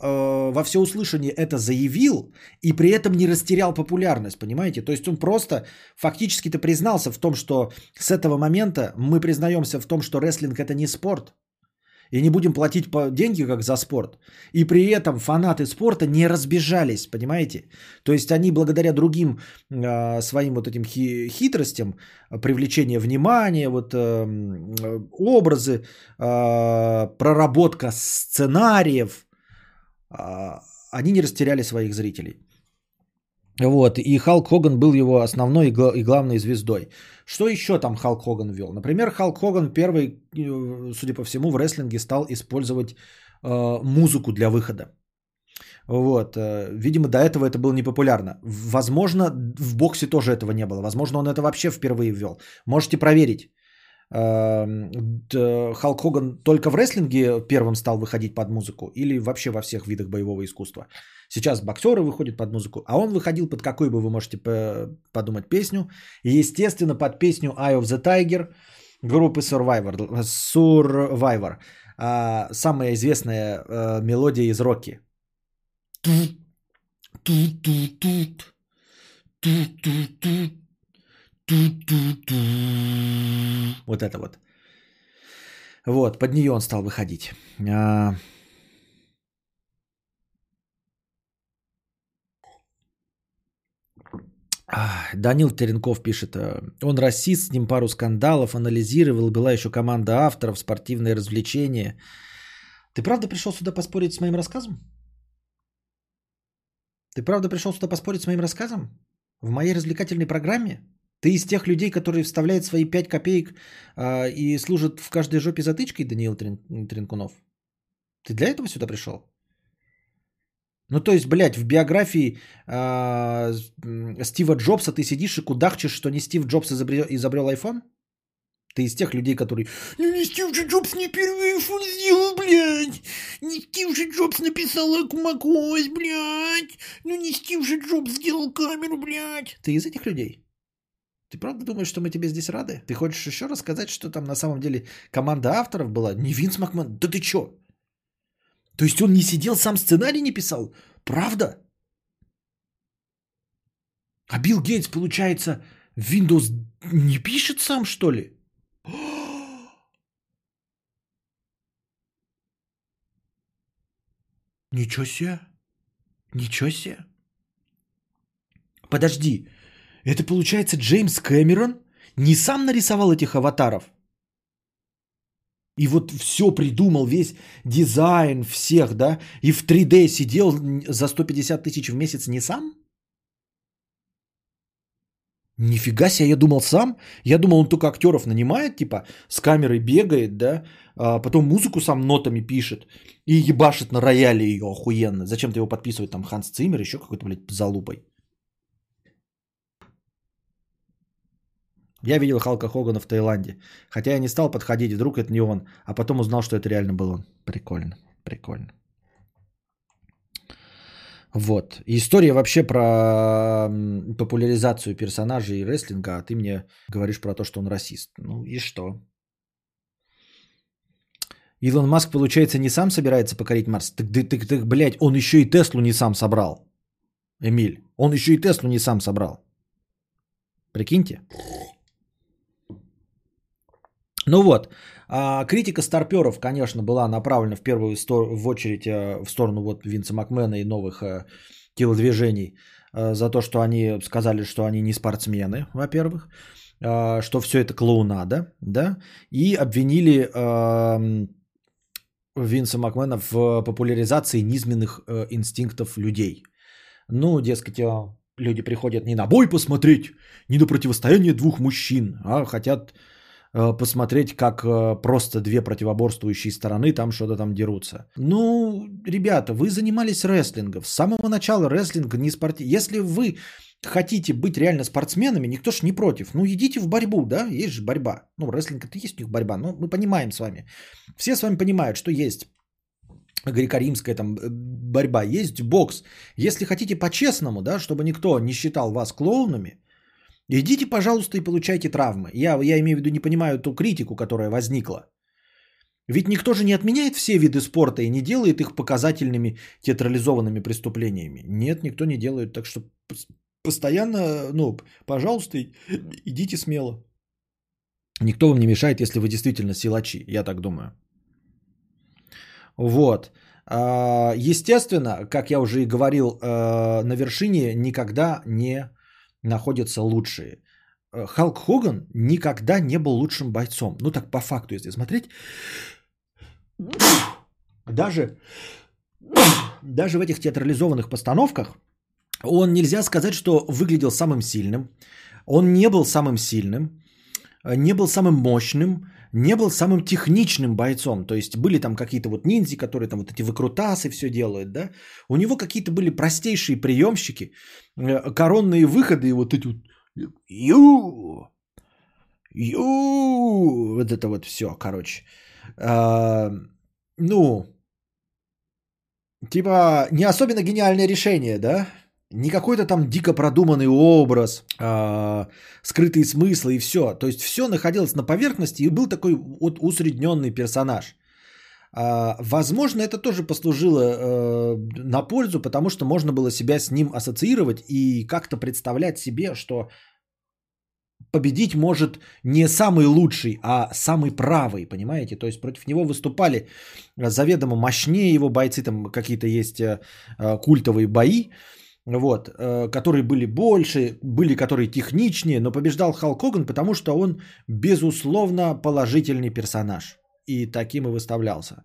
э, во всеуслышание это заявил и при этом не растерял популярность, понимаете? То есть он просто фактически-то признался в том, что с этого момента мы признаемся в том, что рестлинг это не спорт, и не будем платить по деньги, как за спорт. И при этом фанаты спорта не разбежались, понимаете? То есть они благодаря другим э, своим вот этим хи- хитростям, привлечение внимания, вот э, образы, э, проработка сценариев, э, они не растеряли своих зрителей. Вот, и Халк Хоган был его основной и главной звездой. Что еще там Халк Хоган вел? Например, Халк Хоган первый, э, судя по всему, в рестлинге стал использовать э, музыку для выхода. Вот, э, видимо, до этого это было непопулярно. Возможно, в боксе тоже этого не было. Возможно, он это вообще впервые ввел. Можете проверить. Эм, д- Халк Хоган только в рестлинге первым стал выходить под музыку или вообще во всех видах боевого искусства. Сейчас боксеры выходят под музыку, а он выходил под какую бы вы можете подумать песню. И, естественно, под песню Eye of the Tiger группы Survivor. Survivor. А, самая известная э, мелодия из. Ту-ту-ту. Вот это вот. Вот, под нее он стал выходить. А, Данил Теренков пишет, э, он расист, с ним пару скандалов, анализировал, была еще команда авторов, спортивные развлечения. Ты правда пришел сюда поспорить с моим рассказом? Ты правда пришел сюда поспорить с моим рассказом? В моей развлекательной программе? Ты из тех людей, которые вставляют свои 5 копеек а, и служат в каждой жопе затычкой, Даниил Трен- Тренкунов? Ты для этого сюда пришел? Ну, то есть, блядь, в биографии м, Стива Джобса ты сидишь и кудахчешь, что не Стив Джобс изобрел, изобрел iPhone? Ты из тех людей, которые... Ну, не Стив же Джобс не первый iPhone сделал, блядь! Не Стив же Джобс написал macOS, блядь! Ну, не Стив же Джобс сделал камеру, блядь! Ты из этих людей? Ты правда думаешь, что мы тебе здесь рады? Ты хочешь еще рассказать, что там на самом деле команда авторов была? Не Винс Макман. Да ты чё? То есть он не сидел, сам сценарий не писал? Правда? А Билл Гейтс, получается, Windows не пишет сам, что ли? (gasps) Ничего себе. Ничего себе. Подожди. Это получается Джеймс Кэмерон не сам нарисовал этих аватаров? И вот все придумал, весь дизайн всех, да? И в 3D сидел за 150 тысяч в месяц не сам? Нифига себе, я думал сам. Я думал, он только актеров нанимает, типа, с камерой бегает, да, а потом музыку сам нотами пишет и ебашит на рояле ее охуенно. Зачем-то его подписывает там Ханс Циммер, еще какой-то, блядь, залупой. Я видел Халка Хогана в Таиланде. Хотя я не стал подходить, вдруг это не он. А потом узнал, что это реально был он. Прикольно, прикольно. Вот. История вообще про популяризацию персонажей и рестлинга, а ты мне говоришь про то, что он расист. Ну и что? Илон Маск, получается, не сам собирается покорить Марс? Так, ты, ты, блядь, он еще и Теслу не сам собрал. Эмиль, он еще и Теслу не сам собрал. Прикиньте. Ну вот, а, критика старперов, конечно, была направлена в первую сто- в очередь э, в сторону вот Винса Макмена и новых э, телодвижений э, за то, что они сказали, что они не спортсмены, во-первых, что все это клоунада, да, и обвинили Винса Макмена в популяризации низменных инстинктов людей. Ну, дескать, люди приходят не на бой посмотреть, не на противостояние двух мужчин, а хотят посмотреть, как э, просто две противоборствующие стороны там что-то там дерутся. Ну, ребята, вы занимались рестлингом. С самого начала рестлинг не спорт. Если вы хотите быть реально спортсменами, никто ж не против. Ну, идите в борьбу, да, есть же борьба. Ну, рестлинг это есть у них борьба, но мы понимаем с вами. Все с вами понимают, что есть греко-римская там э, борьба, есть бокс. Если хотите по-честному, да, чтобы никто не считал вас клоунами, идите, пожалуйста, и получайте травмы. Я, я имею в виду, не понимаю ту критику, которая возникла. Ведь никто же не отменяет все виды спорта и не делает их показательными театрализованными преступлениями. Нет, никто не делает. Так что постоянно, ну, пожалуйста, идите смело. Никто вам не мешает, если вы действительно силачи, я так думаю. Вот. А, естественно, как я уже и говорил, э, на вершине никогда не находятся лучшие. Э, Халк Хоган никогда не был лучшим бойцом. Ну так по факту, если смотреть. Даже, даже в этих театрализованных постановках он нельзя сказать, что выглядел самым сильным. Он не был самым сильным, э, не был самым мощным, не был самым техничным бойцом. То есть были там какие-то вот ниндзя, которые там вот эти выкрутасы все делают, да. У него какие-то были простейшие приемщики, э, коронные выходы и вот эти вот ю, ю, вот это вот все, короче. А, ну, типа не особенно гениальное решение, да? Не какой-то там дико продуманный образ, э, скрытые смыслы и все. То есть все находилось на поверхности и был такой вот усредненный персонаж. Э, возможно, это тоже послужило э, на пользу, потому что можно было себя с ним ассоциировать и как-то представлять себе, что победить может не самый лучший, а самый правый, понимаете? То есть против него выступали заведомо мощнее его бойцы, там какие-то есть э, культовые бои, вот, э, которые были больше, были которые техничнее, но побеждал Халк Хоган, потому что он безусловно положительный персонаж. И таким и выставлялся.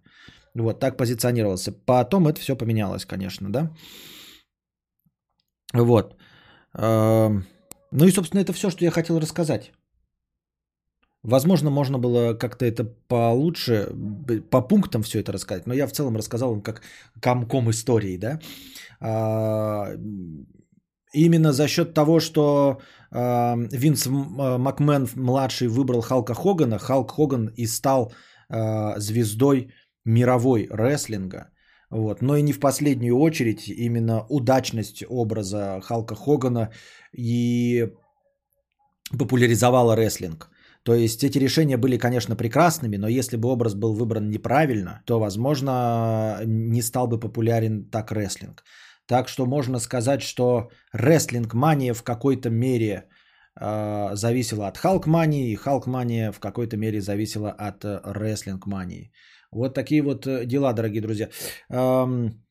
Вот, так позиционировался. Потом это все поменялось, конечно, да. Вот. Эм, ну и, собственно, это все, что я хотел рассказать. Возможно, можно было как-то это получше, по пунктам все это рассказать, но я в целом рассказал вам как комком истории, да. А, именно за счет того, что а, Винс Макмен младший выбрал Халка Хогана, Халк Хоган и стал а, звездой мировой рестлинга. Вот. Но и не в последнюю очередь именно удачность образа Халка Хогана и популяризовала рестлинг. То есть эти решения были, конечно, прекрасными, но если бы образ был выбран неправильно, то, возможно, не стал бы популярен так рестлинг. Так что можно сказать, что рестлинг-мания в какой-то мере э, зависела от халк-мании, и халк-мания в какой-то мере зависела от э, рестлинг-мании. Вот такие вот э, дела, дорогие друзья. Эм,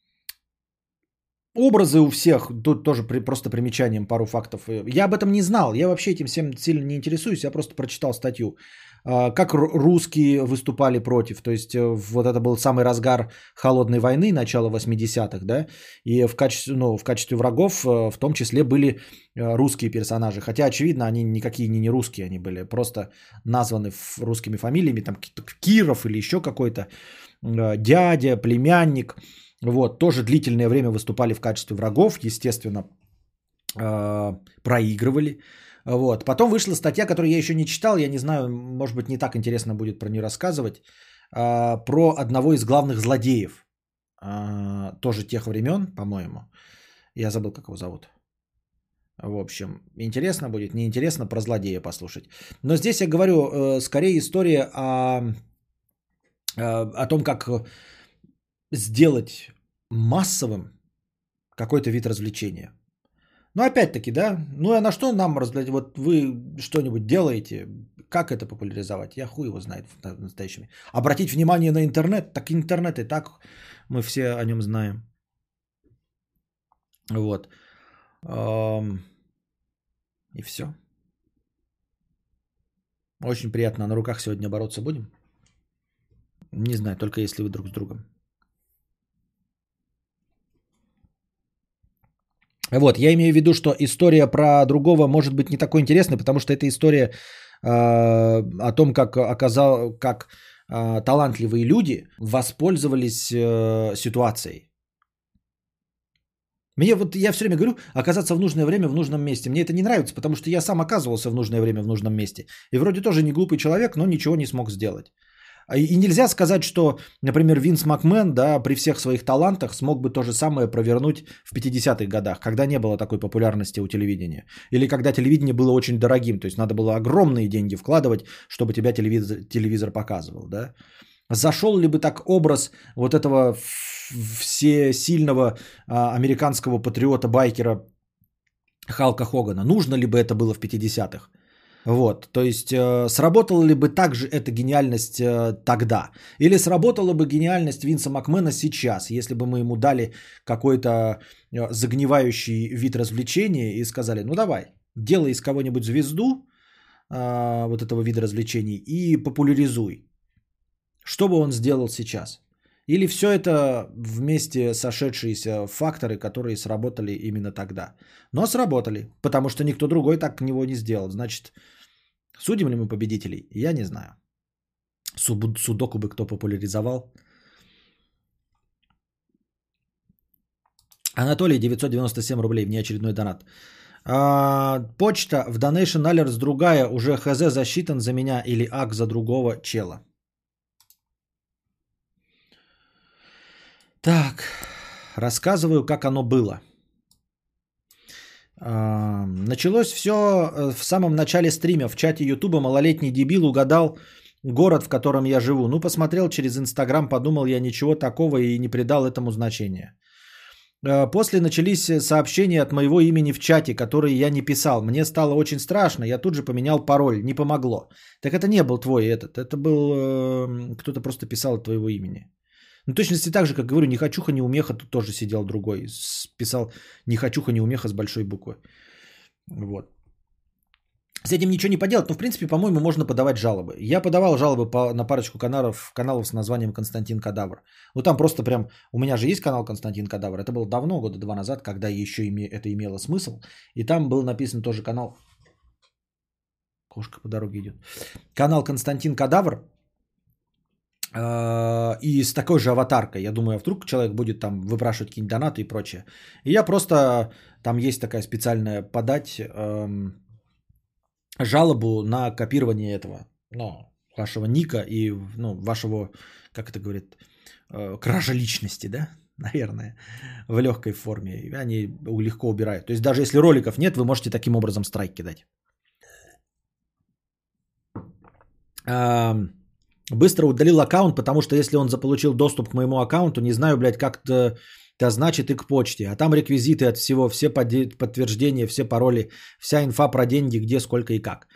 Образы у всех, тут тоже при, просто примечанием пару фактов. Я об этом не знал, я вообще этим всем сильно не интересуюсь, я просто прочитал статью. А, как русские выступали против, то есть э, вот это был самый разгар холодной войны, начало 80-х, да, и в качестве, ну, в качестве врагов э, в том числе были э, русские персонажи, хотя очевидно они никакие не, не русские, они были просто названы русскими фамилиями, там Киров или еще какой-то дядя, племянник, вот, тоже длительное время выступали в качестве врагов, естественно, э, проигрывали. Вот. Потом вышла статья, которую я еще не читал, я не знаю, может быть, не так интересно будет про нее рассказывать, э, про одного из главных злодеев, э, тоже тех времен, по-моему. Я забыл, как его зовут. В общем, интересно будет, неинтересно про злодея послушать. Но здесь я говорю, скорее история о, о том, как сделать массовым какой-то вид развлечения. Но опять-таки, да, ну а на что нам? Вот вы что-нибудь делаете, как это популяризовать? Я хуй его знает в настоящем. Обратить внимание на интернет, так интернет и так мы все о нем знаем. Вот. И все. Очень приятно. На руках сегодня бороться будем? Не знаю, только если вы друг с другом. Вот, я имею в виду, что история про другого может быть не такой интересной, потому что эта история о том, как оказал, как э, талантливые люди воспользовались э, ситуацией. Мне вот, я все время говорю, оказаться в нужное время в нужном месте. Мне это не нравится, потому что я сам оказывался в нужное время в нужном месте. И вроде тоже не глупый человек, но ничего не смог сделать. А И нельзя сказать, что, например, Винс Макмен, да, при всех своих талантах смог бы то же самое провернуть в 50-х годах, когда не было такой популярности у телевидения. Или когда телевидение было очень дорогим, то есть надо было огромные деньги вкладывать, чтобы тебя телевизор, телевизор показывал, да. Зашел ли бы так образ вот этого всесильного а, американского патриота-байкера Халка Хогана? Нужно ли бы это было в 50-х? Вот, то есть э, сработала ли бы также эта гениальность э, тогда? Или сработала бы гениальность Винса Макмена сейчас, если бы мы ему дали какой-то э, загнивающий вид развлечения и сказали, ну давай, делай из кого-нибудь звезду э, вот этого вида развлечений и популяризуй. Что бы он сделал сейчас? Или все это вместе сошедшиеся факторы, которые сработали именно тогда? Но сработали, потому что никто другой так него не сделал. Значит, судим ли мы победителей? Я не знаю. Судоку бы кто популяризовал. Анатолий, 997 рублей, внеочередной донат. А, почта в Donation Alerts другая, уже ХЗ засчитан за меня или ак за другого чела. Так, рассказываю, как оно было. А, началось все э, в самом начале стрима. В чате Ютуба малолетний дебил угадал город, в котором я живу. Ну, посмотрел через Инстаграм, подумал я ничего такого и не придал этому значения. А, после начались сообщения от моего имени в чате, которые я не писал. Мне стало очень страшно, я тут же поменял пароль, не помогло. Так это не был твой этот, это был э, кто-то просто писал от твоего имени. Ну, точности так же, как говорю, не хочуха, не умеха, тут тоже сидел другой. Писал не хочуха, не умеха с большой буквы. Вот. С этим ничего не поделать, но в принципе, по-моему, можно подавать жалобы. Я подавал жалобы по, на парочку каналов, каналов с названием Константин Кадавр. Ну там просто прям, у меня же есть канал Константин Кадавр, это было давно, года два назад, когда еще име, это имело смысл. И там был написан тоже канал, кошка по дороге идет, канал Константин Кадавр, и с такой же аватаркой. Я думаю, а вдруг человек будет там выпрашивать какие-нибудь донаты и прочее. И я просто, там есть такая специальная подать эм, жалобу на копирование этого, ну, вашего ника и, ну, вашего, как это говорит, э, кража личности, да, (laughs) наверное, в легкой форме. Они легко убирают. То есть даже если роликов нет, вы можете таким образом страйк кидать. Эм, Быстро удалил аккаунт, потому что если он заполучил доступ к моему аккаунту, не знаю, блядь, как это, это значит и к почте. А там реквизиты от всего, все подтверждения, все пароли, вся инфа про деньги, где, сколько и как.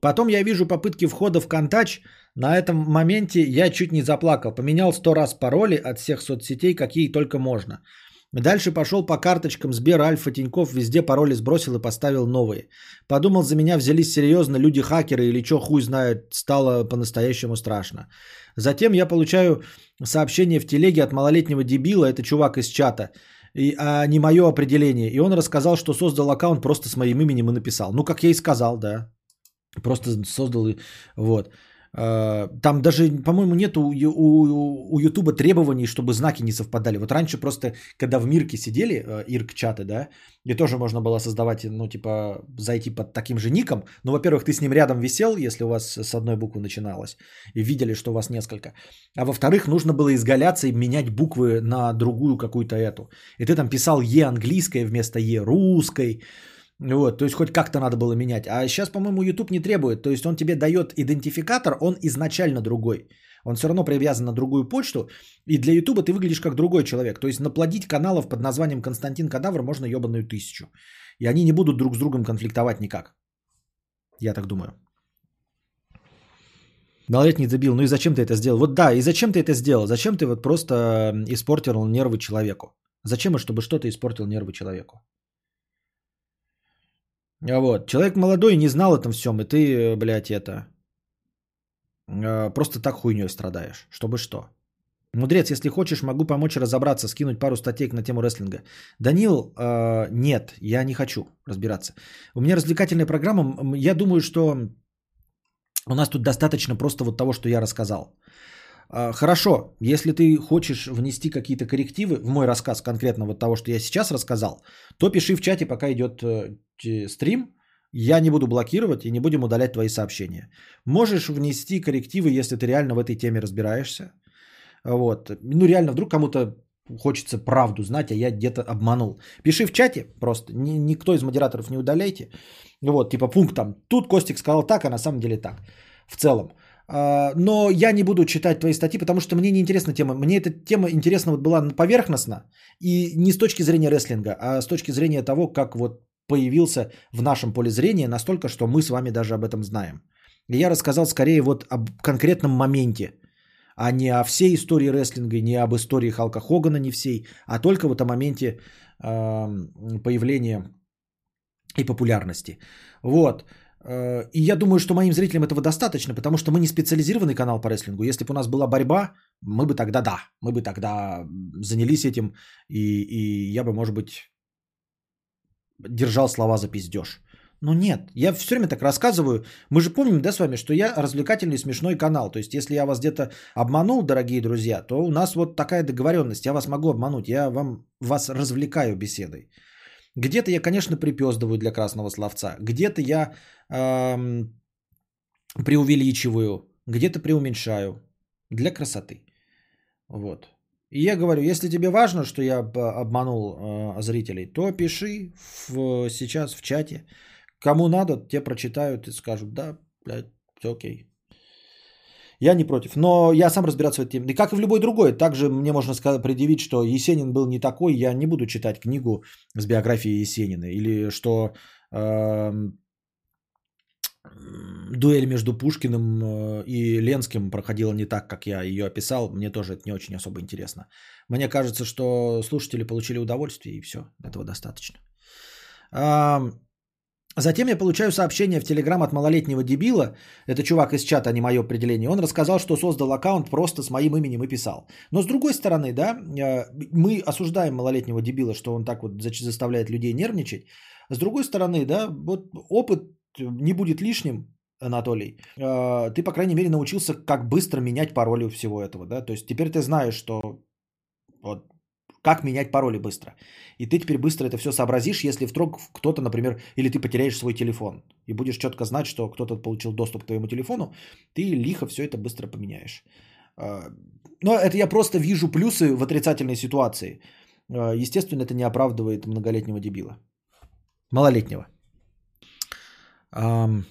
Потом я вижу попытки входа в контач. На этом моменте я чуть не заплакал. Поменял сто раз пароли от всех соцсетей, какие только можно. Дальше пошел по карточкам Сбер, Альфа, Тиньков, везде пароли сбросил и поставил новые. Подумал, за меня взялись серьезно люди-хакеры или что хуй знает, стало по-настоящему страшно. Затем я получаю сообщение в телеге от малолетнего дебила, это чувак из чата, и, а не мое определение. И он рассказал, что создал аккаунт просто с моим именем и написал. Ну, как я и сказал, да. Просто создал, вот. Э, там даже, по-моему, нет у, у, у Ютуба требований, чтобы знаки не совпадали. Вот раньше просто, когда в Мирке сидели, э, Ирк-чаты, да, и тоже можно было создавать, ну, типа, зайти под таким же ником. Ну, во-первых, ты с ним рядом висел, если у вас с одной буквы начиналось, и видели, что у вас несколько. А во-вторых, нужно было изгаляться и менять буквы на другую какую-то эту. И ты там писал Е английское вместо Е русской, вот, то есть хоть как-то надо было менять. А сейчас, по-моему, YouTube не требует. То есть он тебе дает идентификатор, он изначально другой. Он все равно привязан на другую почту. И для YouTube ты выглядишь как другой человек. То есть наплодить каналов под названием Константин Кадавр можно ебаную тысячу. И они не будут друг с другом конфликтовать никак. Я так думаю. Малолетний дебил, ну и зачем ты это сделал? Вот да, и зачем ты это сделал? Зачем ты вот просто испортил нервы человеку? Зачем, чтобы что-то испортил нервы человеку? А вот. Человек молодой не знал этом всем, и ты, блядь, это... А, просто так хуйней страдаешь. Чтобы что? Мудрец, если хочешь, могу помочь разобраться, скинуть пару статей на тему рестлинга. Данил, э, нет, я не хочу разбираться. У меня развлекательная программа. Я думаю, что У нас тут достаточно просто вот того, что я рассказал. А, Хорошо, если ты хочешь внести какие-то коррективы в мой рассказ конкретно вот того, что я сейчас рассказал, то пиши в чате, пока идет э, стрим. Я не буду блокировать и не будем удалять твои сообщения. Можешь внести коррективы, если ты реально в этой теме разбираешься. Вот. Ну, реально, вдруг кому-то хочется правду знать, а я где-то обманул. Пиши в чате просто. Ни- никто из модераторов не удаляйте. Вот, типа пункт там. Тут Костик сказал так, а на самом деле так. В целом. А, Но я не буду читать твои статьи, потому что мне не интересна тема. Мне эта тема интересна вот была поверхностно. И не с точки зрения рестлинга, а с точки зрения того, как вот появился в нашем поле зрения настолько, что мы с вами даже об этом знаем. И я рассказал скорее вот об конкретном моменте, а не о всей истории рестлинга, не об истории Халка Хогана, не всей, а только вот о моменте эм, появления и популярности. Вот. Э, И я думаю, что моим зрителям этого достаточно, потому что мы не специализированный канал по рестлингу. Если бы у нас была борьба, мы бы тогда да, мы бы тогда занялись этим, и, и я бы, может быть, держал слова за пиздеж. Но нет, я все время так рассказываю. Мы же помним, да, с вами, что я развлекательный смешной канал. То есть, если я вас где-то обманул, дорогие друзья, то у нас вот такая договоренность. Я вас могу обмануть, я вам, вас развлекаю беседой. Где-то я, конечно, припездываю для красного словца. Где-то я эм, преувеличиваю, где-то преуменьшаю для красоты. Вот. И я говорю, если тебе важно, что я об- обманул э, зрителей, то пиши в- сейчас в чате. Кому надо, те прочитают и скажут, да, блядь, все окей. Я не против, но я сам разбираться в этой теме. Как и в любой другой, также мне можно сказать, предъявить, что Есенин был не такой, я не буду читать книгу с биографией Есенина. Или что эм, дуэль между Пушкиным э, и Ленским проходила не так, как я ее описал. Мне тоже это не очень особо интересно. Мне кажется, что слушатели получили удовольствие, и все, этого достаточно. Ам, Затем я получаю сообщение в Телеграм от малолетнего дебила. Это чувак из чата, а не мое определение. Он рассказал, что создал аккаунт просто с моим именем и писал. Но с другой стороны, да, э, мы осуждаем малолетнего дебила, что он так вот заставляет людей нервничать. С другой стороны, да, вот опыт не будет лишним, Анатолий. Э, Ты, по крайней мере, научился, как быстро менять пароли у всего этого, да. То есть теперь ты знаешь, что вот как менять пароли быстро. И ты теперь быстро это все сообразишь, если вдруг кто-то, например, или ты потеряешь свой телефон и будешь четко знать, что кто-то получил доступ к твоему телефону, ты лихо все это быстро поменяешь. А, Но это я просто вижу плюсы в отрицательной ситуации. А, Естественно, это не оправдывает многолетнего дебила. Малолетнего. Ам,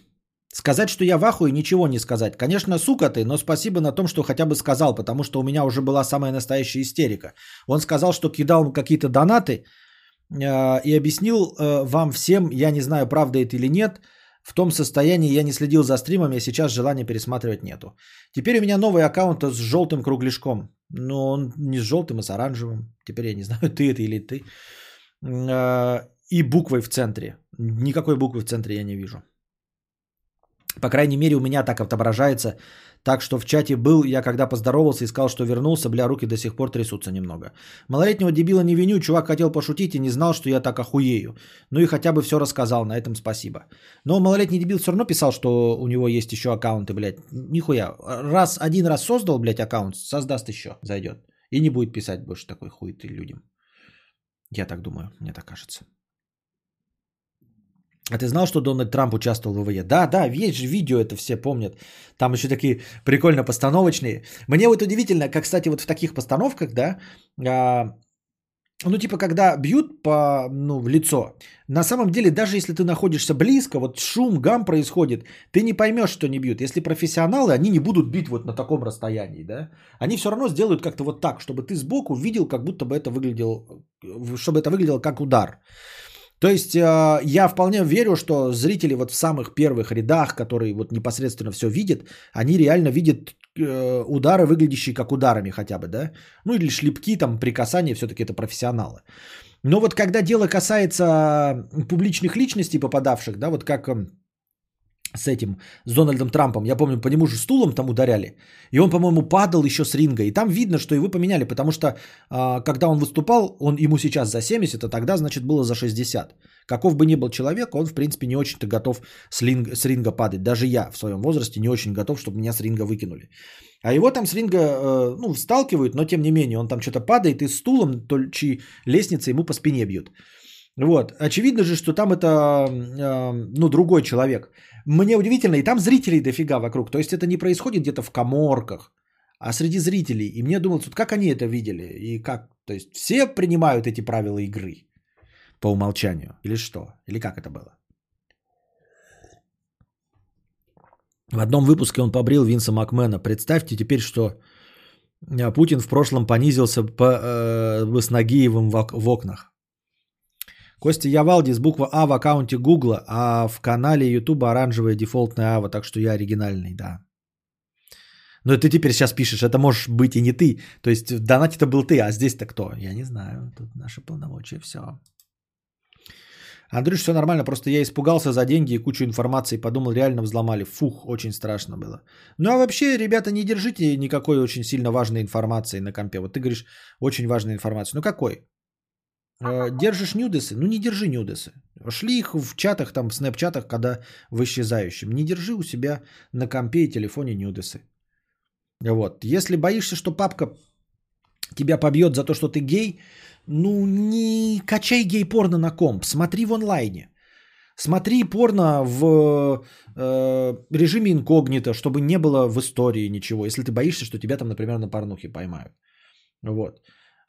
Сказать, что я в ахуе, ничего не сказать. Конечно, сука ты, но спасибо на том, что хотя бы сказал, потому что у меня уже была самая настоящая истерика. Он сказал, что кидал какие-то донаты э, и объяснил э, вам всем, я не знаю, правда это или нет, в том состоянии я не следил за стримами, а сейчас желания пересматривать нету. Теперь у меня новый аккаунт с желтым кругляшком. Но он не с желтым, а с оранжевым. Теперь я не (laughs) знаю, ты это или ты. Э, И буквой в центре. Никакой буквы в центре я не вижу. По крайней мере, у меня так отображается. Так что в чате был, я когда поздоровался и сказал, что вернулся, бля, руки до сих пор трясутся немного. Малолетнего дебила не виню, чувак хотел пошутить и не знал, что я так охуею. Ну и хотя бы все рассказал, на этом спасибо. Но малолетний дебил все равно писал, что у него есть еще аккаунты, блядь. Нихуя. Раз, один раз создал, блядь, аккаунт, создаст еще, зайдет. И не будет писать больше такой хуеты людям. Я так думаю, мне так кажется. А ты знал, что Дональд Трамп участвовал в ВВЕ? Да, да, же видео, это все помнят. Там еще такие прикольно постановочные. Мне вот удивительно, как, кстати, вот в таких постановках, да, а, ну, типа, когда бьют по, ну, в лицо, на самом деле, даже если ты находишься близко, вот шум, гам происходит, ты не поймешь, что не бьют. Если профессионалы, они не будут бить вот на таком расстоянии, да. Они все равно сделают как-то вот так, чтобы ты сбоку видел, как будто бы это выглядело, чтобы это выглядело как удар. То есть э, я вполне верю, что зрители вот в самых первых рядах, которые вот непосредственно все видят, они реально видят э, удары, выглядящие как ударами хотя бы, да? Ну или шлепки, там, при касании, все-таки это профессионалы. Но вот когда дело касается публичных личностей попадавших, да, вот как с этим, с Дональдом Трампом. Я помню, по нему же стулом там ударяли. И он, по-моему, падал еще с ринга. И там видно, что его поменяли, потому что а, когда он выступал, он ему сейчас за 70, а тогда, значит, было за 60. Каков бы ни был человек, он, в принципе, не очень-то готов с, линг, с ринга падать. Даже я в своем возрасте не очень готов, чтобы меня с ринга выкинули. А его там с ринга, э, ну, сталкивают, но тем не менее, он там что-то падает и стулом, то, чьи лестницы ему по спине бьют. Вот. Очевидно же, что там это, э, ну, другой человек. Мне удивительно, и там зрителей дофига вокруг. То есть это не происходит где-то в коморках, а среди зрителей. И мне думалось, вот как они это видели и как. То есть все принимают эти правила игры по умолчанию или что? Или как это было? В одном выпуске он побрил Винса Макмена. Представьте теперь, что э, Путин в прошлом понизился по, э, с Нагиевым в, в окнах. Костя Явалдис, буква А в аккаунте Гугла, а в канале Ютуба оранжевая дефолтная Ава, так что я оригинальный, да. Но ты теперь сейчас пишешь, это можешь быть и не ты. То есть в донате-то был ты, а здесь-то кто? Я не знаю, тут наши полномочия, все. Андрюш, все нормально, просто я испугался за деньги и кучу информации, подумал, реально взломали. Фух, очень страшно было. Ну а вообще, ребята, не держите никакой очень сильно важной информации на компе. Вот ты говоришь, очень важная информация. Ну какой? Э, держишь нюдесы? Ну не держи нюдесы. Шли их в чатах, там, в снэпчатах, когда в исчезающем. Не держи у себя на компе и телефоне нюдесы. Вот. Если боишься, что папка тебя побьет за то, что ты гей, ну не качай гей-порно на комп, смотри в онлайне. Смотри порно в э, режиме инкогнито, чтобы не было в истории ничего, если ты боишься, что тебя там, например, на порнухе поймают. Вот.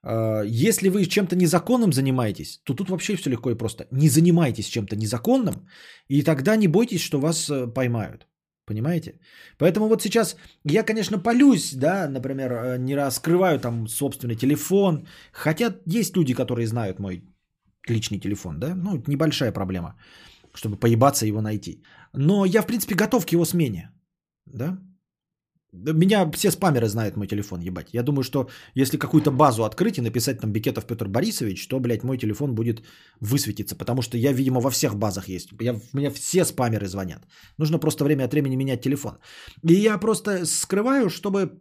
Э, если вы чем-то незаконным занимаетесь, то тут вообще все легко и просто. Не занимайтесь чем-то незаконным, и тогда не бойтесь, что вас э, поймают. Понимаете? Поэтому вот сейчас я, конечно, полюсь, да, например, э, не раскрываю там собственный телефон. Хотя есть люди, которые знают мой личный телефон, да, ну, небольшая проблема, чтобы поебаться его найти. Но я, в принципе, готов к его смене, да. Меня все спамеры знают мой телефон, ебать. Я думаю, что если какую-то базу открыть и написать там Бекетов Петр Борисович, то, блядь, мой телефон будет высветиться, потому что я, видимо, во всех базах есть. Я, у меня все спамеры звонят. Нужно просто время от времени менять телефон. И я просто скрываю, чтобы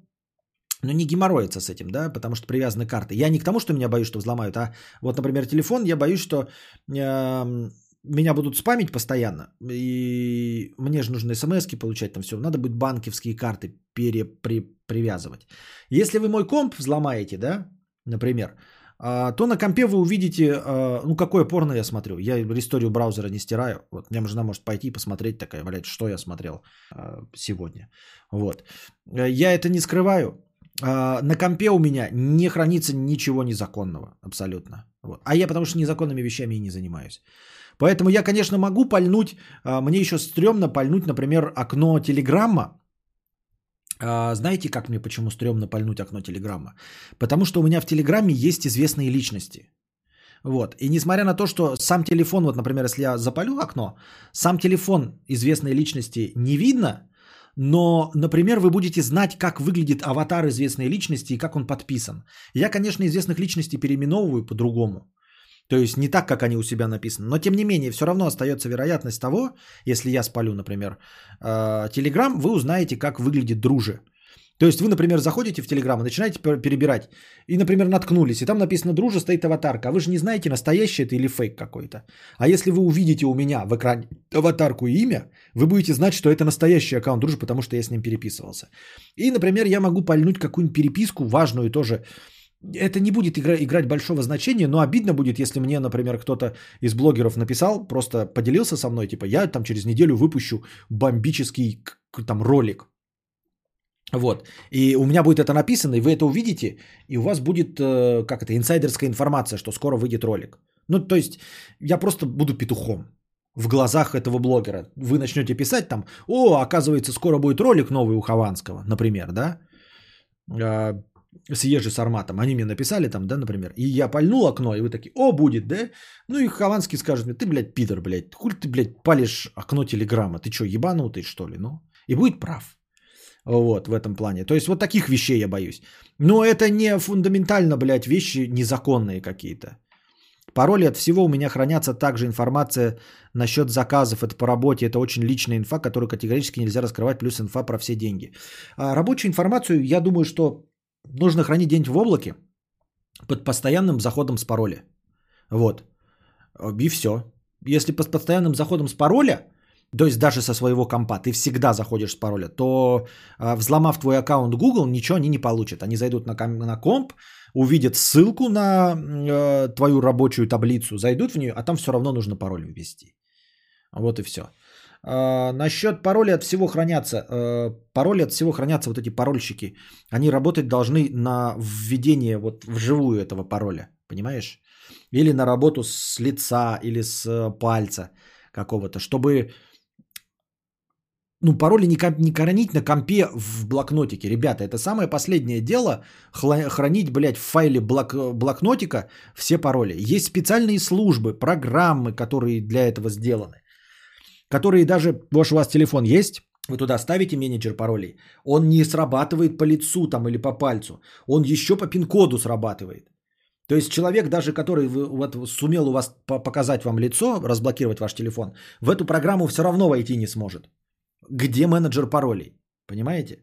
ну, не геморроиться с этим, да, потому что привязаны карты. Я не к тому, что меня боюсь, что взломают, а вот, например, телефон, я боюсь, что э, меня будут спамить постоянно, и мне же нужно смс получать, там все, надо будет банковские карты перепривязывать. Если вы мой комп взломаете, да, например, а, то на компе вы увидите, а, ну, какое порно я смотрю. Я историю браузера не стираю. Вот, мне жена может пойти и посмотреть такая, блядь, что я смотрел а, сегодня. Вот. Я это не скрываю. На компе у меня не хранится ничего незаконного, абсолютно. Вот. А я потому что незаконными вещами и не занимаюсь. Поэтому я, конечно, могу пальнуть, а, мне еще стрёмно пальнуть, например, окно Телеграмма. А, знаете, как мне почему стрёмно пальнуть окно Телеграмма? Потому что у меня в Телеграме есть известные личности. Вот. И несмотря на то, что сам телефон, вот, например, если я запалю окно, сам телефон известной личности не видно, но, например, вы будете знать, как выглядит аватар известной личности и как он подписан. Я, конечно, известных личностей переименовываю по-другому. То есть не так, как они у себя написаны. Но тем не менее, все равно остается вероятность того, если я спалю, например, Телеграм, вы узнаете, как выглядит друже. То есть вы, например, заходите в Телеграм и начинаете перебирать. И, например, наткнулись. И там написано «Друже» стоит аватарка. А вы же не знаете, настоящий это или фейк какой-то. А если вы увидите у меня в экране аватарку и имя, вы будете знать, что это настоящий аккаунт «Друже», потому что я с ним переписывался. И, например, я могу пальнуть какую-нибудь переписку важную тоже это не будет игра, играть большого значения, но обидно будет, если мне, например, кто-то из блогеров написал, просто поделился со мной, типа, я там через неделю выпущу бомбический там ролик. Вот. И у меня будет это написано, и вы это увидите, и у вас будет, э, как это, инсайдерская информация, что скоро выйдет ролик. Ну, то есть, я просто буду петухом в глазах этого блогера. Вы начнете писать там, о, оказывается, скоро будет ролик новый у Хованского, например, да? С Ежи с Арматом, они мне написали там, да, например, и я пальнул окно, и вы такие, о, будет, да? Ну и Хованский скажет мне, ты, блядь, пидор, блядь, хуй ты, блядь, палишь окно телеграмма, ты что, ебанутый, что ли, ну? И будет прав. Вот, в этом плане. То есть вот таких вещей я боюсь. Но это не фундаментально, блядь, вещи незаконные какие-то. Пароли от всего у меня хранятся также информация насчет заказов, это по работе, это очень личная инфа, которую категорически нельзя раскрывать, плюс инфа про все деньги. А рабочую информацию, я думаю, что нужно хранить где-нибудь в облаке под постоянным заходом с пароля. Вот. И все. Если под постоянным заходом с пароля, то есть даже со своего компа, ты всегда заходишь с пароля, то а, взломав твой аккаунт Google, ничего они не получат. Они зайдут на, ком- на комп, увидят ссылку на э, твою рабочую таблицу, зайдут в нее, а там все равно нужно пароль ввести. Вот и все. А, насчет пароля от всего хранятся. Э, пароли от всего хранятся, вот эти парольщики. Они работать должны на введение вот вживую этого пароля. Понимаешь? Или на работу с лица, или с э, пальца какого-то, чтобы ну, пароли не, не хранить на компе в блокнотике. Ребята, это самое последнее дело хранить, блядь, в файле блок- блокнотика все пароли. Есть специальные службы, программы, которые для этого сделаны. Которые даже, может, у вас телефон есть, вы туда ставите менеджер паролей, он не срабатывает по лицу там или по пальцу, он еще по пин-коду срабатывает. То есть человек, даже который вот, сумел у вас по- показать вам лицо, разблокировать ваш телефон, в эту программу все равно войти не сможет. Где менеджер паролей? Понимаете?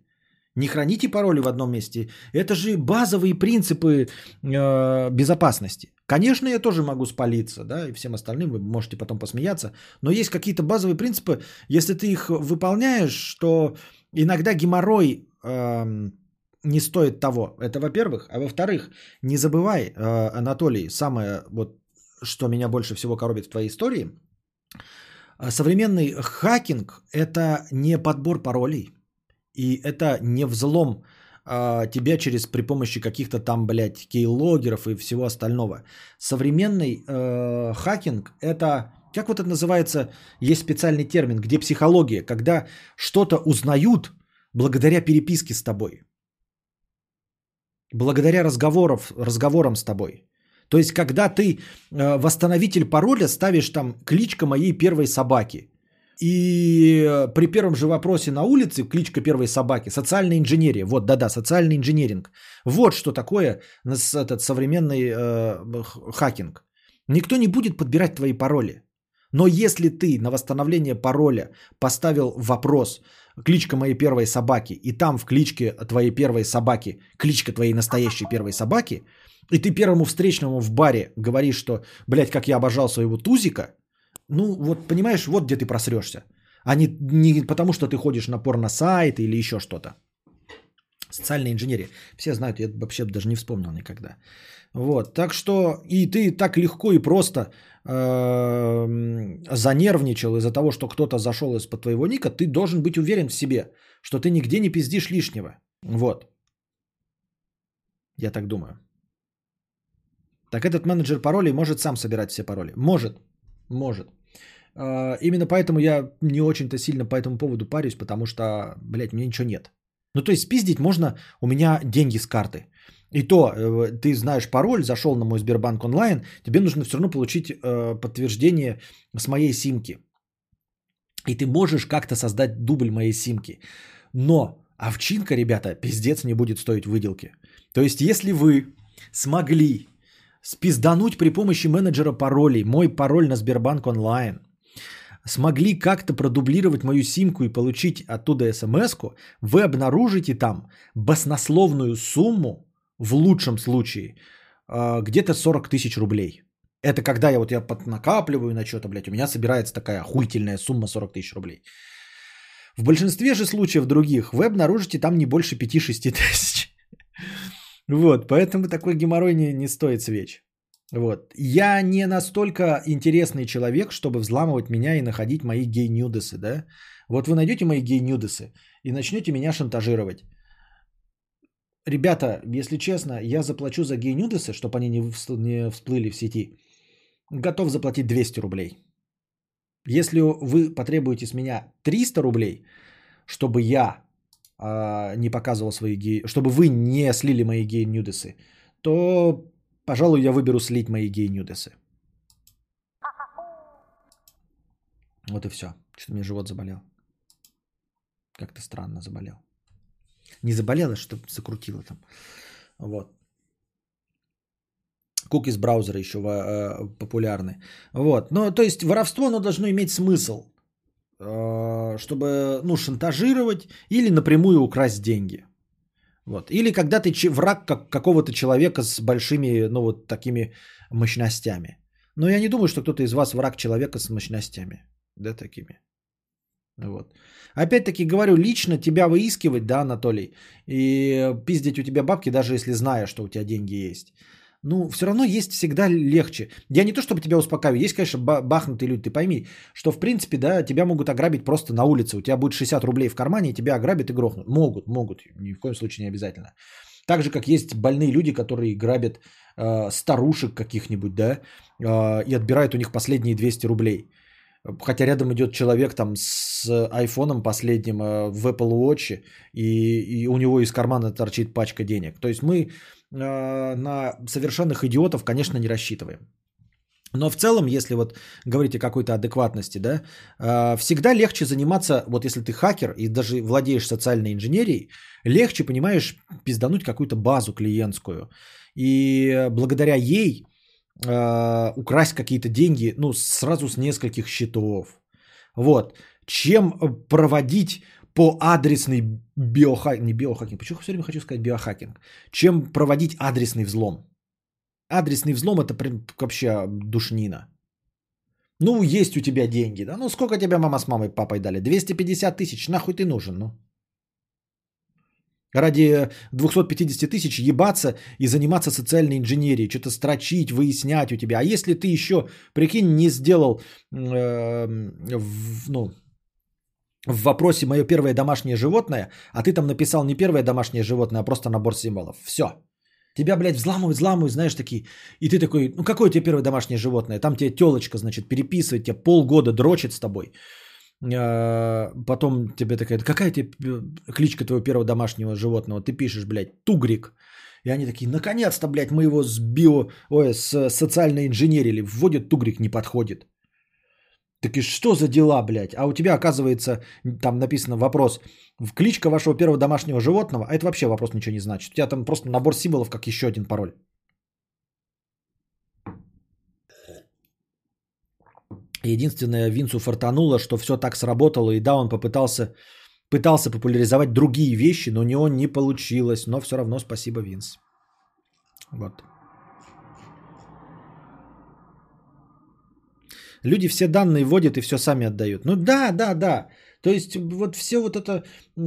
Не храните пароли в одном месте. Это же базовые принципы э, безопасности. Конечно, я тоже могу спалиться, да, и всем остальным вы можете потом посмеяться, но есть какие-то базовые принципы, если ты их выполняешь, то иногда геморрой эм, не стоит того. Это во-первых. А во-вторых, не забывай, э, Анатолий, самое вот, что меня больше всего коробит в твоей истории, а современный хакинг – это не подбор паролей, и это не взлом а, тебя через при помощи каких-то там, блядь, кейлогеров и всего остального. Современный э, хакинг – это, как вот это называется, есть специальный термин, где психология, когда что-то узнают благодаря переписке с тобой, благодаря разговоров, разговорам с тобой. То есть, когда ты э, восстановитель пароля ставишь там кличка моей первой собаки, и при первом же вопросе на улице кличка первой собаки, социальная инженерия, вот, да-да, социальный инженеринг. Вот что такое этот современный э, хакинг. Никто не будет подбирать твои пароли. Но если ты на восстановление пароля поставил вопрос кличка моей первой собаки, и там в кличке твоей первой собаки кличка твоей настоящей первой собаки, и ты первому встречному в баре говоришь, что, блядь, как я обожал своего тузика, ну вот понимаешь, вот где ты просрешься. А не, не потому, что ты ходишь на порно-сайт или еще что-то. Социальная инженерия. Все знают, я вообще даже не вспомнил никогда. Вот, так что и ты так легко и просто эм, занервничал из-за того, что кто-то зашел из-под твоего ника, ты должен быть уверен в себе, что ты нигде не пиздишь лишнего. Вот. Я так думаю. Так этот менеджер паролей может сам собирать все пароли. Может. Может. А, Именно поэтому я не очень-то сильно по этому поводу парюсь, потому что, блядь, меня ничего нет. Ну, то есть пиздить можно у меня деньги с карты. И то, э, ты знаешь пароль, зашел на мой Сбербанк онлайн, тебе нужно все равно получить э, подтверждение с моей симки. И ты можешь как-то создать дубль моей симки. Но овчинка, ребята, пиздец не будет стоить выделки. То есть, если вы смогли спиздануть при помощи менеджера паролей мой пароль на Сбербанк онлайн, смогли как-то продублировать мою симку и получить оттуда смс вы обнаружите там баснословную сумму, в лучшем случае, э, где-то 40 тысяч рублей. Это когда я вот я накапливаю на что-то, блядь, у меня собирается такая охуительная сумма 40 тысяч рублей. В большинстве же случаев других вы обнаружите там не больше 5-6 тысяч. (laughs) Вот, поэтому такой геморрой не, не стоит свеч. Вот. Я не настолько интересный человек, чтобы взламывать меня и находить мои гей-нюдесы, да? Вот вы найдете мои гей-нюдесы и начнете меня шантажировать. Ребята, если честно, я заплачу за гей-нюдесы, чтобы они не, не всплыли в сети. Готов заплатить 200 рублей. Если вы потребуете с меня 300 рублей, чтобы я а, не показывал свои гей... Чтобы вы не слили мои гей-нюдесы, то, пожалуй, я выберу слить мои гей-нюдесы. Вот и все. Что-то мне живот заболел. Как-то странно заболел. Не заболело, что закрутило там. Вот. Кукис браузера еще э, популярны. Вот. Но, то есть, воровство, оно должно иметь смысл. Э, чтобы, ну, шантажировать или напрямую украсть деньги. Вот. Или когда ты враг как, какого-то человека с большими, ну, вот такими мощностями. Но я не думаю, что кто-то из вас враг человека с мощностями. Да, такими. Вот. Опять-таки говорю, лично тебя выискивать, да, Анатолий, и пиздить у тебя бабки, даже если зная, что у тебя деньги есть. Ну, все равно есть всегда легче. Я не то, чтобы тебя успокаиваю. Есть, конечно, ба- бахнутые люди. Ты пойми, что, в принципе, да, тебя могут ограбить просто на улице. У тебя будет 60 рублей в кармане, и тебя ограбят и грохнут. Могут, могут. Ни в коем случае не обязательно. Так же, как есть больные люди, которые грабят э, старушек каких-нибудь, да, э, и отбирают у них последние 200 рублей. Хотя рядом идет человек там с айфоном последним э, в Apple Watch, и, и у него из кармана торчит пачка денег. То есть мы э, на совершенных идиотов, конечно, не рассчитываем. Но в целом, если вот говорить о какой-то адекватности, да, э, всегда легче заниматься, вот если ты хакер и даже владеешь социальной инженерией, легче, понимаешь, пиздануть какую-то базу клиентскую. И благодаря ей э, украсть какие-то деньги, ну, сразу с нескольких счетов. Вот. Чем проводить по адресный биохакинг, не биохакинг, почему все время хочу сказать биохакинг, чем проводить адресный взлом. Адресный взлом это прям вообще душнина. Ну, есть у тебя деньги, да? Ну, сколько тебе мама с мамой, папой дали? 250 тысяч, нахуй ты нужен, ну? Ради 250 тысяч ебаться и заниматься социальной инженерией, что-то строчить, выяснять у тебя. А если ты еще, прикинь, не сделал, э, в, ну, в вопросе мое первое домашнее животное, а ты там написал не первое домашнее животное, а просто набор символов. Все. Тебя, блядь, взламывают, взламывают, знаешь, такие. И ты такой, ну какое у тебя первое домашнее животное? Там тебе телочка, значит, переписывает, тебя полгода дрочит с тобой. Э, Потом тебе такая, какая тебе кличка твоего первого домашнего животного? Ты пишешь, блядь, тугрик. И они такие, наконец-то, блядь, мы его с био, ой, с социальной инженерили. Вводят тугрик, не подходит. Так и что за дела, блядь? А у тебя, оказывается, там написано вопрос, в кличка вашего первого домашнего животного, а это вообще вопрос ничего не значит. У тебя там просто набор символов, как еще один пароль. Единственное, Винцу фартануло, что все так сработало, и да, он попытался, пытался популяризовать другие вещи, но у него не получилось. Но все равно спасибо, Винс. Вот. Люди все данные вводят и все сами отдают. Ну да, да, да. То есть вот все вот это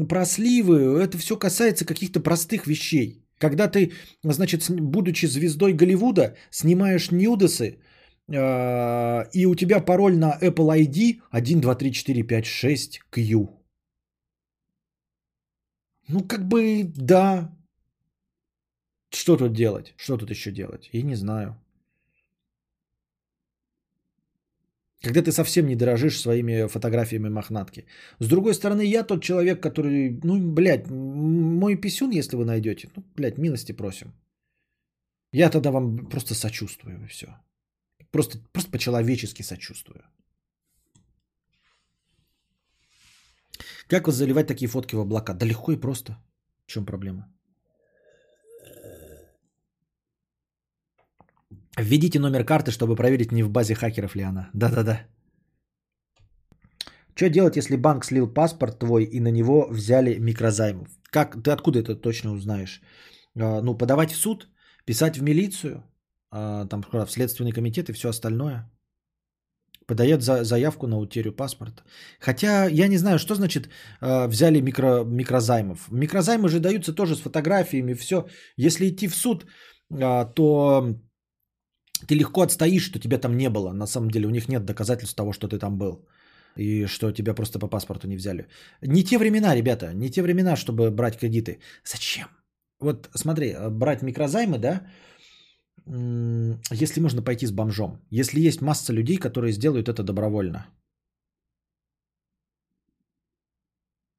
просливы, это все касается каких-то простых вещей. Когда ты, значит, будучи звездой Голливуда, снимаешь нюдесы, э, и у тебя пароль на Apple ID 1, 2, 3, 4, 5, 6, Q. Ну, как бы, да. Что тут делать? Что тут еще делать? Я не знаю. Когда ты совсем не дорожишь своими фотографиями мохнатки. С другой стороны, я тот человек, который, ну, блядь, мой писюн, если вы найдете, ну, блядь, милости просим. Я тогда вам просто сочувствую и все. Просто, просто по-человечески сочувствую. Как вот заливать такие фотки в облака? Да легко и просто. В чем проблема? Введите номер карты, чтобы проверить, не в базе хакеров ли она. Да-да-да. Что делать, если банк слил паспорт твой и на него взяли микрозаймов? Как ты откуда это точно узнаешь? А, Ну, подавать в суд, писать в милицию, там в следственный комитет и все остальное. Подает за, заявку на утерю паспорта. Хотя я не знаю, что значит а, взяли микро, микрозаймов. Микрозаймы же даются тоже с фотографиями, все. Если идти в суд, а, то ты легко отстоишь, что тебя там не было. На самом деле у них нет доказательств того, что ты там был. И что тебя просто по паспорту не взяли. Не те времена, ребята, не те времена, чтобы брать кредиты. Зачем? Вот смотри, брать микрозаймы, да, если можно пойти с бомжом. Если есть масса людей, которые сделают это добровольно.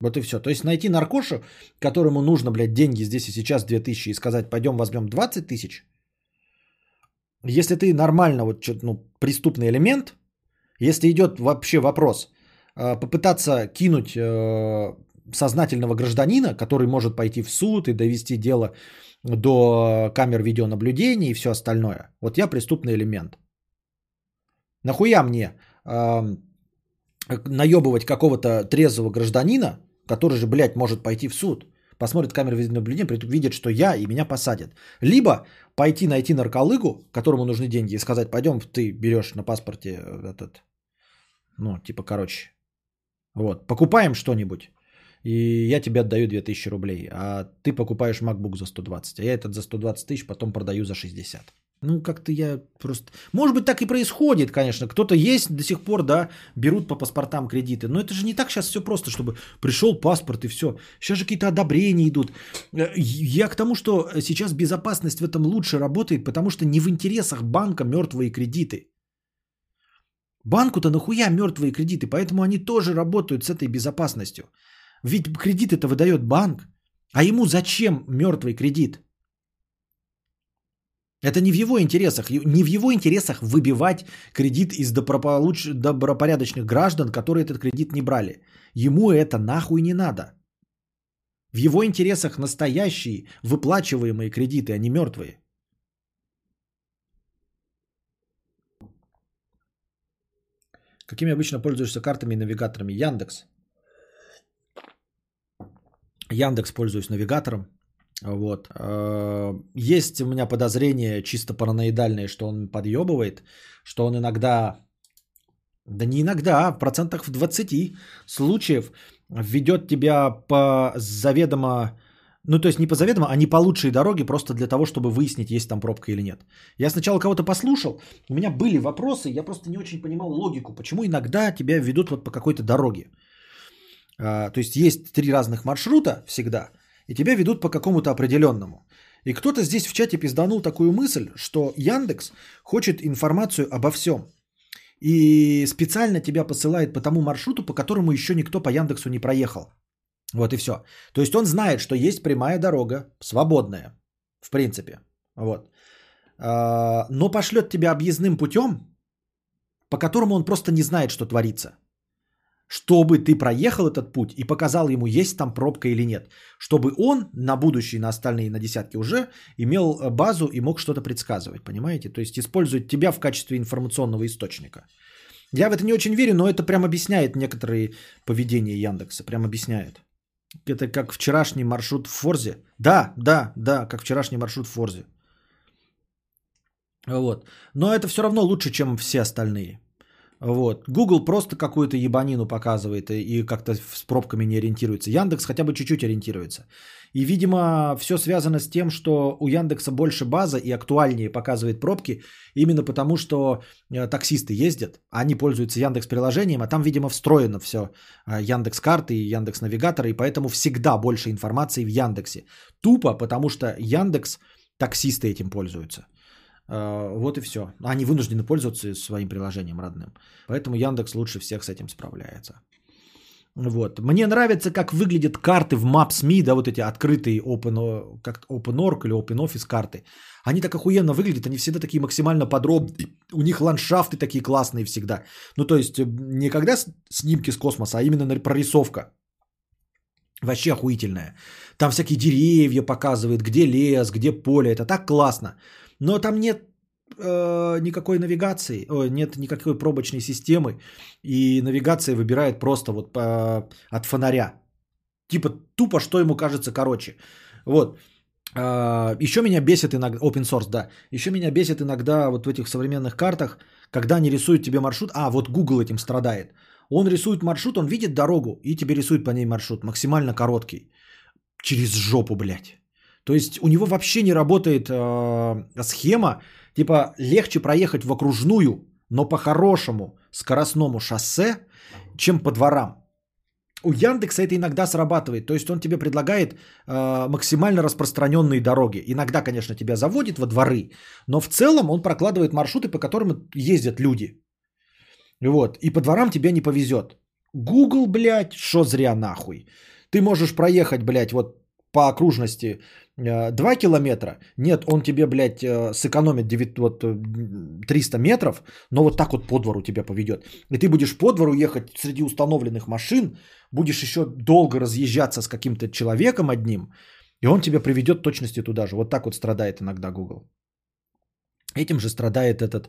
Вот и все. То есть найти наркошу, которому нужно, блядь, деньги здесь и сейчас 2000 и сказать, пойдем возьмем 20 тысяч, если ты нормально, вот ну, преступный элемент, если идет вообще вопрос, э, попытаться кинуть э, сознательного гражданина, который может пойти в суд и довести дело до камер видеонаблюдения и все остальное. Вот я преступный элемент. Нахуя мне э, наебывать какого-то трезвого гражданина, который же, блядь, может пойти в суд, посмотрит камеры видеонаблюдения, видит, что я, и меня посадят. Либо пойти найти нарколыгу, которому нужны деньги, и сказать, пойдем, ты берешь на паспорте этот, ну, типа, короче, вот, покупаем что-нибудь, и я тебе отдаю 2000 рублей, а ты покупаешь MacBook за 120, а я этот за 120 тысяч потом продаю за 60. Ну, как-то я просто... Может быть, так и происходит, конечно. Кто-то есть до сих пор, да, берут по паспортам кредиты. Но это же не так сейчас все просто, чтобы пришел паспорт и все. Сейчас же какие-то одобрения идут. Э, я к тому, что сейчас безопасность в этом лучше работает, потому что не в интересах банка мертвые кредиты. Банку-то нахуя мертвые кредиты, поэтому они тоже работают с этой безопасностью. Ведь кредит это выдает банк, а ему зачем мертвый кредит? Это не в его интересах. Не в его интересах выбивать кредит из добропорядочных граждан, которые этот кредит не брали. Ему это нахуй не надо. В его интересах настоящие выплачиваемые кредиты, а не мертвые. Какими обычно пользуешься картами и навигаторами? Яндекс. Яндекс пользуюсь навигатором. Вот. Э, есть у меня подозрение чисто параноидальное, что он подъебывает, что он иногда, да не иногда, а в процентах в 20 случаев ведет тебя по заведомо, ну то есть не по заведомо, а не по лучшей дороге, просто для того, чтобы выяснить, есть там пробка или нет. Я сначала кого-то послушал, у меня были вопросы, я просто не очень понимал логику, почему иногда тебя ведут вот по какой-то дороге. А, то есть есть три разных маршрута всегда – и тебя ведут по какому-то определенному. И кто-то здесь в чате пизданул такую мысль, что Яндекс хочет информацию обо всем. И специально тебя посылает по тому маршруту, по которому еще никто по Яндексу не проехал. Вот и все. То есть он знает, что есть прямая дорога, свободная, в принципе. Вот. А, но пошлет тебя объездным путем, по которому он просто не знает, что творится чтобы ты проехал этот путь и показал ему, есть там пробка или нет. Чтобы он на будущее, на остальные, на десятки уже имел э, базу и мог что-то предсказывать, понимаете? То есть использует тебя в качестве информационного источника. Я в это не очень верю, но это прям объясняет некоторые поведения Яндекса, прям объясняет. Это как вчерашний маршрут в Форзе. Да, да, да, как вчерашний маршрут в Форзе. Вот. Но это все равно лучше, чем все остальные. Вот. Google просто какую-то ебанину показывает и как-то с пробками не ориентируется. Яндекс хотя бы чуть-чуть ориентируется. И, видимо, все связано с тем, что у Яндекса больше база и актуальнее показывает пробки, именно потому что э, таксисты ездят, они пользуются Яндекс приложением, а там, видимо, встроено все э, Яндекс карты и Яндекс навигаторы, и поэтому всегда больше информации в Яндексе. Тупо, потому что Яндекс таксисты этим пользуются. А, вот и все. Они вынуждены пользоваться своим приложением родным. Поэтому Яндекс лучше всех с этим справляется. Вот. Мне нравится, как выглядят карты в Maps.me, да, вот эти открытые Open, как OpenOrg или OpenOffice карты. Они так охуенно выглядят, они всегда такие максимально подробные. У них ландшафты такие классные всегда. Ну, то есть, не когда снимки с космоса, а именно прорисовка. Вообще охуительная. Там всякие деревья показывают, где лес, где поле. Это так классно. Но там нет э, никакой навигации, о, нет никакой пробочной системы, и навигация выбирает просто вот по, от фонаря. Типа тупо, что ему кажется короче. Вот. Э, еще меня бесит иногда, open source, да, еще меня бесит иногда вот в этих современных картах, когда они рисуют тебе маршрут, а вот Google этим страдает. Он рисует маршрут, он видит дорогу и тебе рисует по ней маршрут, максимально короткий. Через жопу, блядь. То есть у него вообще не работает э, схема, типа легче проехать в окружную, но по хорошему скоростному шоссе, чем по дворам. У Яндекса это иногда срабатывает, то есть он тебе предлагает э, максимально распространенные дороги. Иногда, конечно, тебя заводит во дворы, но в целом он прокладывает маршруты, по которым ездят люди. Вот, и по дворам тебе не повезет. Google, блядь, что зря нахуй. Ты можешь проехать, блядь, вот по окружности 2 километра, нет, он тебе, блядь, э, сэкономит 9, вот, э, 300 метров, но вот так вот по двору тебя поведет. И ты будешь по двору ехать среди установленных машин, будешь еще долго разъезжаться с каким-то человеком одним, и он тебя приведет точности туда же. Вот так вот страдает иногда Google. Этим же страдает этот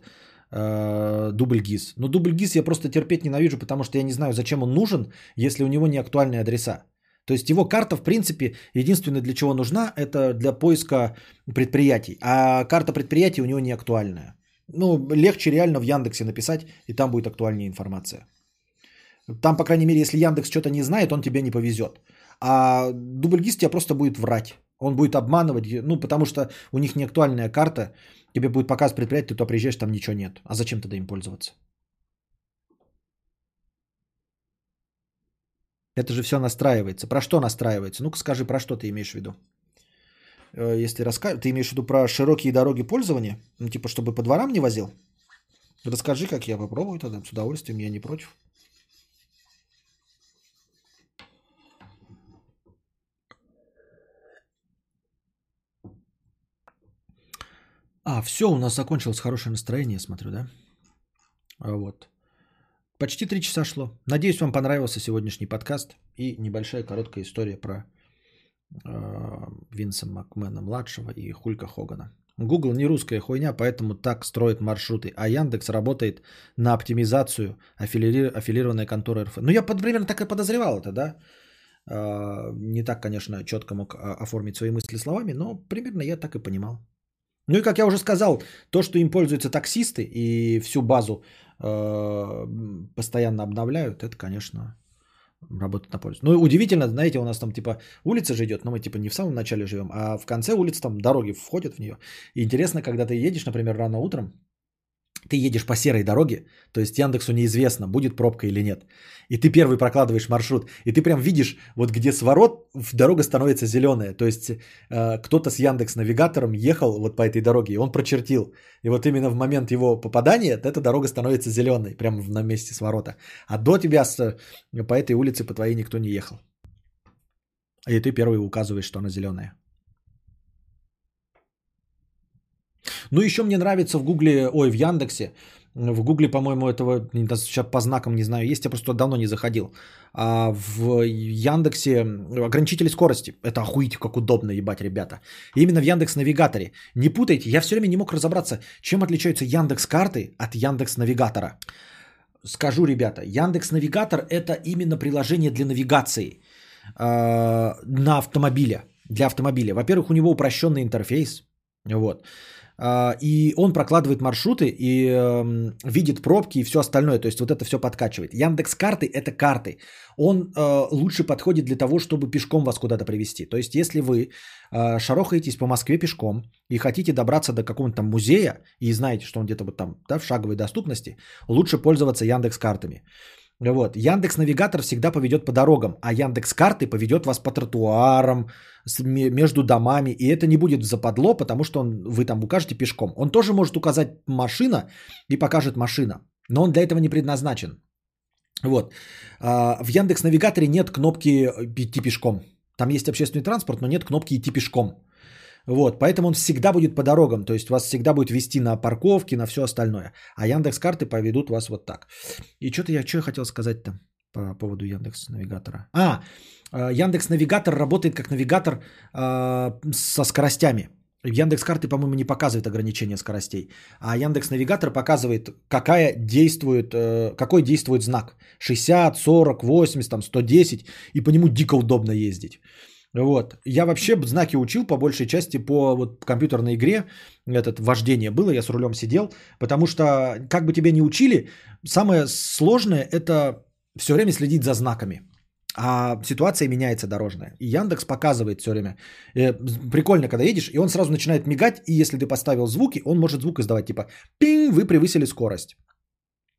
э, дубль ГИС. Но дубль ГИС я просто терпеть ненавижу, потому что я не знаю, зачем он нужен, если у него не актуальные адреса. То есть его карта, в принципе, единственное для чего нужна, это для поиска предприятий. А карта предприятий у него не актуальная. Ну, легче реально в Яндексе написать, и там будет актуальнее информация. Там, по крайней мере, если Яндекс что-то не знает, он тебе не повезет. А дубльгист тебя просто будет врать. Он будет обманывать, ну, потому что у них не актуальная карта. Тебе будет показывать предприятие, ты туда приезжаешь, там ничего нет. А зачем тогда им пользоваться? Это же все настраивается. Про что настраивается? Ну-ка скажи, про что ты имеешь в виду? Э, Если раска... Ты имеешь в виду про широкие дороги пользования? Ну, типа, чтобы по дворам не возил? Расскажи, как я попробую тогда. С удовольствием, я не против. А, все, у нас закончилось хорошее настроение, смотрю, да? А вот. Почти три часа шло. Надеюсь, вам понравился сегодняшний подкаст и небольшая короткая история про э, Винса Макмена младшего и Хулька Хогана. Google не русская хуйня, поэтому так строит маршруты, а Яндекс работает на оптимизацию аффили... аффилированной конторы РФ. Ну, я под, примерно так и подозревал это, да? Э, не так, конечно, четко мог а, оформить свои мысли словами, но примерно я так и понимал. Ну и как я уже сказал, то, что им пользуются таксисты и всю базу постоянно обновляют, это, конечно, работает на пользу. Ну, удивительно, знаете, у нас там типа улица же идет, но мы типа не в самом начале живем, а в конце улицы там дороги входят в нее. И интересно, когда ты едешь, например, рано утром, ты едешь по серой дороге, то есть Яндексу неизвестно, будет пробка или нет. И ты первый прокладываешь маршрут, и ты прям видишь, вот где сворот, дорога становится зеленая. То есть э, кто-то с Яндекс навигатором ехал вот по этой дороге, и он прочертил. И вот именно в момент его попадания эта дорога становится зеленой, прямо на месте сворота. А до тебя с, по этой улице по твоей никто не ехал. И ты первый указываешь, что она зеленая. Ну, еще мне нравится в Гугле, ой, в Яндексе, в Гугле, по-моему, этого сейчас по знакам не знаю, есть, я просто давно не заходил. А в Яндексе ограничители скорости. Это охуеть, как удобно, ебать, ребята. Именно в Яндекс Навигаторе. Не путайте, я все время не мог разобраться, чем отличаются Яндекс карты от Яндекс Навигатора. Скажу, ребята, Яндекс Навигатор это именно приложение для навигации э, на автомобиле. Для автомобиля. Во-первых, у него упрощенный интерфейс. Вот. А, и он прокладывает маршруты и э, видит пробки и все остальное. То есть вот это все подкачивает. Яндекс карты это карты. Он э, лучше подходит для того, чтобы пешком вас куда-то привести. То есть если вы э, шарохаетесь по Москве пешком и хотите добраться до какого-то там музея и знаете, что он где-то вот там да, в шаговой доступности, лучше пользоваться Яндекс картами. Вот. Яндекс Навигатор всегда поведет по дорогам, а Яндекс Карты поведет вас по тротуарам, между домами, и это не будет западло, потому что он, вы там укажете пешком. Он тоже может указать машина и покажет машина, но он для этого не предназначен. Вот. А, в Яндекс Навигаторе нет кнопки идти пешком. Там есть общественный транспорт, но нет кнопки идти пешком. Вот, поэтому он всегда будет по дорогам, то есть вас всегда будет вести на парковки, на все остальное. А Яндекс карты поведут вас вот так. И что-то я, что я хотел сказать-то по поводу Яндекс Навигатора. А, э, Яндекс Навигатор работает как навигатор э, со скоростями. Яндекс карты, по-моему, не показывает ограничения скоростей, а Яндекс Навигатор показывает, какая действует, э, какой действует знак. 60, 40, 80, там 110, и по нему дико удобно ездить. Вот. Я вообще знаки учил по большей части по вот, компьютерной игре. Этот вождение было, я с рулем сидел. Потому что, как бы тебе ни учили, самое сложное это все время следить за знаками. А ситуация меняется дорожная. И Яндекс показывает все время. Э, прикольно, когда едешь, и он сразу начинает мигать, и если ты поставил звуки, он может звук издавать типа «пинг, вы превысили скорость».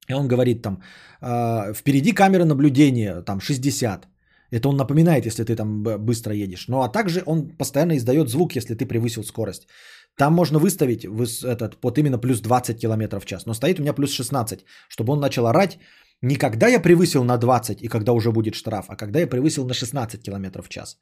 И он говорит там э, «впереди камера наблюдения, там 60». Это он напоминает, если ты там быстро едешь. Ну а также он постоянно издает звук, если ты превысил скорость. Там можно выставить этот, под именно плюс 20 км в час. Но стоит у меня плюс 16, чтобы он начал орать не когда я превысил на 20 и когда уже будет штраф, а когда я превысил на 16 км в час.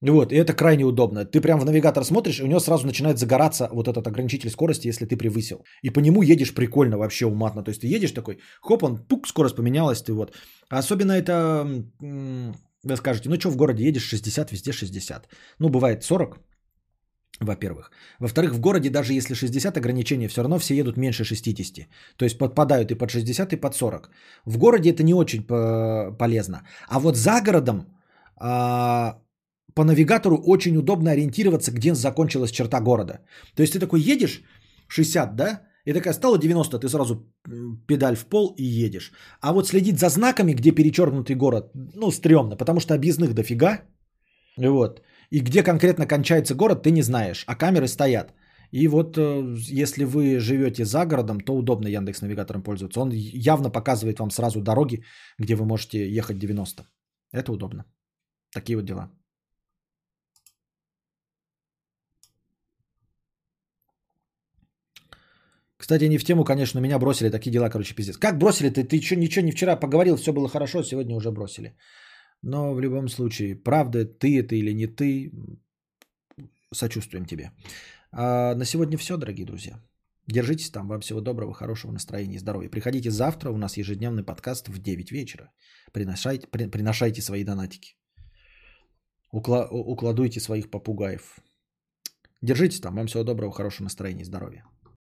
Вот, и это крайне удобно. Ты прям в навигатор смотришь, и у него сразу начинает загораться вот этот ограничитель скорости, если ты превысил. И по нему едешь прикольно, вообще уматно. То есть ты едешь такой, хоп, он, пук, скорость поменялась, ты вот. Особенно это, м, вы скажете, ну что, в городе едешь 60, везде 60. Ну, бывает 40, во-первых. Во-вторых, в городе даже если 60 ограничений, все равно все едут меньше 60. То есть подпадают и под 60, и под 40. В городе это не очень по- полезно. А вот за городом а, по навигатору очень удобно ориентироваться, где закончилась черта города. То есть ты такой едешь 60, да? И такая стала 90, ты сразу педаль в пол и едешь. А вот следить за знаками, где перечеркнутый город, ну, стрёмно, потому что объездных дофига. Вот. И где конкретно кончается город, ты не знаешь, а камеры стоят. И вот э, если вы живете за городом, то удобно Яндекс Навигатором пользоваться. Он явно показывает вам сразу дороги, где вы можете ехать 90. Это удобно. Такие вот дела. Кстати, не в тему, конечно, меня бросили. Такие дела, короче, пиздец. Как бросили? Ты, ты чё, ничего не вчера поговорил, все было хорошо, сегодня уже бросили. Но в любом случае, правда, ты это или не ты, сочувствуем тебе. А на сегодня все, дорогие друзья. Держитесь там. Вам всего доброго, хорошего настроения и здоровья. Приходите завтра. У нас ежедневный подкаст в 9 вечера. Приношайте, при- приношайте свои донатики. Укла- укладуйте своих попугаев. Держитесь там. Вам всего доброго, хорошего настроения и здоровья.